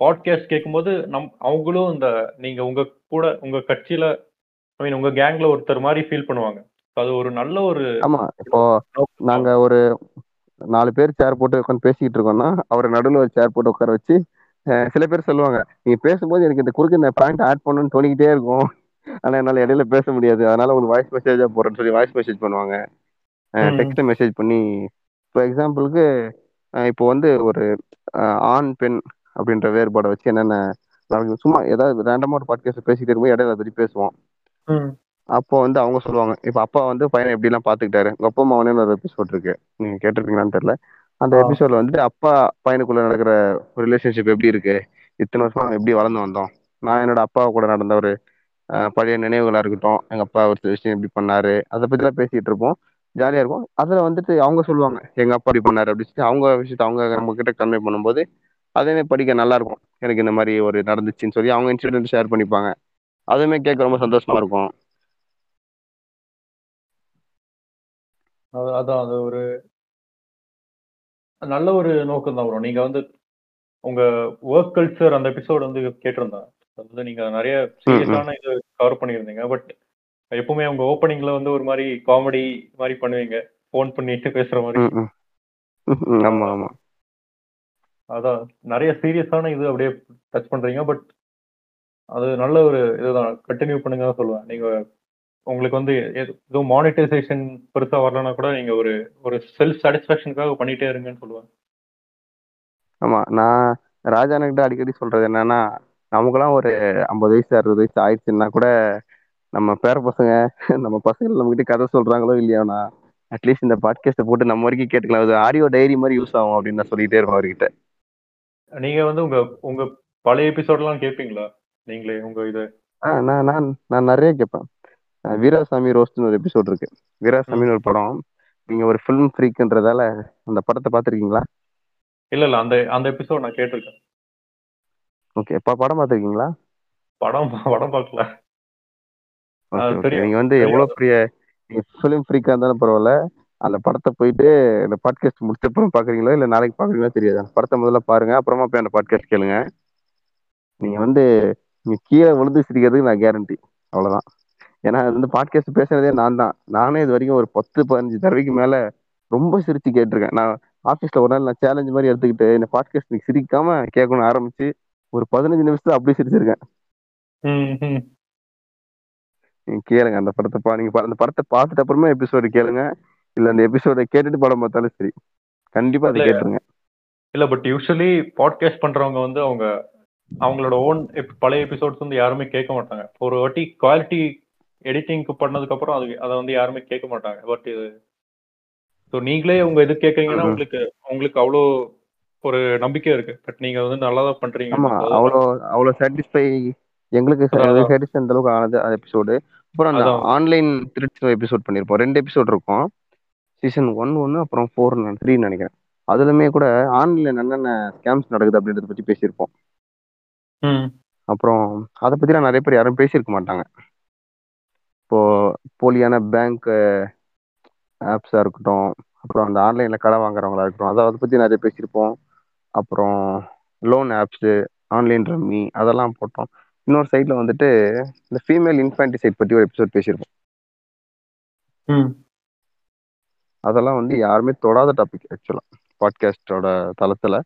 பாட்காஸ்ட் கேட்கும்போது நம் அவங்களும் இந்த நீங்க உங்க கூட உங்க கட்சியில ஐ மீன் உங்க கேங்ல ஒருத்தர் மாதிரி ஃபீல் பண்ணுவாங்க. அது ஒரு நல்ல ஒரு ஆமா இப்போ நாங்க ஒரு நாலு பேர் சேர் போட்டு உட்காந்து பேசிக்கிட்டு இருக்கோம்னா அவரை நடுவில் ஒரு சேர் போட்டு உட்கார வச்சு சில பேர் சொல்லுவாங்க நீங்க பேசும்போது எனக்கு இந்த குறுக்கு இந்த பாயிண்ட் ஆட் பண்ணணும்னு தோணிக்கிட்டே இருக்கும். ஆனா என்னால இடையில பேச முடியாது. அதனால உங்களுக்கு வாய்ஸ் மெசேஜா போறேன்னு சொல்லி வாய்ஸ் மெசேஜ் பண்ணுவாங்க. டெக்ஸ்ட் மெசேஜ் பண்ணி இப்போ எக்ஸாம்பிளுக்கு இப்போ வந்து ஒரு ஆண் பெண் அப்படின்ற வேறுபாடை வச்சு என்னென்ன சும்மா ஏதாவது ரேண்டமா ஒரு பாட்காஸ்ட் பேசிக்கிட்டு இருக்கும்போது இடையில அதை பத்தி பேசுவோம். அப்போ வந்து அவங்க சொல்லுவாங்க இப்போ அப்பா வந்து பையனை எப்படி எல்லாம் பாத்துக்கிட்டாரு உங்க அப்பா அம்மா ஒரு எபிசோட் இருக்கு. நீங்க கேட்டிருப்பீங்களான்னு தெரியல. அந்த. எபிசோட்ல வந்து அப்பா பையனுக்குள்ள நடக்கிற ஒரு ரிலேஷன்ஷிப் எப்படி இருக்கு? இத்தனை வருஷமா எப்படி வளர்ந்து வந்தோம்? நான் என்னோட அப்பா கூட நடந்த ஒரு பழைய நினைவுகளா இருக்கட்டும் எங்க அப்பா ஒரு சில விஷயம் எப்படி பண்ணாரு அதை பத்தி எல்லாம் பேசிட்டு இருப்போம். ஜாலியா இருக்கும். அதில் வந்துட்டு அவங்க சொல்லுவாங்க எங்க அப்பா இப்படி பண்ணாரு அப்படின்னு சொல்லி அவங்க விஷயத்த அவங்க நம்ம கிட்ட கன்வே பண்ணும்போது அதுவுமே படிக்க நல்லா இருக்கும். எனக்கு இந்த மாதிரி ஒரு நடந்துச்சுன்னு சொல்லி அவங்க இன்சிடென்ட் ஷேர் பண்ணிப்பாங்க. அதுவுமே கேட்க ரொம்ப சந்தோஷமா இருக்கும். அது- அதான் அது ஒரு நல்ல ஒரு நோக்கம் தான் வரும் நீங்க வந்து உங்க ஒர்க் கல்ச்சர் அந்த எபிசோடு வந்து கேட்டிருந்தேன். அது வந்து நீங்க நிறைய சீரியஸான இது கவர் பண்ணியிருந்தீங்க. பட் எப்பவுமே உங்க ஓப்பனிங்ல வந்து ஒரு மாதிரி காமெடி மாதிரி பண்ணுவீங்க. ஃபோன் பண்ணிட்டு பேசுற மாதிரி. ஆமா ஆமா. அதான். நிறைய சீரியஸான இது அப்படியே டச் பண்றீங்க. பட் அது நல்ல ஒரு இதுதான். கண்டினியூ பண்ணுங்க தான் சொல்லுவேன். நீங்க உங்களுக்கு வந்து எது- எதுவும் மானிட்டைசேஷன் பெருசா வரலனா கூட நீங்க ஒரு ஒரு செல்ஃப் சாட்டிஸ்ஃபேக்ஷனுக்காக பண்ணிட்டே இருங்கன்னு சொல்லுவேன். ஆமா. நான் ராஜானுக்கிட்ட அடிக்கடி சொல்றது என்னன்னா நமக்குலாம் ஒரு ஐம்பது வயசு அறுபது வயசு ஆயிடுச்சுன்னா கூட நம்ம பேர பசங்க நம்ம பசங்க நம்ம கிட்ட கதை சொல்றாங்களோ இல்லையோனா அட்லீஸ்ட் இந்த பாட்காஸ்ட்டை போட்டு நம்ம வரைக்கும் கேட்டுக்கலாம். அது ஆடியோ டைரி மாதிரி யூஸ் ஆகும் அப்படின்னு நான் சொல்லிட்டே இருப்பேன் அவர்கிட்ட. நீங்க வந்து உங்க உங்க பழைய எபிசோட்லாம் கேட்பீங்களா நீங்களே உங்க இது. ஆ நான் நான் நான் நிறைய கேட்பேன் வீராசாமி ரோஸ்ட்னு ஒரு எபிசோட் இருக்கு. வீராசாமின்னு ஒரு படம். நீங்க ஒரு ஃபிலிம் ஃப்ரீக்குன்றதால அந்த படத்தை பார்த்துருக்கீங்களா? இல்ல இல்ல. அந்த அந்த எபிசோட் நான் கேட்டிருக்கேன். ஓகே படம் பார்த்துருக்கீங்களா? படம் படம் பார்க்கல. நீங்க வந்து எவ்வளவு பெரிய ஃபிலிம் ஃப்ரீக்கா இருந்தாலும் பரவாயில்ல. அந்த படத்தை போயிட்டு இந்த பாட்காஸ்ட் முடிச்ச அப்புறம் பாக்குறீங்களோ இல்ல நாளைக்கு பாக்குறீங்களோ தெரியாது. அந்த படத்தை முதல்ல பாருங்க. அப்புறமா போய் அந்த பாட்காஸ்ட் கேளுங்க. நீங்க வந்து நீங்க கீழே விழுந்து சிரிக்கிறதுக்கு நான் கேரண்டி அவ்வளவுதான். ஏன்னா அது வந்து பாட்காஸ்ட் பேசுறதே நான் தான். நானே இது வரைக்கும் ஒரு பத்து பதினஞ்சு தடவைக்கு மேல ரொம்ப சிரிச்சு கேட்டிருக்கேன். நான் ஆஃபீஸ்ல ஒரு நாள் நான் சேலஞ்ச் மாதிரி எடுத்துக்கிட்டு இந்த பாட்காஸ்ட் நீ சிரிக்காம கேட்கணும்னு ஆரம்பிச்சு ஒரு பதினஞ்சு நிமிஷத்துல அப்படியே சிரிச்சிருக்கேன் கேளுங்க அந்த படத்தை பா நீங்க அந்த படத்தை பார்த்துட்டு அப்புறமா எபிசோடு கேளுங்க. இல்ல அந்த எபிசோட கேட்டுட்டு படம் பார்த்தாலும் சரி. கண்டிப்பா அதை. கேட்டுருங்க. இல்ல பட் யூஸ்வலி பாட்காஸ்ட் பண்றவங்க வந்து அவங்க அவங்களோட ஓன் பழைய எபிசோட்ஸ் வந்து யாருமே கேட்க மாட்டாங்க. ஒரு வாட்டி குவாலிட்டி எடிட்டிங்க்கு பண்ணதுக்கு அப்புறம் அது அதை வந்து யாருமே கேட்க மாட்டாங்க. பட் இது ஸோ நீங்களே உங்க இது கேட்கறீங்கன்னா. உங்களுக்கு உங்களுக்கு அவ்வளோ ஒரு நம்பிக்கை இருக்கு. பட் நீங்க வந்து நல்லா தான் பண்றீங்க ஆமா அவ்வளோ அவ்வளோ சாட்டிஸ்ஃபை எங்களுக்கு. சாட்டிஸ்ஃபை அந்த அளவுக்கு ஆனது அந்த எபிசோடு அப்புறம் அந்த. ஆன்லைன் திருட்ஸ் எபிசோட் பண்ணியிருப்போம். ரெண்டு எபிசோட் இருக்கும். சீசன் ஒன் ஒன்று அப்புறம் ஃபோர் த்ரீ நினைக்கிறேன். அதுலயுமே கூட ஆன்லைன்ல என்னென்ன ஸ்கேம்ஸ் நடக்குது அப்படின்றத பத்தி பேசியிருப்போம். அப்புறம் அதை பத்திலாம் நிறைய பேர் யாரும் பேசியிருக்க மாட்டாங்க. இப்போ போலியான பேங்க் ஆப்ஸா இருக்கட்டும். அப்புறம் அந்த ஆன்லைன்ல கடை வாங்குறவங்களா இருக்கட்டும். அதை அதை பத்தி நிறைய பேசியிருப்போம். அப்புறம் லோன் ஆப்ஸ் ஆன்லைன் ரம்மி அதெல்லாம் போட்டோம். இன்னொரு சைட்ல வந்துட்டு இந்த ஃபீமேல் இன்ஃபான்டிசைட் பத்தி ஒரு எபிசோட் பேசியிருப்போம். ம். அதெல்லாம் வந்து யாருமே தொடாத டாபிக் ஆக்சுவலா பாட்காஸ்டோட தளத்துல.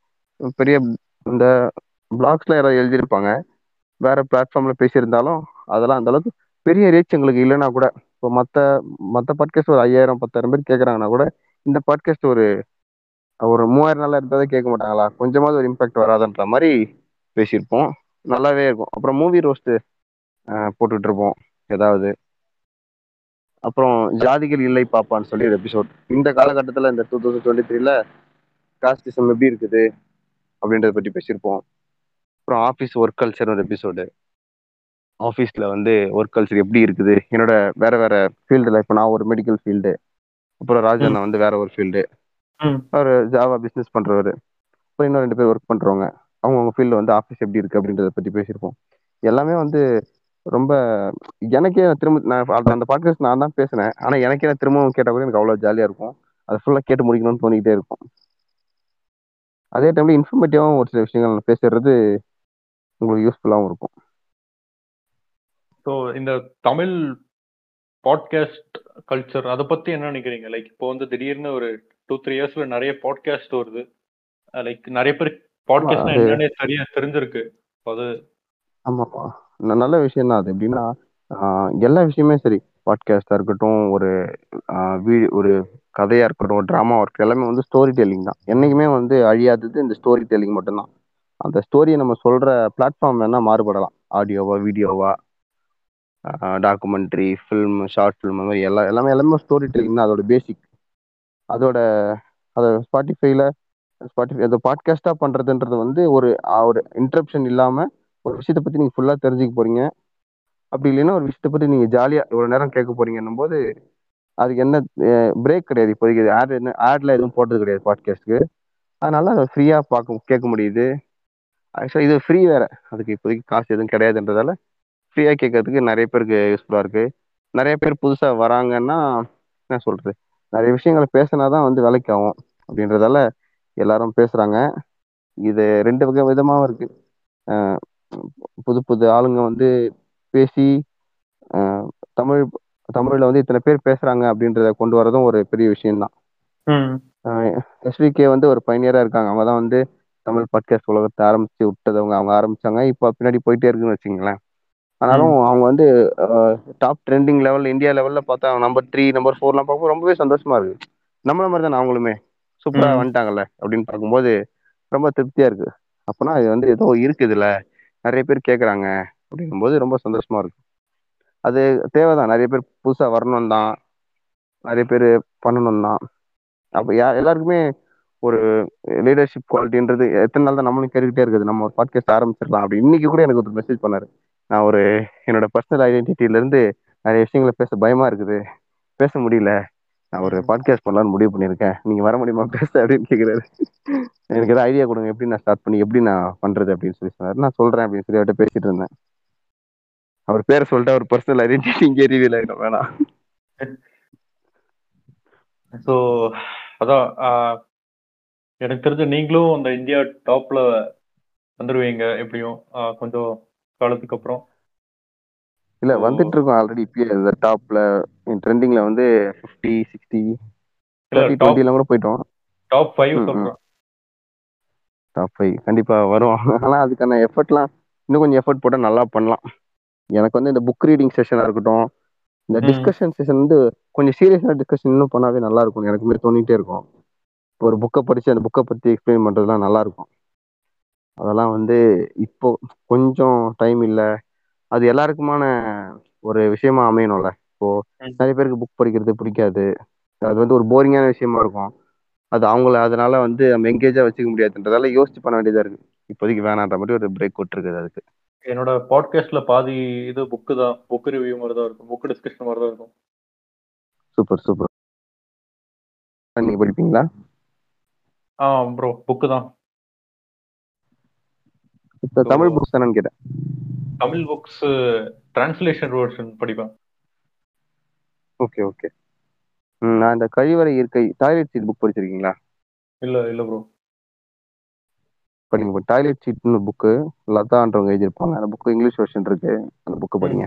பெரிய இந்த பிளாக்ஸ்ல யாராவது எழுதியிருப்பாங்க. வேற பிளாட்ஃபார்ம்ல பேசியிருந்தாலும் அதெல்லாம் அந்த அளவுக்கு பெரிய ரீச் எங்களுக்கு இல்லைன்னா கூட இப்போ மற்ற மற்ற பாட்காஸ்ட் ஒரு ஐயாயிரம் பத்தாயிரம் பேர் கேட்குறாங்கன்னா கூட இந்த பாட்காஸ்ட் ஒரு ஒரு மூவாயிரம் நாளா இருந்ததை கேட்க மாட்டாங்களா? கொஞ்சமாவது ஒரு இம்பாக்ட் வராதுன்ற மாதிரி பேசியிருப்போம். நல்லாவே இருக்கும். அப்புறம் மூவி ரோஸ்ட் போட்டுட்டு இருப்போம் ஏதாவது. அப்புறம் ஜாதிகள் இல்லை பாப்பான்னு சொல்லி ஒரு எபிசோட் இந்த காலகட்டத்தில் இந்த டூ தௌசண்ட் டுவெண்ட்டி த்ரீல காஸ்டிசம் எப்படி இருக்குது? அப்படின்றத பற்றி பேசியிருப்போம். அப்புறம் ஆஃபீஸ் ஒர்க் கல்ச்சர் ஒரு எபிசோடு ஆஃபீஸில் வந்து ஒர்க் கல்ச்சர் எப்படி இருக்குது? என்னோட வேற வேற ஃபீல்டில் இப்போ நான் ஒரு மெடிக்கல் ஃபீல்டு அப்புறம் ராஜண்ணா வந்து வேற ஒரு ஃபீல்டு அவர் ஜாவா பிஸ்னஸ் பண்ணுறவர் அப்புறம் இன்னும் ரெண்டு பேர் ஒர்க் பண்ணுறவங்க அவங்கவுங்க ஃபீல்டில் வந்து ஆஃபீஸ் எப்படி இருக்குது அப்படின்றத பற்றி பேசியிருப்போம். எல்லாமே வந்து ரொம்ப எனக்கே திரும்ப நான் அந்த- பாட்காஸ்ட் நான் தான் பேசினேன். ஆனால் எனக்கே நான் திரும்பவும் கேட்டால் கூட எனக்கு அவ்வளோ ஜாலியாக இருக்கும். அதை ஃபுல்லாக கேட்டு முடிக்கணும்னு தோணிக்கிட்டே இருக்கும். அதே டைம்ல இன்ஃபர்மேட்டிவாகவும் ஒரு சில விஷயங்கள் நான் பேசுறது உங்களுக்கு யூஸ்ஃபுல்லாகவும் இருக்கும். ஸோ இந்த தமிழ் பாட்காஸ்ட் கல்ச்சர் அதை பத்தி என்ன நினைக்கிறீங்க? லைக் இப்போ வந்து திடீர்னு ஒரு டூ த்ரீ இயர்ஸ்ல நிறைய பாட்காஸ்ட் வருது. லைக் நிறைய பேர் பாட்காஸ்ட்னா அது- என்னன்னே சரியா தெரிஞ்சிருக்கு. அது ஆமாப்பா. நல்ல விஷயம் தான் அது. எப்படின்னா எல்லா விஷயமே சரி. பாட்காஸ்டா இருக்கட்டும் ஒரு ஆஹ் வீ- ஒரு கதையா இருக்கட்டும் ட்ராமாவா இருக்கட்டும் எல்லாமே வந்து ஸ்டோரி டெல்லிங் தான். என்னைக்குமே வந்து அழியாதது இந்த ஸ்டோரி டெல்லிங் மட்டும்தான். அந்த ஸ்டோரியை நம்ம சொல்ற பிளாட்ஃபார்ம் வேணா மாறுபடலாம். ஆடியோவா வீடியோவா டாக்குமெண்ட்ரி ஃபில்ம் ஷார்ட் ஃபில்ம் அந்த மாதிரி எல்லா எல்லாமே எல்லாமே ஸ்டோரி டெல்லிங் தான். அதோட பேசிக் அதோட அதை ஸ்பாட்டிஃபைல ஸ்பாட்டிஃபை அதை பாட்காஸ்டா பண்றதுன்றது வந்து ஒரு ஒரு இன்டரப்ஷன் இல்லாம ஒரு விஷயத்தை பத்தி நீங்க ஃபுல்லா தெரிஞ்சுக்க போறீங்க. அப்படி இல்லைன்னா ஒரு விஷயத்தை பத்தி நீங்க ஜாலியா இவ்வளவு நேரம் கேட்க போறீங்கன்னும் போது அதுக்கு என்ன பிரேக் கிடையாது. இப்போதைக்கு ஆட் என்ன ஆட்ல எதுவும் போட்டது கிடையாது பாட்காஸ்ட்க்கு அதனால அதை ஃப்ரீயா பார்க்க கேட்க முடியுது. ஆக்சுவலாக இது ஃப்ரீ வேற. அதுக்கு இப்போதைக்கு காசு எதுவும் கிடையாதுன்றதால ஃப்ரீயா கேட்கறதுக்கு நிறைய பேருக்கு யூஸ்ஃபுல்லா இருக்கு. நிறைய பேர் புதுசா வராங்கன்னா என்ன சொல்றது? நிறைய விஷயங்களை பேசினாதான் வந்து வேலைக்கு ஆகும் அப்படின்றதால எல்லாரும் பேசுறாங்க. இது ரெண்டு வகை விதமாவும் இருக்கு. புது புது ஆளுங்க வந்து பேசி தமிழ் தமிழ்ல வந்து இத்தனை பேர் பேசுறாங்க அப்படின்றத கொண்டு வரதும் ஒரு பெரிய விஷயம்தான். எஸ்விகே வந்து ஒரு பைனியரா இருக்காங்க. அவங்க தான் வந்து தமிழ் பாட்காஸ்ட் உலகத்தை ஆரம்பிச்சு விட்டதவங்க. அவங்க ஆரம்பிச்சாங்க. இப்போ பின்னாடி போயிட்டே இருக்குன்னு வச்சுங்களேன் ஆனாலும் அவங்க வந்து டாப் ட்ரெண்டிங் லெவல் இந்தியா லெவல்ல பார்த்தா நம்பர் த்ரீ நம்பர் ஃபோர்லாம் பார்க்கும்போது ரொம்பவே சந்தோஷமா இருக்கு. நம்மள மாதிரி தானே அவங்களுமே? சூப்பரா. வந்துட்டாங்கல்ல? அப்படின்னு பார்க்கும்போது ரொம்ப திருப்தியா இருக்கு. அப்பனா இது வந்து ஏதோ இருக்குதுல்ல நிறைய பேர் கேட்குறாங்க அப்படிங்கும்போது ரொம்ப சந்தோஷமா இருக்கு. அது தேவைதான். நிறைய பேர் புதுசா வரணும் தான். நிறைய பேர் பண்ணணும் தான். அப்போ யா எல்லாருக்குமே ஒரு லீடர்ஷிப் குவாலிட்டின்றது எத்தனை நாள் தான் நம்மளும் கேட்டுக்கிட்டே இருக்குது. நம்ம ஒரு பாட்காஸ்ட் ஆரம்பிச்சிடலாம் அப்படி இன்னைக்கு கூட எனக்கு ஒரு மெசேஜ் பண்ணாரு. நான் ஒரு என்னோட பர்சனல் ஐடென்டிட்டியிலேருந்து நிறைய விஷயங்களை பேச பயமாக இருக்குது. பேச முடியல. நான் ஒரு பாட்காஸ்ட் பண்ணலான்னு முடிவு பண்ணியிருக்கேன். நீங்கள் வர முடியுமா பேச அப்படின்னு கேட்குறாரு எனக்கு ஏதாவது ஐடியா கொடுங்க. எப்படி நான் ஸ்டார்ட் பண்ணி எப்படி நான் பண்ணுறது அப்படின்னு சொல்லி சொன்னார். நான் சொல்கிறேன் அப்படின்னு சொல்லி அவர்கிட்ட பேசிட்டு இருந்தேன். அவர் பேரை சொல்லிட்டு அவர் பர்சனல் ஐடென்டிட்டி இங்கே ரிவீல் ஆகிடும் வேணாம். ஸோ அதான் எனக்கு தெரிஞ்ச நீங்களும் அந்த இந்தியா டாப்ல வந்துடுவீங்க எப்படியும். கொஞ்சம் காலத்துக்கு அப்புறம். இல்ல. வந்துட்டு இருக்கோம் ஆல்ரெடி இப்பயே. இந்த டாப்ல ட்ரெண்டிங்ல வந்து ஃபிஃப்டி சிக்ஸ்டி இல்ல தேர்ட்டி டாப் டுவெண்ட்டிலாம் கூட போயிட்டோம். டாப் ஃபைவ் ம், ம். சொல்றேன். டாப் ஃபைவ் கண்டிப்பா வரும் ஆனா அதுக்கான எஃபர்ட்லாம் இன்னும் கொஞ்சம் எஃபர்ட் போட்டா நல்லா பண்ணலாம். எனக்கு வந்து இந்த புக் ரீடிங் செஷனா இருக்கட்டும் இந்த. டிஸ்கஷன் செஷன் வந்து கொஞ்சம் சீரியஸான டிஸ்கஷன் இன்னும் பண்ணாவே நல்லா இருக்கும். எனக்கு தோணிட்டே இருக்கும். ஒரு புக்கை படிச்சு அந்த புக்கை பத்தி எக்ஸ்பிளைன் பண்றதுலாம் நல்லா இருக்கும். அதெல்லாம் வந்து இப்போ கொஞ்சம் டைம் இல்ல. அது எல்லாருக்குமான ஒரு விஷயமா அமையணும்ல. இப்போ. நிறைய பேருக்கு புக் படிக்கிறது பிடிக்காது. அது வந்து ஒரு போரிங்கான விஷயமா இருக்கும். அது அவங்கள அதனால வந்து நம்ம எங்கேஜா வச்சுக்க முடியாதுன்றதால யோசிச்சு பண்ண வேண்டியதா இருக்கு. இப்போதைக்கு வேணான்ற மாதிரி ஒரு பிரேக் விட்டுருக்குது அதுக்கு. என்னோட பாட்காஸ்ட்ல பாதி இது புக்கு தான் புக் ரிவ்யூ மாதிரி தான் இருக்கும். புக் டிஸ்கஷன் மாதிரி தான் இருக்கும். சூப்பர் சூப்பர் நீங்க படிப்பீங்களா? ஆ ப்ரோ புக்கு தான் தமிழ் புக்ஸ் தானேன்னு கேட்டேன். தமிழ் புக்ஸ் டிரான்ஸ்லேஷன் வெர்ஷன் படிப்பேன். ஓகே ஓகே நான் இந்த கழிவறை இருக்கை டாய்லெட் சீட் புக் படிச்சிருக்கீங்களா? இல்ல இல்ல ப்ரோ படிங்க டாய்லெட் சீட்னு புக்கு லதான்றவங்க எழுதியிருப்பாங்க. அந்த புக்கு இங்கிலீஷ் வெர்ஷன் இருக்கு. அந்த புக்கு படிங்க.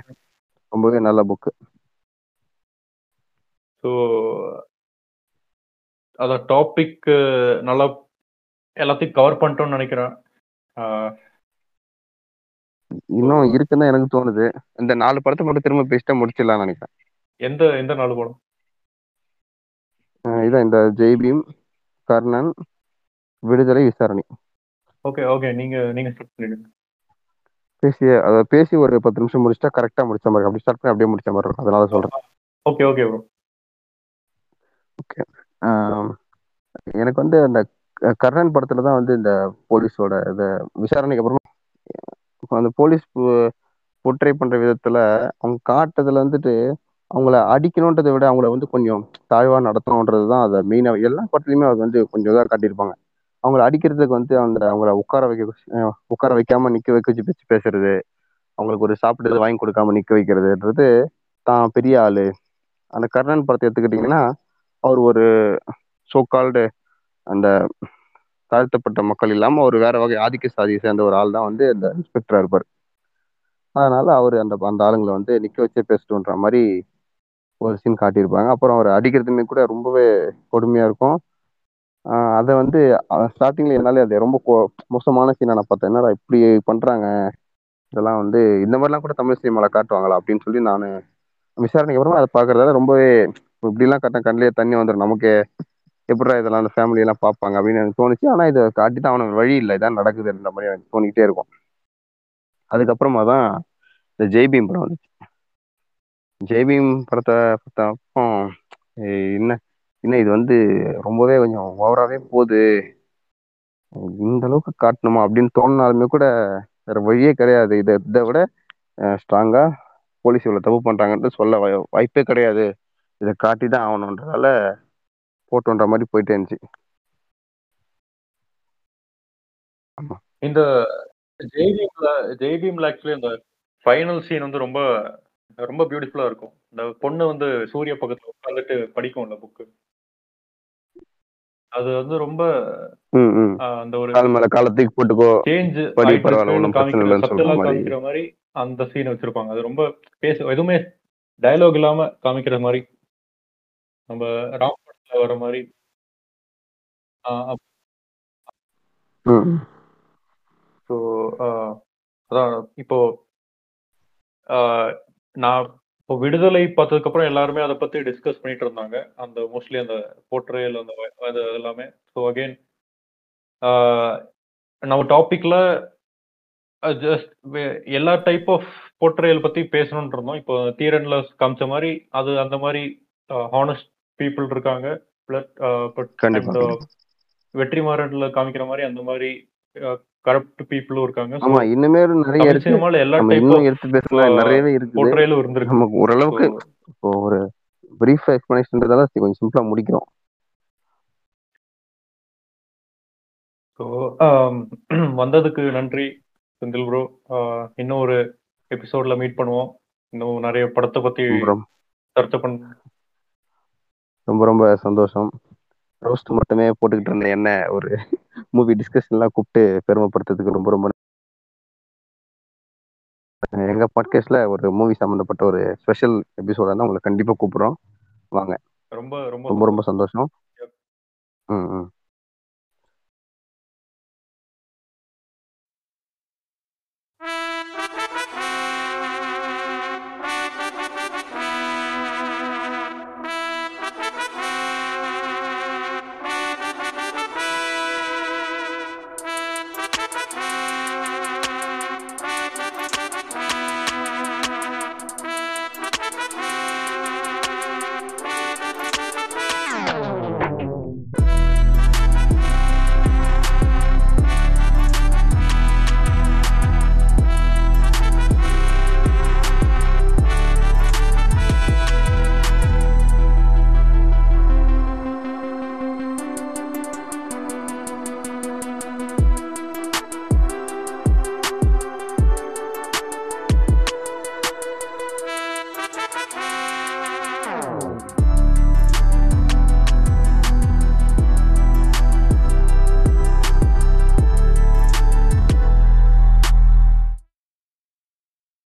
ரொம்பவே நல்ல புக்கு ஸோ அதான் டாபிக் நல்லா எல்லாத்தையும் கவர் பண்ணிட்டோம்னு நினைக்கிறேன். இன்னும் இருக்குன்னு எனக்கு தோணுது. இந்த நாலு படத்தை மட்டும் திரும்ப பேசிட்டா முடிச்சிடலாம்னு நினைக்கிறேன். எந்த எந்த நாலு படம்? இதான் இந்த ஜெய்பீம் கர்ணன் விடுதலை விசாரணை. Okay okay. நீங்க நீங்க ஸ்டார்ட் பண்ணிடுங்க. பேசி அதை பேசி ஒரு பத்து நிமிஷம் முடிச்சிட்டா கரெக்டா முடிச்ச மாதிரி அப்படி ஸ்டார்ட் பண்ணி அப்படியே முடிச்ச மாதிரி இருக்கும். அதனால சொல்றேன். ஓகே ஓகே ப்ரோ ஆம், எனக்கு வந்து அந்த கர்ணன் படத்துல தான் வந்து இந்த போலீஸோட இத விசாரணைக்கு அப்புறமா அந்த போலீஸ் பொட்ரை பண்ற விதத்துல அவங்க காட்டுறதுல வந்துட்டு அவங்கள அடிக்கணுன்றதை விட அவங்கள வந்து கொஞ்சம் தாழ்வா நடத்தணுன்றது தான் அதை மெயினாக எல்லா படத்துலையுமே அது வந்து கொஞ்சம் இதாக காட்டியிருப்பாங்க. அவங்கள அடிக்கிறதுக்கு வந்து அந்த அவங்கள உட்கார வைக்க உட்கார வைக்காம நிக்க வைக்க வச்சு பேச்சு பேசுறது அவங்களுக்கு ஒரு சாப்பிட்டது வாங்கி கொடுக்காம நிக்க வைக்கிறதுன்றது தான் பெரிய ஆளு. அந்த கர்ணன் படத்தை எடுத்துக்கிட்டிங்கன்னா அவர் ஒரு சோ கால்டு அந்த தாழ்த்தப்பட்ட மக்கள் இல்லாம ஒரு வேற வகை ஆதிக்க சாதியை சேர்ந்த ஒரு ஆள் தான் வந்து அந்த இன்ஸ்பெக்டரா இருப்பார். அதனால அவர் அந்த அந்த ஆளுங்களை வந்து நிக்க வச்சே பேசட்டுன்ற மாதிரி ஒரு சீன் காட்டியிருப்பாங்க. அப்புறம் அவர் அடிக்கிறதுமே கூட ரொம்பவே கொடுமையா இருக்கும். அதை வந்து ஸ்டார்டிங்ல என்னால அது ரொம்ப மோசமான சீனை நான் பார்த்தேன். என்னடா இப்படி பண்றாங்க? இதெல்லாம் வந்து இந்த மாதிரிலாம் கூட தமிழ் சினிமால காட்டுவாங்களா அப்படின்னு சொல்லி நான் விசாரணைக்கு அப்புறமா அதை பார்க்கறதால ரொம்பவே இப்படிலாம் கட்ட கண்ணிலே தண்ணி வந்துடும் நமக்கு. எப்படா இதெல்லாம் அந்த ஃபேமிலி எல்லாம் பார்ப்பாங்க அப்படின்னு எனக்கு தோணுச்சு. ஆனா இதை காட்டி தான் அவனுக்கு வழி இல்லை. இதான் நடக்குதுன்ற மாதிரி எனக்கு தோணிக்கிட்டே இருக்கும். அதுக்கப்புறமா தான் இந்த ஜெய்பீம் படம் வந்துச்சு. ஜெய்பீம் படத்தை பார்த்தப்போ என்ன என்ன இது வந்து ரொம்பவே கொஞ்சம் ஓவராகவே போகுது. இந்த அளவுக்கு காட்டணுமா அப்படின்னு தோணினாலுமே கூட வேற வழியே கிடையாது. இதை இதை விட ஸ்ட்ராங்கா போலீஸ் இவ்வளவு தப்பு பண்றாங்கன்ட்டு சொல்ல வாய்- வாய்ப்பே கிடையாது. இதை காட்டி தான் ஆகணுன்றதால போட்டோன்ற மாதிரி போயிட்டே இருந்துச்சு. இந்த ஜெய்பீம்ல ஜெய்பீம்ல ஆக்சுவலி அந்த ஃபைனல் சீன் வந்து ரொம்ப ரொம்ப பியூட்டிஃபுல்லா இருக்கும். இந்த பொண்ணு வந்து சூர்யா பக்கத்துல உட்காந்துட்டு படிக்கும்ல புக்கு அது வந்து ரொம்ப அந்த ஒரு கால் மேல காலத்துக்கு போட்டுக்கோ. சேஞ்ச் படி பரவாயில்ல, ஒண்ணும் பிரச்சனை இல்லைன்னு சொல்ற மாதிரி. மாதிரி அந்த சீன் வச்சிருப்பாங்க. அது ரொம்ப பேச எதுவுமே டயலாக் இல்லாம காமிக்கிற மாதிரி. நம்ம ராம் வர மாதிரி. ஸோ அதான் இப்போ நான் இப்போ விடுதலை பார்த்ததுக்கு அப்புறம் எல்லாருமே அதை பத்தி டிஸ்கஸ் பண்ணிட்டு இருந்தாங்க. அந்த மோஸ்ட்லி அந்த போர்ட்ரேல் அந்த அது எல்லாமே. ஸோ அகெயின் நம்ம டாபிக்ல ஜஸ்ட் எல்லா டைப் ஆஃப் போர்ட்ரேல் பத்தி பேசணும்னு இருந்தோம். இப்போ தீரன்ல காமிச்ச மாதிரி அது அந்த மாதிரி ஹானஸ்ட் பீப்புள் இருக்காங்க. அந்த வெற்றிமாறன்ல காமிக்கிற மாதிரி அந்த மாதிரி கரப்ட் பீப்புளும் இருக்காங்க. ஆமா இனிமே நிறைய இருக்கு. எல்லா இன்னும் எடுத்து பேசலாம் நிறையவே இருக்குது. போர்ட்ரேலும் இருந்திருக்கு. நமக்கு ஓரளவுக்கு இப்போ ஒரு பிரீஃப் எக்ஸ்பிளனேஷன்றதால கொஞ்சம் சிம்பிளா முடிக்கிறோம். ஸோ வந்ததுக்கு நன்றி செந்தில் ப்ரோ இன்னும் ஒரு எபிசோட்ல மீட் பண்ணுவோம். இன்னும் நிறைய படத்தை பத்தி சர்ச்சை பண்ண ரொம்ப ரொம்ப சந்தோஷம். ரோஸ்ட் மட்டுமே போட்டுக்கிட்டு இருந்த என்ன ஒரு மூவி டிஸ்கஷன்லாம் கூப்பிட்டு பெருமைப்படுத்துறதுக்கு ரொம்ப ரொம்ப எங்க பாட்காஸ்ட்ல ஒரு மூவி சம்மந்தப்பட்ட ஒரு ஸ்பெஷல் எபிசோட தான் உங்களை கண்டிப்பா கூப்பிடுறோம். வாங்க. ரொம்ப ரொம்ப ரொம்ப ரொம்ப சந்தோஷம். ம் ம்.